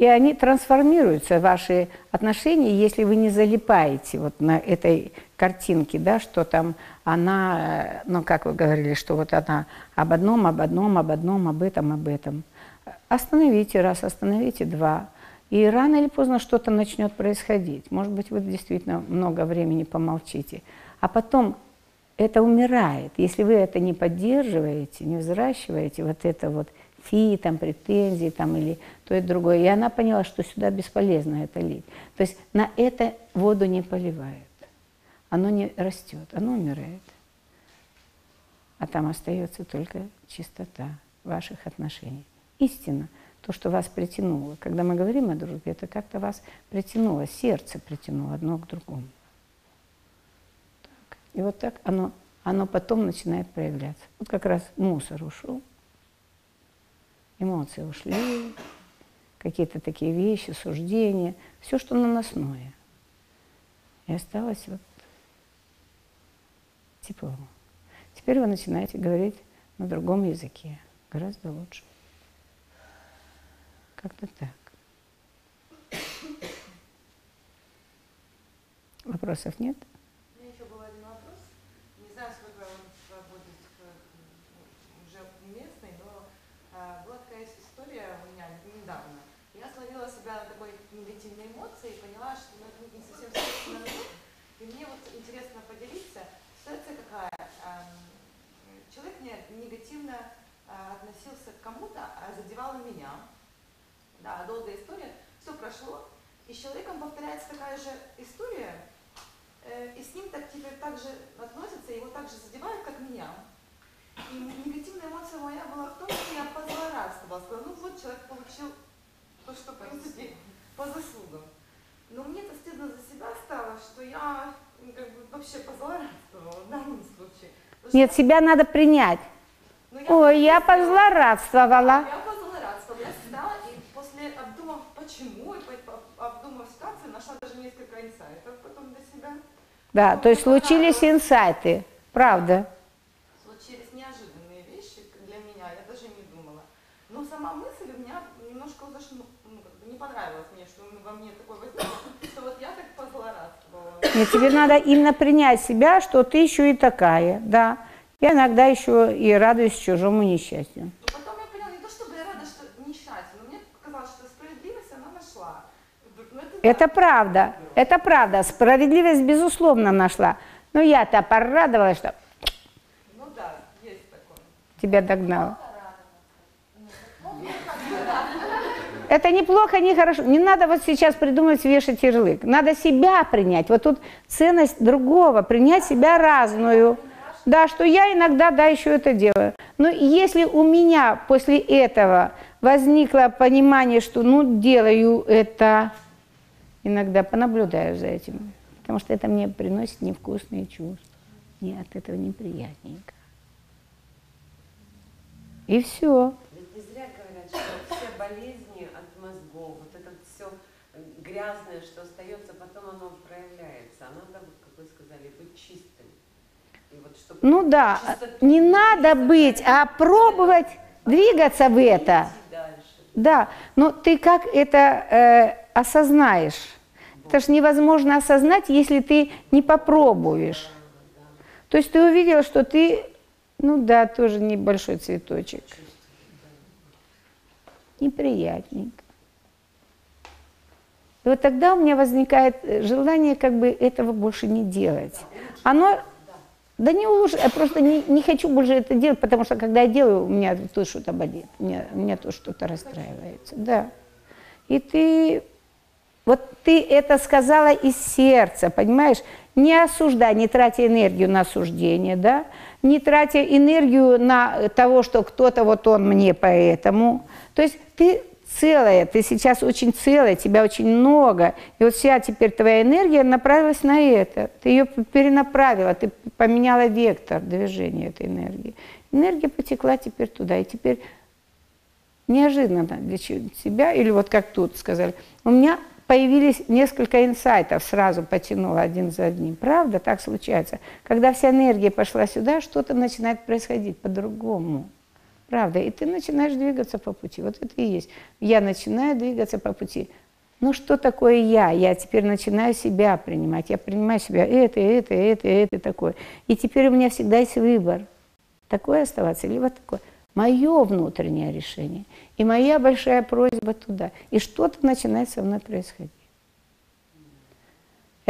И они трансформируются, ваши отношения, если вы не залипаете вот на этой картинке, да, что там она, ну, как вы говорили, что вот она об одном, об одном, об одном, об этом, об этом. Остановите раз, остановите два. И рано или поздно что-то начнет происходить. Может быть, вы действительно много времени помолчите. А потом это умирает. Если вы это не поддерживаете, не взращиваете, вот это вот фи, там, претензии там, или то и другое. И она поняла, что сюда бесполезно это лить. То есть на это воду не поливают. Оно не растет, оно умирает. А там остается только чистота ваших отношений. Истина, то, что вас притянуло. Когда мы говорим о дружбе, это как-то вас притянуло, сердце притянуло одно к другому. Так. И вот так оно, оно потом начинает проявляться. Вот как раз мусор ушел, эмоции ушли, какие-то такие вещи, суждения, все, что наносное. И осталось вот тепло. Теперь вы начинаете говорить на другом языке, гораздо лучше. Как-то так. Вопросов нет? Ну, история у меня недавно. Я словила себя на такой негативной эмоции и поняла, что ну, это не мне. И мне вот интересно поделиться. Ситуация какая? Человек не негативно э, относился к кому-то, а задевал меня. Да, долгая история. Все прошло, и с человеком повторяется такая же история, э, и с ним так теперь так же относятся, его так же задевают, как меня. И негативная эмоция моя была в том, что я позлорадствовала. Сказала, ну вот человек получил то, что, в принципе, по заслугам. Но мне-то стыдно за себя стало, что я как бы вообще позлорадствовала в данном случае. Потому Нет, что, себя надо принять. ну, Ой, я сделала. позлорадствовала. Я позлорадствовала. Я встала и после обдумав почему, и обдумав ситуацию, нашла даже несколько инсайтов потом для себя. Да, то есть случились инсайты. Правда. Случились неожиданные вещи для меня, я даже не думала. Но сама мысль у меня немножко уже ну, как бы не понравилась мне, что во мне такое возникло, что вот я так позлорадствовала. Нет, тебе надо именно принять себя, что ты еще и такая, да. Я иногда еще и радуюсь чужому несчастью. Но потом я поняла, не то чтобы я рада, что несчастье, но мне показалось, что справедливость она нашла. Ну, это, Это так. правда, это правда. Справедливость, безусловно, нашла. Но я-то порадовалась, что Ну да, есть такое. тебя догнала. Это неплохо, не хорошо. Не надо вот сейчас придумывать, вешать ярлык. Надо себя принять. Вот тут ценность другого, принять себя разную. Да, что я иногда, да, еще это делаю. Но если у меня после этого возникло понимание, что, ну, делаю это, иногда понаблюдаю за этим. Потому что это мне приносит невкусные чувства. Мне от этого неприятненько. И все. Ведь не зря говорят, что все болезни от мозгов, вот это все грязное, что остается, потом оно проявляется. А надо, вот, как вы сказали, быть чистым. Вот Ну да, чистоту не надо быть, а пробовать двигаться в это. Да, но ты как это э, осознаешь? Это же невозможно осознать, если ты не попробуешь. То есть ты увидела, что ты, ну да, тоже небольшой цветочек. Неприятненько. И вот тогда у меня возникает э, желание как бы этого больше не делать. Оно, да не улучшить, я просто не, не хочу больше это делать, потому что когда я делаю, у меня то что-то болит, у меня, у меня то что-то расстраивается. Да. И ты, вот ты это сказала из сердца, понимаешь? Не осуждай, не тратя энергию на осуждение, да? Не тратя энергию на того, что кто-то вот он мне поэтому. То есть ты целая, ты сейчас очень целая, тебя очень много, и вот вся теперь твоя энергия направилась на это. Ты ее перенаправила, ты поменяла вектор движения этой энергии. Энергия потекла теперь туда, и теперь неожиданно для себя, или вот как тут сказали, у меня появились несколько инсайтов, сразу потянуло один за одним. Правда, так случается. Когда вся энергия пошла сюда, что-то начинает происходить по-другому. Правда, и ты начинаешь двигаться по пути. Вот это и есть. Я начинаю двигаться по пути. Ну что такое я? Я теперь начинаю себя принимать. Я принимаю себя это, это, это, это, такое. И теперь у меня всегда есть выбор. Такое оставаться, либо такое. Мое внутреннее решение. И моя большая просьба туда. И что-то начинает со мной происходить.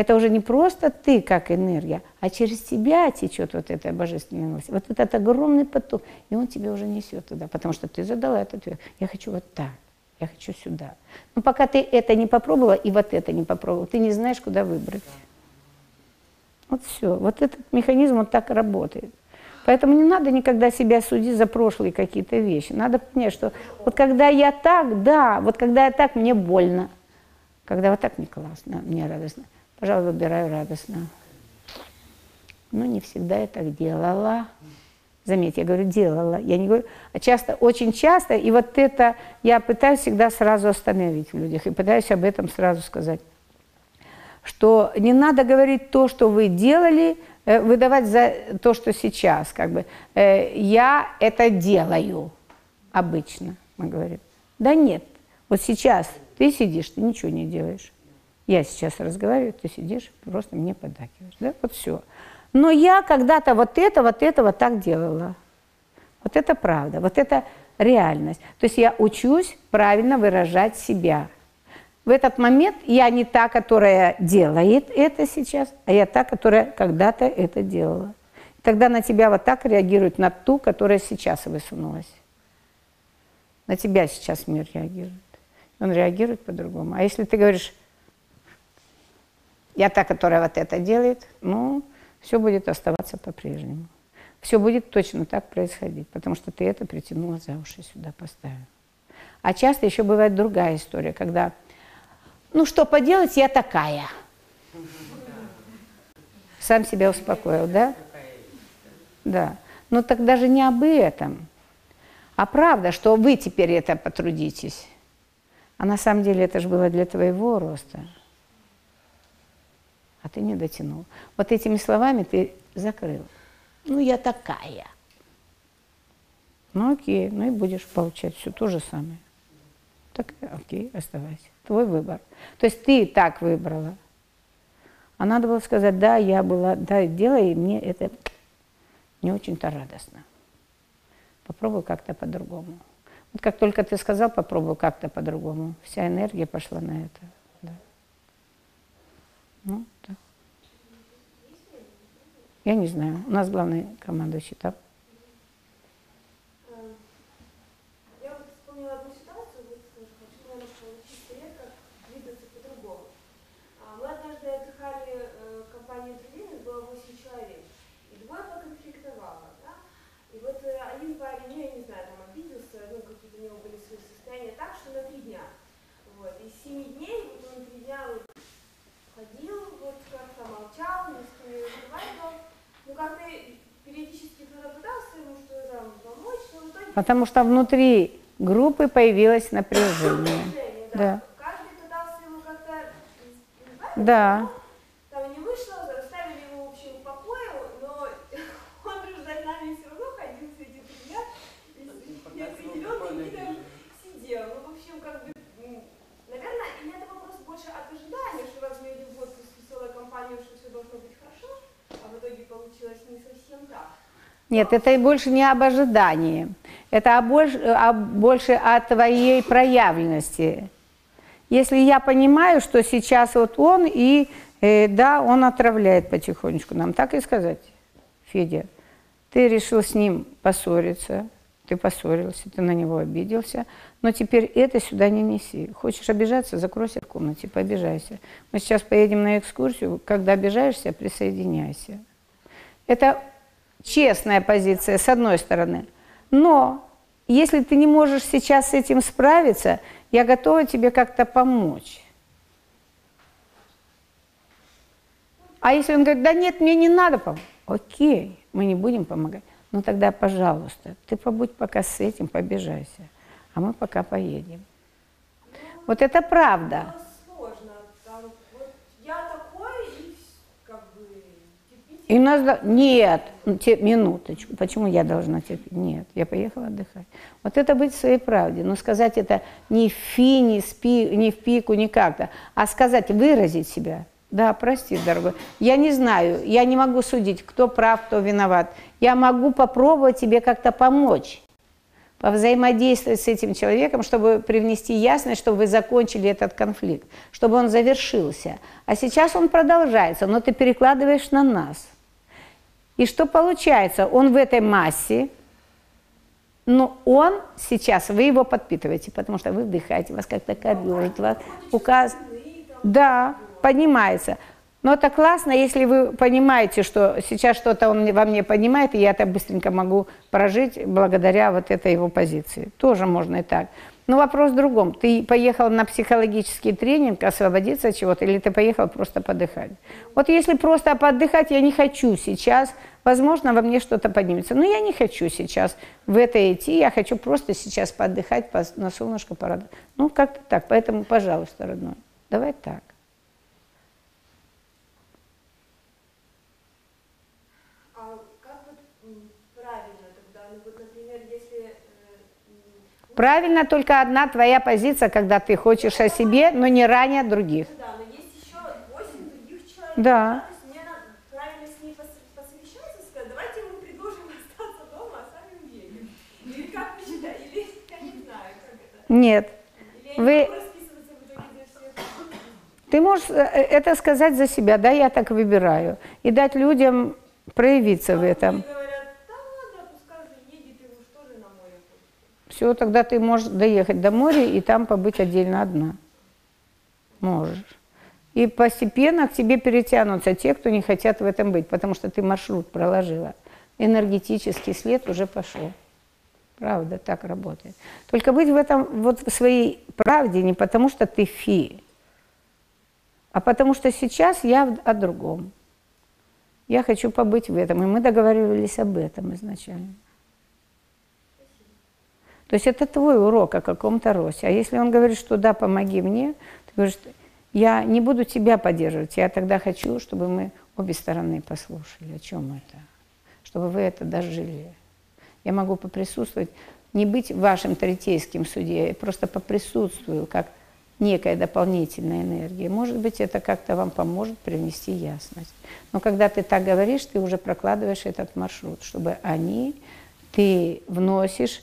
Это уже не просто ты как энергия, а через тебя течет вот эта божественная милость. Вот этот огромный поток, и он тебя уже несет туда, потому что ты задала этот ответ. Я хочу вот так, я хочу сюда. Но пока ты это не попробовала и вот это не попробовала, ты не знаешь, куда выбрать. Вот все. Вот этот механизм вот так работает. Поэтому не надо никогда себя судить за прошлые какие-то вещи. Надо понять, что вот когда я так, да, вот когда я так, мне больно. Когда вот так, мне классно, мне радостно. Пожалуй, выбираю радостно. Но не всегда я так делала. Заметьте, я говорю, делала. Я не говорю, а часто, очень часто, и вот это я пытаюсь всегда сразу остановить в людях, и пытаюсь об этом сразу сказать. Что не надо говорить то, что вы делали, выдавать за то, что сейчас, как бы, я это делаю обычно, мы говорим. Да нет, вот сейчас ты сидишь, ты ничего не делаешь. Я сейчас разговариваю, ты сидишь, просто мне подакиваешь, да, вот все. Но я когда-то вот это, вот это вот так делала. Вот это правда. Вот это реальность. То есть я учусь правильно выражать себя. В этот момент я не та, которая делает это сейчас, а я та, которая когда-то это делала. Тогда на тебя вот так реагирует на ту, которая сейчас высунулась. На тебя сейчас мир реагирует. Он реагирует по-другому. А если ты говоришь, я та, которая вот это делает, ну, все будет оставаться по-прежнему. Все будет точно так происходить, потому что ты это притянула за уши сюда, поставила. А часто еще бывает другая история, когда, ну что поделать, я такая. Сам себя успокоил, да? Да. Но так даже не об этом, а правда, что вы теперь это потрудитесь. А на самом деле это же было для твоего роста. А ты не дотянул. Вот этими словами ты закрыл. Ну, я такая. Ну, окей, ну и будешь получать все то же самое. Так, окей, оставайся. Твой выбор. То есть ты так выбрала. А надо было сказать, да, я была, да, делай, мне это не очень-то радостно. Попробуй как-то по-другому. Вот как только ты сказал, попробуй как-то по-другому, вся энергия пошла на это. Ну, так. Я не знаю. У нас главный командующий там. Я вот вспомнила одну ситуацию, вот тоже хочу немножко научить коллег, как двигаться по-другому. А, Мы однажды отдыхали э, в компании друзей, нас было 8 человек, и двое поконфликтовало, да? И вот э, один парень, ну я не знаю, там обиделся, ну какие-то у него были свои состояния так, что на три дня. Вот, из семи дней, вот он три дня вот ходил, вот как-то молчал, ни с кем не разговаривал. Ну как-то периодически кто-то пытался ему что-то там помочь, но в итоге Потому что внутри группы появилось напряжение. Да. Да. Каждый пытался его как-то Да. но там не вышло, заставили его, в общем, в покое, но он же за нами все равно ходил все эти три дня, и неопределенный видом сидел. Ну, в общем, как бы, м, наверное, или это вопрос больше от ожидания, что раз мы едем в отпуск с веселой компанией, что все должно быть хорошо, а в итоге получилось не совсем так. Нет, это больше не об ожидании. Это о больше, о больше о твоей проявленности. Если я понимаю, что сейчас вот он и, э, да, он отравляет потихонечку нам, так и сказать, Федя, ты решил с ним поссориться, ты поссорился, ты на него обиделся, но теперь это сюда не неси. Хочешь обижаться, закройся в комнате, пообижайся. Мы сейчас поедем на экскурсию, когда обижаешься, присоединяйся. Это честная позиция, с одной стороны. Но если ты не можешь сейчас с этим справиться, я готова тебе как-то помочь. А если он говорит, да нет, мне не надо помочь, окей, мы не будем помогать. Ну тогда, пожалуйста, ты побудь пока с этим, побежайся, а мы пока поедем. Вот это правда. Было сложно, там, вот я такой, и вс- как бы терпите. И нас... Нет, ну, те- минуточку, почему я должна терпеть? Нет, я поехала отдыхать. Вот это быть в своей правде, но сказать это не в фи, не, спи, не в пику, не как-то, а сказать, выразить себя. Да, прости, дорогой, я не знаю, я не могу судить, кто прав, кто виноват. Я могу попробовать тебе как-то помочь, повзаимодействовать с этим человеком, чтобы привнести ясность, чтобы вы закончили этот конфликт, чтобы он завершился. А сейчас он продолжается, но ты перекладываешь на нас. И что получается? Он в этой массе, но он сейчас, вы его подпитываете, потому что вы вдыхаете, вас как-то корежит, вас указ... Да, поднимается. Но это классно, если вы понимаете, что сейчас что-то он во мне поднимает, и я это быстренько могу прожить благодаря вот этой его позиции. Тоже можно и так. Но вопрос в другом. Ты поехал на психологический тренинг освободиться от чего-то, или ты поехал просто подыхать? Вот если просто поотдыхать, я не хочу сейчас, возможно, во мне что-то поднимется. Но я не хочу сейчас в это идти, я хочу просто сейчас поотдыхать, пос- на солнышко порадовать. Ну, как-то так. Поэтому, пожалуйста, родной, давай так. А как вот м, правильно тогда, ну вот, например, если э, м, Правильно, только одна твоя позиция, когда ты хочешь о себе, но не ранее других. Ну да, но есть еще 8 других человек. Да. А Нет. Вы-? Ты можешь э, это сказать за себя, да, я так выбираю, и дать людям проявиться в этом. Мне говорят, да ладно, пускай же едет, его что же на море ходит? Все, тогда ты можешь доехать до моря и там побыть отдельно одна. Можешь. И постепенно к тебе перетянутся те, кто не хотят в этом быть, потому что ты маршрут проложила. Энергетический след уже пошел. Правда, так работает. Только быть в этом, вот в своей правде не потому, что ты фи, а потому что сейчас я о другом. Я хочу побыть в этом, и мы договаривались об этом изначально. То есть это твой урок о каком-то росте. А если он говорит, что да, помоги мне, ты говоришь, я не буду тебя поддерживать, я тогда хочу, чтобы мы обе стороны послушали, о чем это, чтобы вы это дожили. Я могу поприсутствовать, не быть вашим третейским судьей, я просто поприсутствую, как некая дополнительная энергия. Может быть, это как-то вам поможет привнести ясность. Но когда ты так говоришь, ты уже прокладываешь этот маршрут, чтобы они, ты вносишь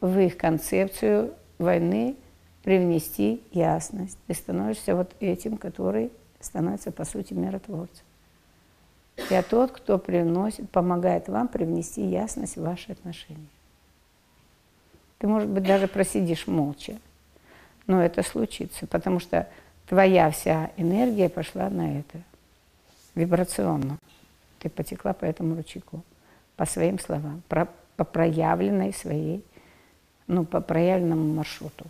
в их концепцию войны привнести ясность. Ты становишься вот этим, который становится, по сути, миротворцем. Я тот, кто приносит, помогает вам привнести ясность в ваши отношения. Ты, может быть, даже просидишь молча, но это случится, потому что твоя вся энергия пошла на это, вибрационно. Ты потекла по этому ручейку, по своим словам, про- по проявленной своей, ну, по проявленному маршруту.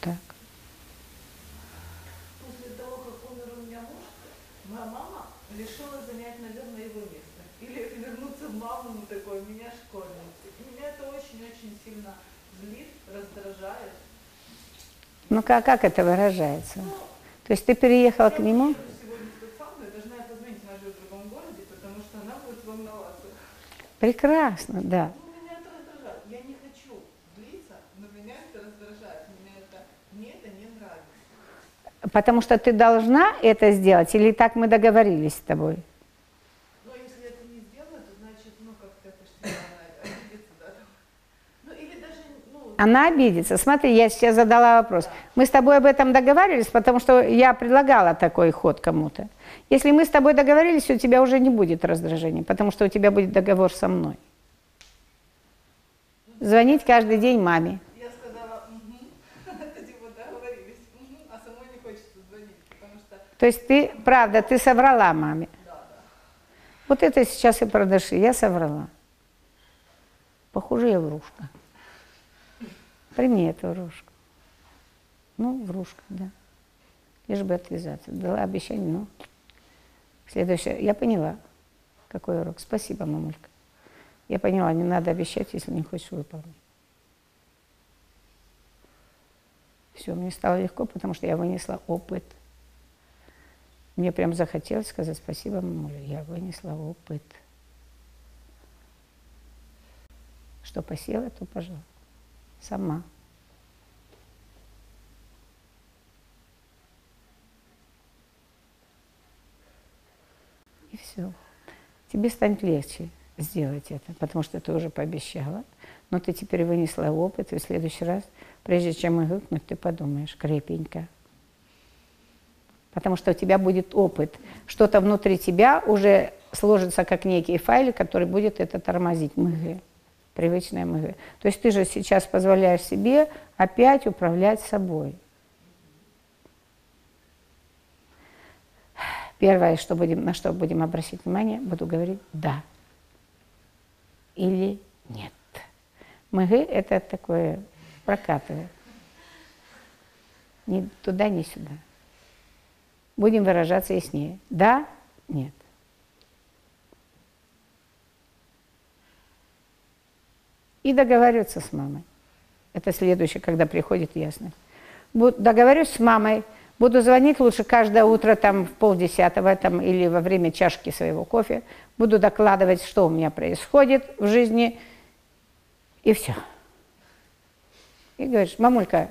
Так. После того, как умер у меня муж, моя мама решила занять, наверное, его место. Или вернуться в маму на такой, меня школьницы. И меня это очень-очень сильно злит, раздражает. Ну, как, как это выражается? То есть ты переехала к нему? Я сегодня в тот самый, должна я позвонить, она живет в другом городе, потому что она будет волноваться. Прекрасно, да. Ну, меня это раздражает. Я не хочу злиться, но меня это раздражает. Меня это, мне это не нравится. Потому что ты должна это сделать, или так мы договорились с тобой? Но если это не сделаю, то значит, ну, как-то это что она обидится, да. Ну, или даже, ну, Она обидится. Смотри, я сейчас задала вопрос. Мы с тобой об этом договаривались, потому что я предлагала такой ход кому-то. Если мы с тобой договорились, у тебя уже не будет раздражения, потому что у тебя будет договор со мной. Звонить каждый день маме. я сказала, угу, это типа договорились, угу, а самой не хочется звонить, потому что, То есть ты, правда, ты соврала маме. Вот это сейчас и продаши. Я соврала. Похоже, я врушка. Прими эту врушку. Ну, врушка, да. Лишь бы отвязаться. Дала обещание, ну. Следующее. Я поняла, какой урок. Спасибо, мамулька. Я поняла, не надо обещать, если не хочешь выполнить. Все, мне стало легко, потому что я вынесла опыт. Мне прям захотелось сказать спасибо, мамуля. Я вынесла опыт. Что посела, то пожала. Сама. И все. Тебе станет легче сделать это, потому что ты уже пообещала, но ты теперь вынесла опыт, и в следующий раз, прежде чем игрыкнуть, ты подумаешь крепенько. Потому что у тебя будет опыт. Что-то внутри тебя уже сложится как некий файл, который будет это тормозить, мыгы, привычные мыгы. То есть ты же сейчас позволяешь себе опять управлять собой. Первое, что будем, на что будем обращать внимание, буду говорить «да» или «нет». Мыгы – это такое прокатывает. Ни туда, ни сюда. Будем выражаться яснее. Да, нет. И договариваться с мамой. Это следующее, когда приходит ясность. Договорюсь с мамой, буду звонить лучше каждое утро там в полдесятого там, или во время чашки своего кофе. Буду докладывать, что у меня происходит в жизни. И все. И говоришь, мамулька,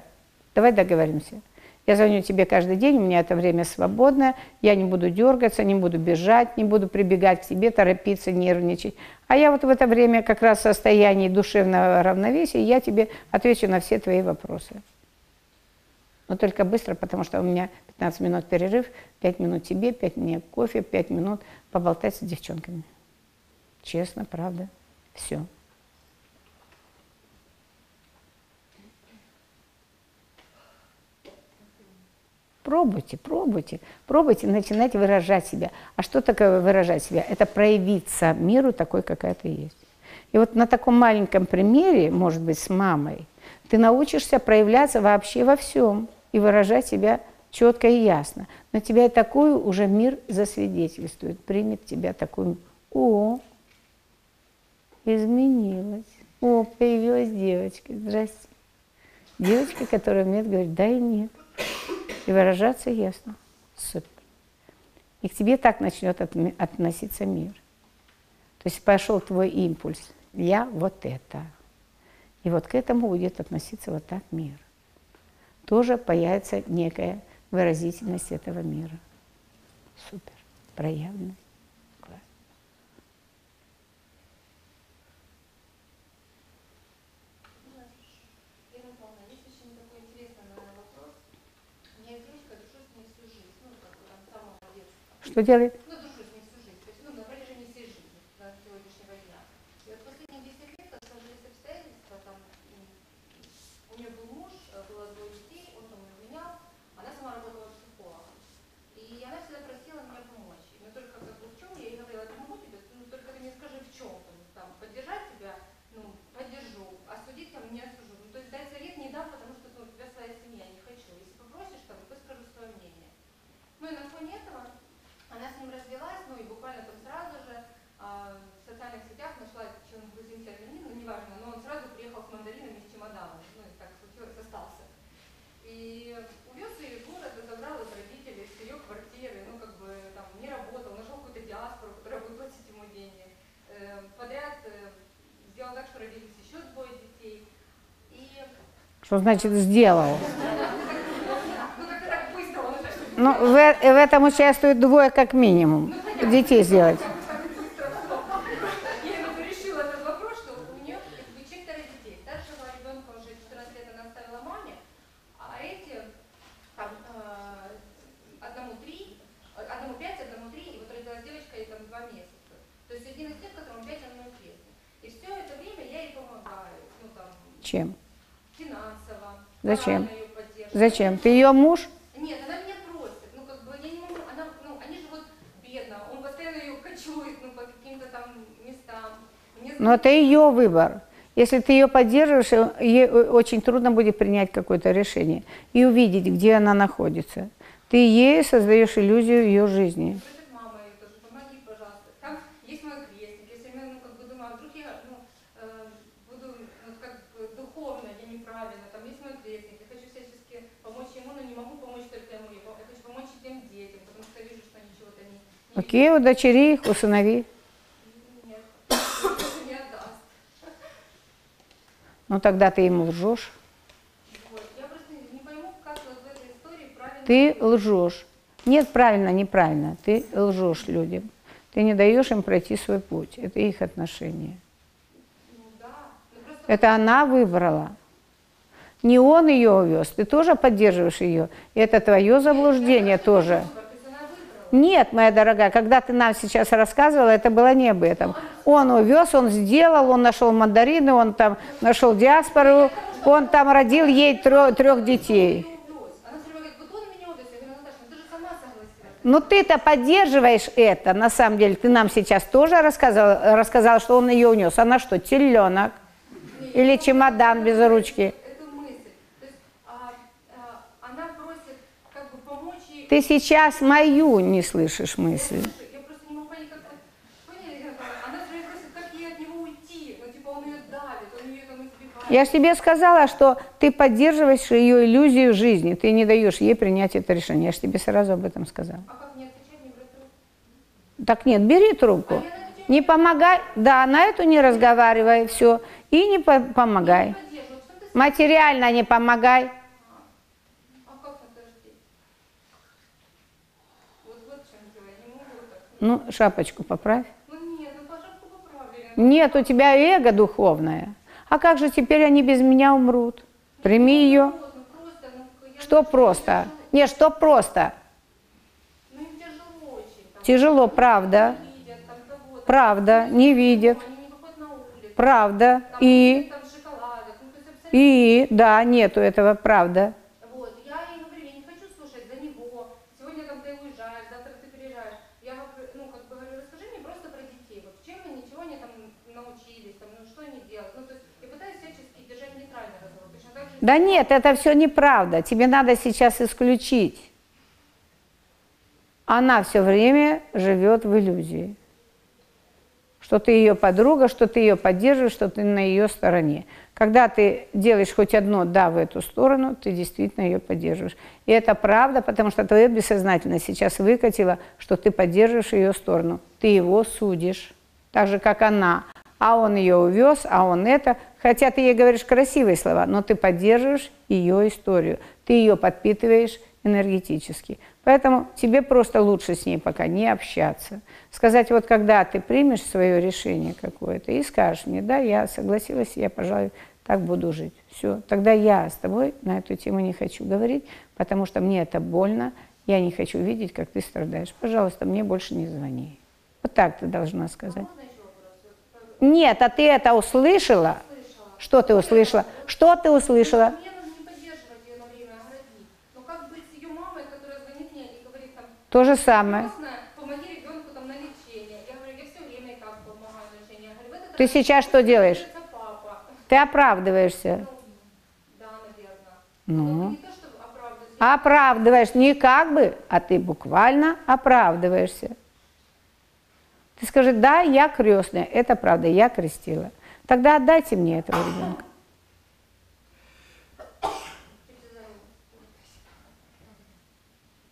давай договоримся. Я звоню тебе каждый день, у меня это время свободное, я не буду дергаться, не буду бежать, не буду прибегать к тебе, торопиться, нервничать. А я вот в это время как раз в состоянии душевного равновесия, я тебе отвечу на все твои вопросы. Но только быстро, потому что у меня 15 минут перерыв, 5 минут тебе, 5 мне кофе, 5 минут поболтать с девчонками. Честно, правда. Все. Пробуйте, пробуйте, пробуйте начинать выражать себя. А что такое выражать себя? Это проявиться миру такой, какая ты есть. И вот на таком маленьком примере, может быть, с мамой, ты научишься проявляться вообще во всем и выражать себя четко и ясно. Но тебя и такую уже мир засвидетельствует, примет тебя такую. О, изменилась. О, появилась девочка. Здрасте. Девочка, которая умеет говорить да и нет. И выражаться ясно. Супер. И к тебе так начнет относиться мир. То есть пошел твой импульс. Я вот это. И вот к этому будет относиться вот так мир. Тоже появится некая выразительность этого мира. Супер. Проявленность. Что делает? Ну, дружу с ней всю жизнь, то есть, ну, на протяжении всей жизни, до сегодняшнего дня. И вот последние 10 лет, как сложились обстоятельства, там, у нее был муж, э, было двое детей, он там изменял, она сама работала психологом. И она всегда просила меня помочь. Но только как бы в чем я ей говорила, я помогу тебе, ну, только ты мне скажи в чем, там, там, поддержать тебя, ну, поддержу, осудить там не осужу. Ну, то есть дать совет не дам, потому что ну, у тебя своя семья, не хочу. Если попросишь, там, выскажу свое мнение. Ну и на фоне этого она с ним развелась, ну и буквально там сразу же а, в социальных сетях нашла, что он грузин армянин, ну неважно, но он сразу приехал с мандаринами, с чемоданом, ну и так случилось, остался. И увез ее из города, забрал из родителей, с ее квартиры, ну как бы там не работал, нашел какую-то диаспору, которая будет платить ему деньги. Э, подряд э, сделал так, что родились еще двое детей. И... Что значит сделал? Ну, в, в этом участвует двое как минимум. Детей сделать. Зачем? Зачем? Ты ее муж? Но это ее выбор. Если ты ее поддерживаешь, ей очень трудно будет принять какое-то решение и увидеть, где она находится. Ты ей создаешь иллюзию ее жизни. Окей, удочери их, усынови. Ну тогда ты ему лжешь. Ты лжешь. Нет, правильно, неправильно. Ты лжешь людям. Ты не даешь им пройти свой путь. Это их отношения. Это она выбрала. Не он ее увез, ты тоже поддерживаешь ее. Это твое заблуждение тоже. Нет, моя дорогая, когда ты нам сейчас рассказывала, это было не об этом. Он увез, он сделал, он нашел мандарины, он там нашел диаспору, он там родил ей трех, трех детей. Ну ты-то поддерживаешь это, на самом деле. Ты нам сейчас тоже рассказал, рассказал, что он ее унес. Она что, теленок? Или чемодан без ручки? Ты сейчас мою не слышишь мысль. Я же тебе сказала, что ты поддерживаешь ее иллюзию жизни, ты не даешь ей принять это решение. Я же тебе сразу об этом сказала. А как не отвечать, не брать трубку? Так нет, бери трубку. А не помогай, да, на эту не разговаривай, все, и не по помогай. Не Материально не помогай. Ну, шапочку поправь. Ну нет, ну пожалуйста, поправили. Нет, у тебя эго духовное. А как же теперь они без меня умрут? Прими ее. Ну просто, ну я Что просто? Нет, что просто? Ну тяжело очень. Там, Тяжело, правда. не видят, там кого-то. Правда, не видят. Не. Правда. Там, И, там. Ну, и, да, нету этого, правда. Вот, я ей говорю, я не хочу слушать за него. Сегодня там ты уезжаешь, завтра ты приезжаешь. Я говорю, ну, как бы говорю, расскажи мне просто про детей. Вот чем они, чего они там научились, там, ну, что они делают. Ну, то есть, я пытаюсь всячески держать нейтральный разговор. Точно так же Да нет, это все неправда. Тебе надо сейчас исключить. Она все время живет в иллюзии. Что ты ее подруга, что ты ее поддерживаешь, что ты на ее стороне. Когда ты делаешь хоть одно «да» в эту сторону, ты действительно ее поддерживаешь. И это правда, потому что твое бессознательно сейчас выкатило, что ты поддерживаешь ее сторону. Ты его судишь, так же, как она. А он ее увез, а он это. Хотя ты ей говоришь красивые слова, но ты поддерживаешь ее историю. Ты ее подпитываешь энергетически. Поэтому тебе просто лучше с ней пока не общаться. Сказать, вот когда ты примешь свое решение какое-то и скажешь мне, да, я согласилась, я, пожалуй, так буду жить. Все, тогда я с тобой на эту тему не хочу говорить, потому что мне это больно, я не хочу видеть, как ты страдаешь. Пожалуйста, мне больше не звони. Вот так ты должна сказать. Нет, а ты это услышала? Что ты услышала? Что ты услышала? То же самое. «Крестная, помоги ребенку там на лечение. Я говорю, я все время и так помогаю на лечение. Я говорю, в этот Ты сейчас что делаешь? Ты оправдываешься. Ну, оправдывать. оправдываешь не как бы, а ты буквально оправдываешься. Ты скажи, да, я крестная, это правда, я крестила. Тогда отдайте мне этого ребенка.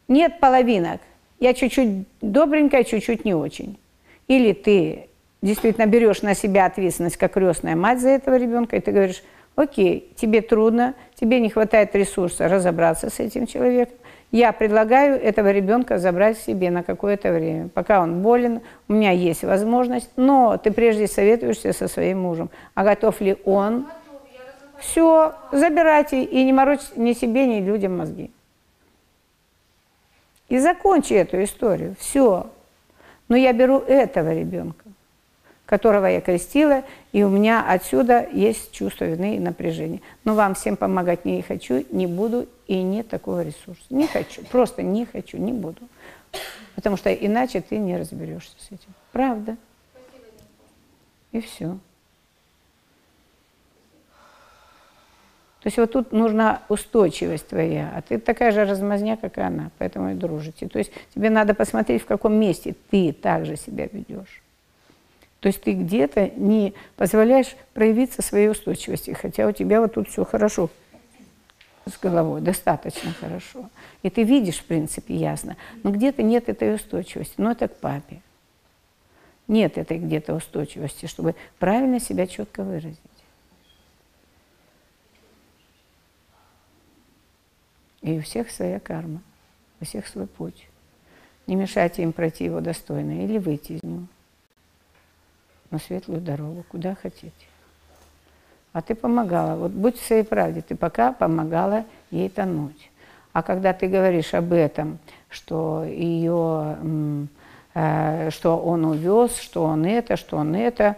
Нет половинок. Я чуть-чуть добренькая, чуть-чуть не очень. Или ты действительно берешь на себя ответственность как крестная мать за этого ребенка, и ты говоришь, окей, тебе трудно, тебе не хватает ресурса разобраться с этим человеком, я предлагаю этого ребенка забрать себе на какое-то время, пока он болен, у меня есть возможность, но ты прежде советуешься со своим мужем, а готов ли он, все, забирайте и не морочь ни себе, ни людям мозги. И закончи эту историю, все. Но я беру этого ребенка, которого я крестила, и у меня отсюда есть чувство вины и напряжения. Но вам всем помогать не хочу, не буду, и нет такого ресурса. Не хочу, просто не хочу, не буду. Потому что иначе ты не разберешься с этим. Правда. И все. То есть вот тут нужна устойчивость твоя, а ты такая же размазня, как и она, поэтому и дружите. То есть тебе надо посмотреть, в каком месте ты также себя ведешь. То есть ты где-то не позволяешь проявиться своей устойчивости, хотя у тебя вот тут все хорошо с головой, достаточно хорошо. И ты видишь, в принципе, ясно, но где-то нет этой устойчивости, но это к папе. Нет этой где-то устойчивости, чтобы правильно себя четко выразить. И у всех своя карма, у всех свой путь. Не мешайте им пройти его достойно или выйти из него на светлую дорогу, куда хотите. А ты помогала, вот будь в своей правде, ты пока помогала ей тонуть. А когда ты говоришь об этом, что ее, э, что он увез, что он это, что он это,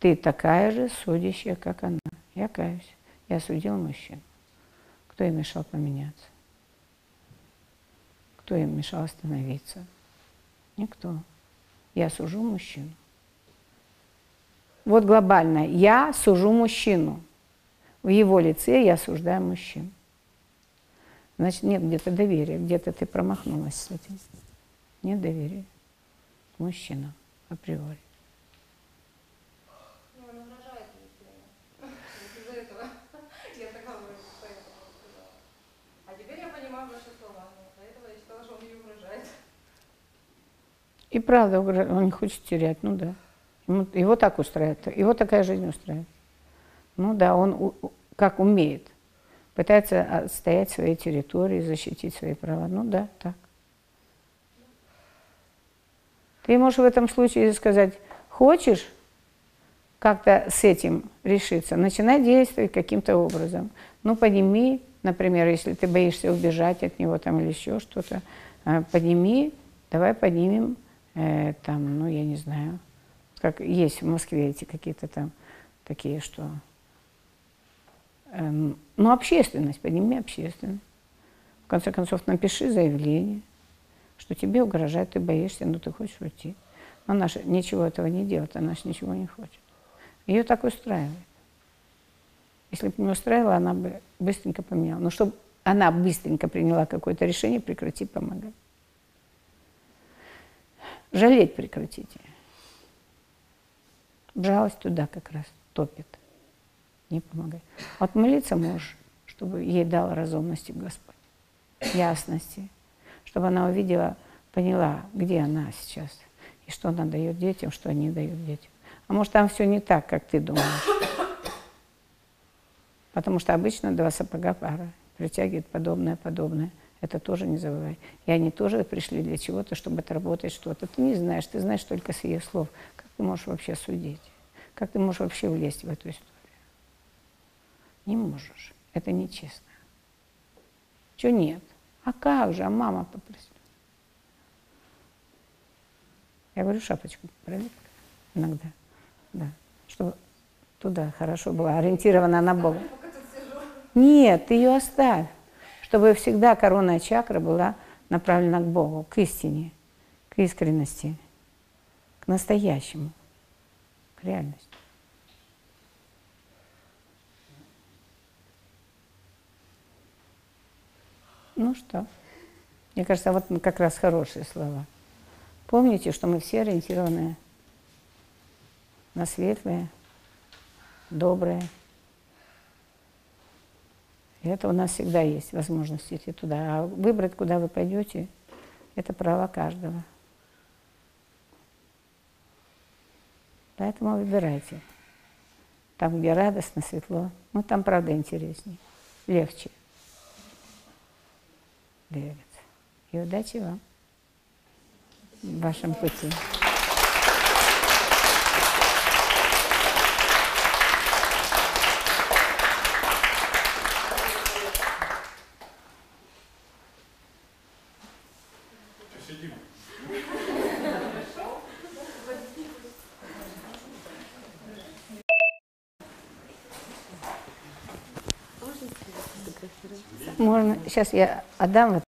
ты такая же судящая, как она. Я каюсь. Я судил мужчин. Кто им мешал поменяться? Кто им мешал остановиться? Никто. Я сужу мужчину. Вот глобально. Я сужу мужчину. В его лице я осуждаю мужчин. Значит, нет где-то доверия, где-то ты промахнулась с этим. Нет доверия к мужчинам априори. Ну. А. И правда, он не хочет терять, ну да. Ему- Его так устраивает, его такая жизнь устраивает. Ну да, он как умеет. Пытается отстоять свои территории, защитить свои права. Ну да, так. Ты можешь в этом случае сказать, хочешь как-то с этим решиться, начинай действовать каким-то образом. Ну, подними, например, если ты боишься убежать от него там или еще что-то, э, подними, давай поднимем, э, там, ну, я не знаю, как есть в Москве эти какие-то там такие, что... Эм, ну, общественность, подними общественность. В конце концов, напиши заявление, что тебе угрожает, ты боишься, но ты хочешь уйти. Но она же ничего этого не делает, она же ничего не хочет. Ее так устраивает. Если бы не устраивала, она бы быстренько поменяла. Но чтобы она быстренько приняла какое-то решение, прекрати помогать. Жалеть прекратите. Жалость туда как раз топит. Не помогай. Вот молиться можешь, чтобы ей дал разумности Господь, ясности, чтобы она увидела, поняла, где она сейчас, и что она дает детям, что они дают детям. А может, там все не так, как ты думаешь. Потому что обычно два сапога пара притягивает подобное, подобное. Это тоже не забывай. И они тоже пришли для чего-то, чтобы отработать что-то. Ты не знаешь, ты знаешь только с ее слов. Как ты можешь вообще судить? Как ты можешь вообще влезть в эту историю? Не можешь. Это нечестно. Чего нет? А как же? А мама попросила. Я говорю, шапочку проверь иногда. Да. Чтобы туда хорошо была ориентирована на Бога. Нет, ты ее оставь чтобы всегда коронная чакра была направлена к Богу, к истине, к искренности, к настоящему, к реальности. Ну что, мне кажется, вот как раз хорошие слова. Помните, что мы все ориентированы на светлое, доброе, и это у нас всегда есть возможность идти туда. А выбрать, куда вы пойдете, это право каждого. Поэтому выбирайте. Там, где радостно, светло. Ну, там, правда, интереснее, легче двигаться. И удачи вам в вашем пути. Можно, сейчас я отдам вот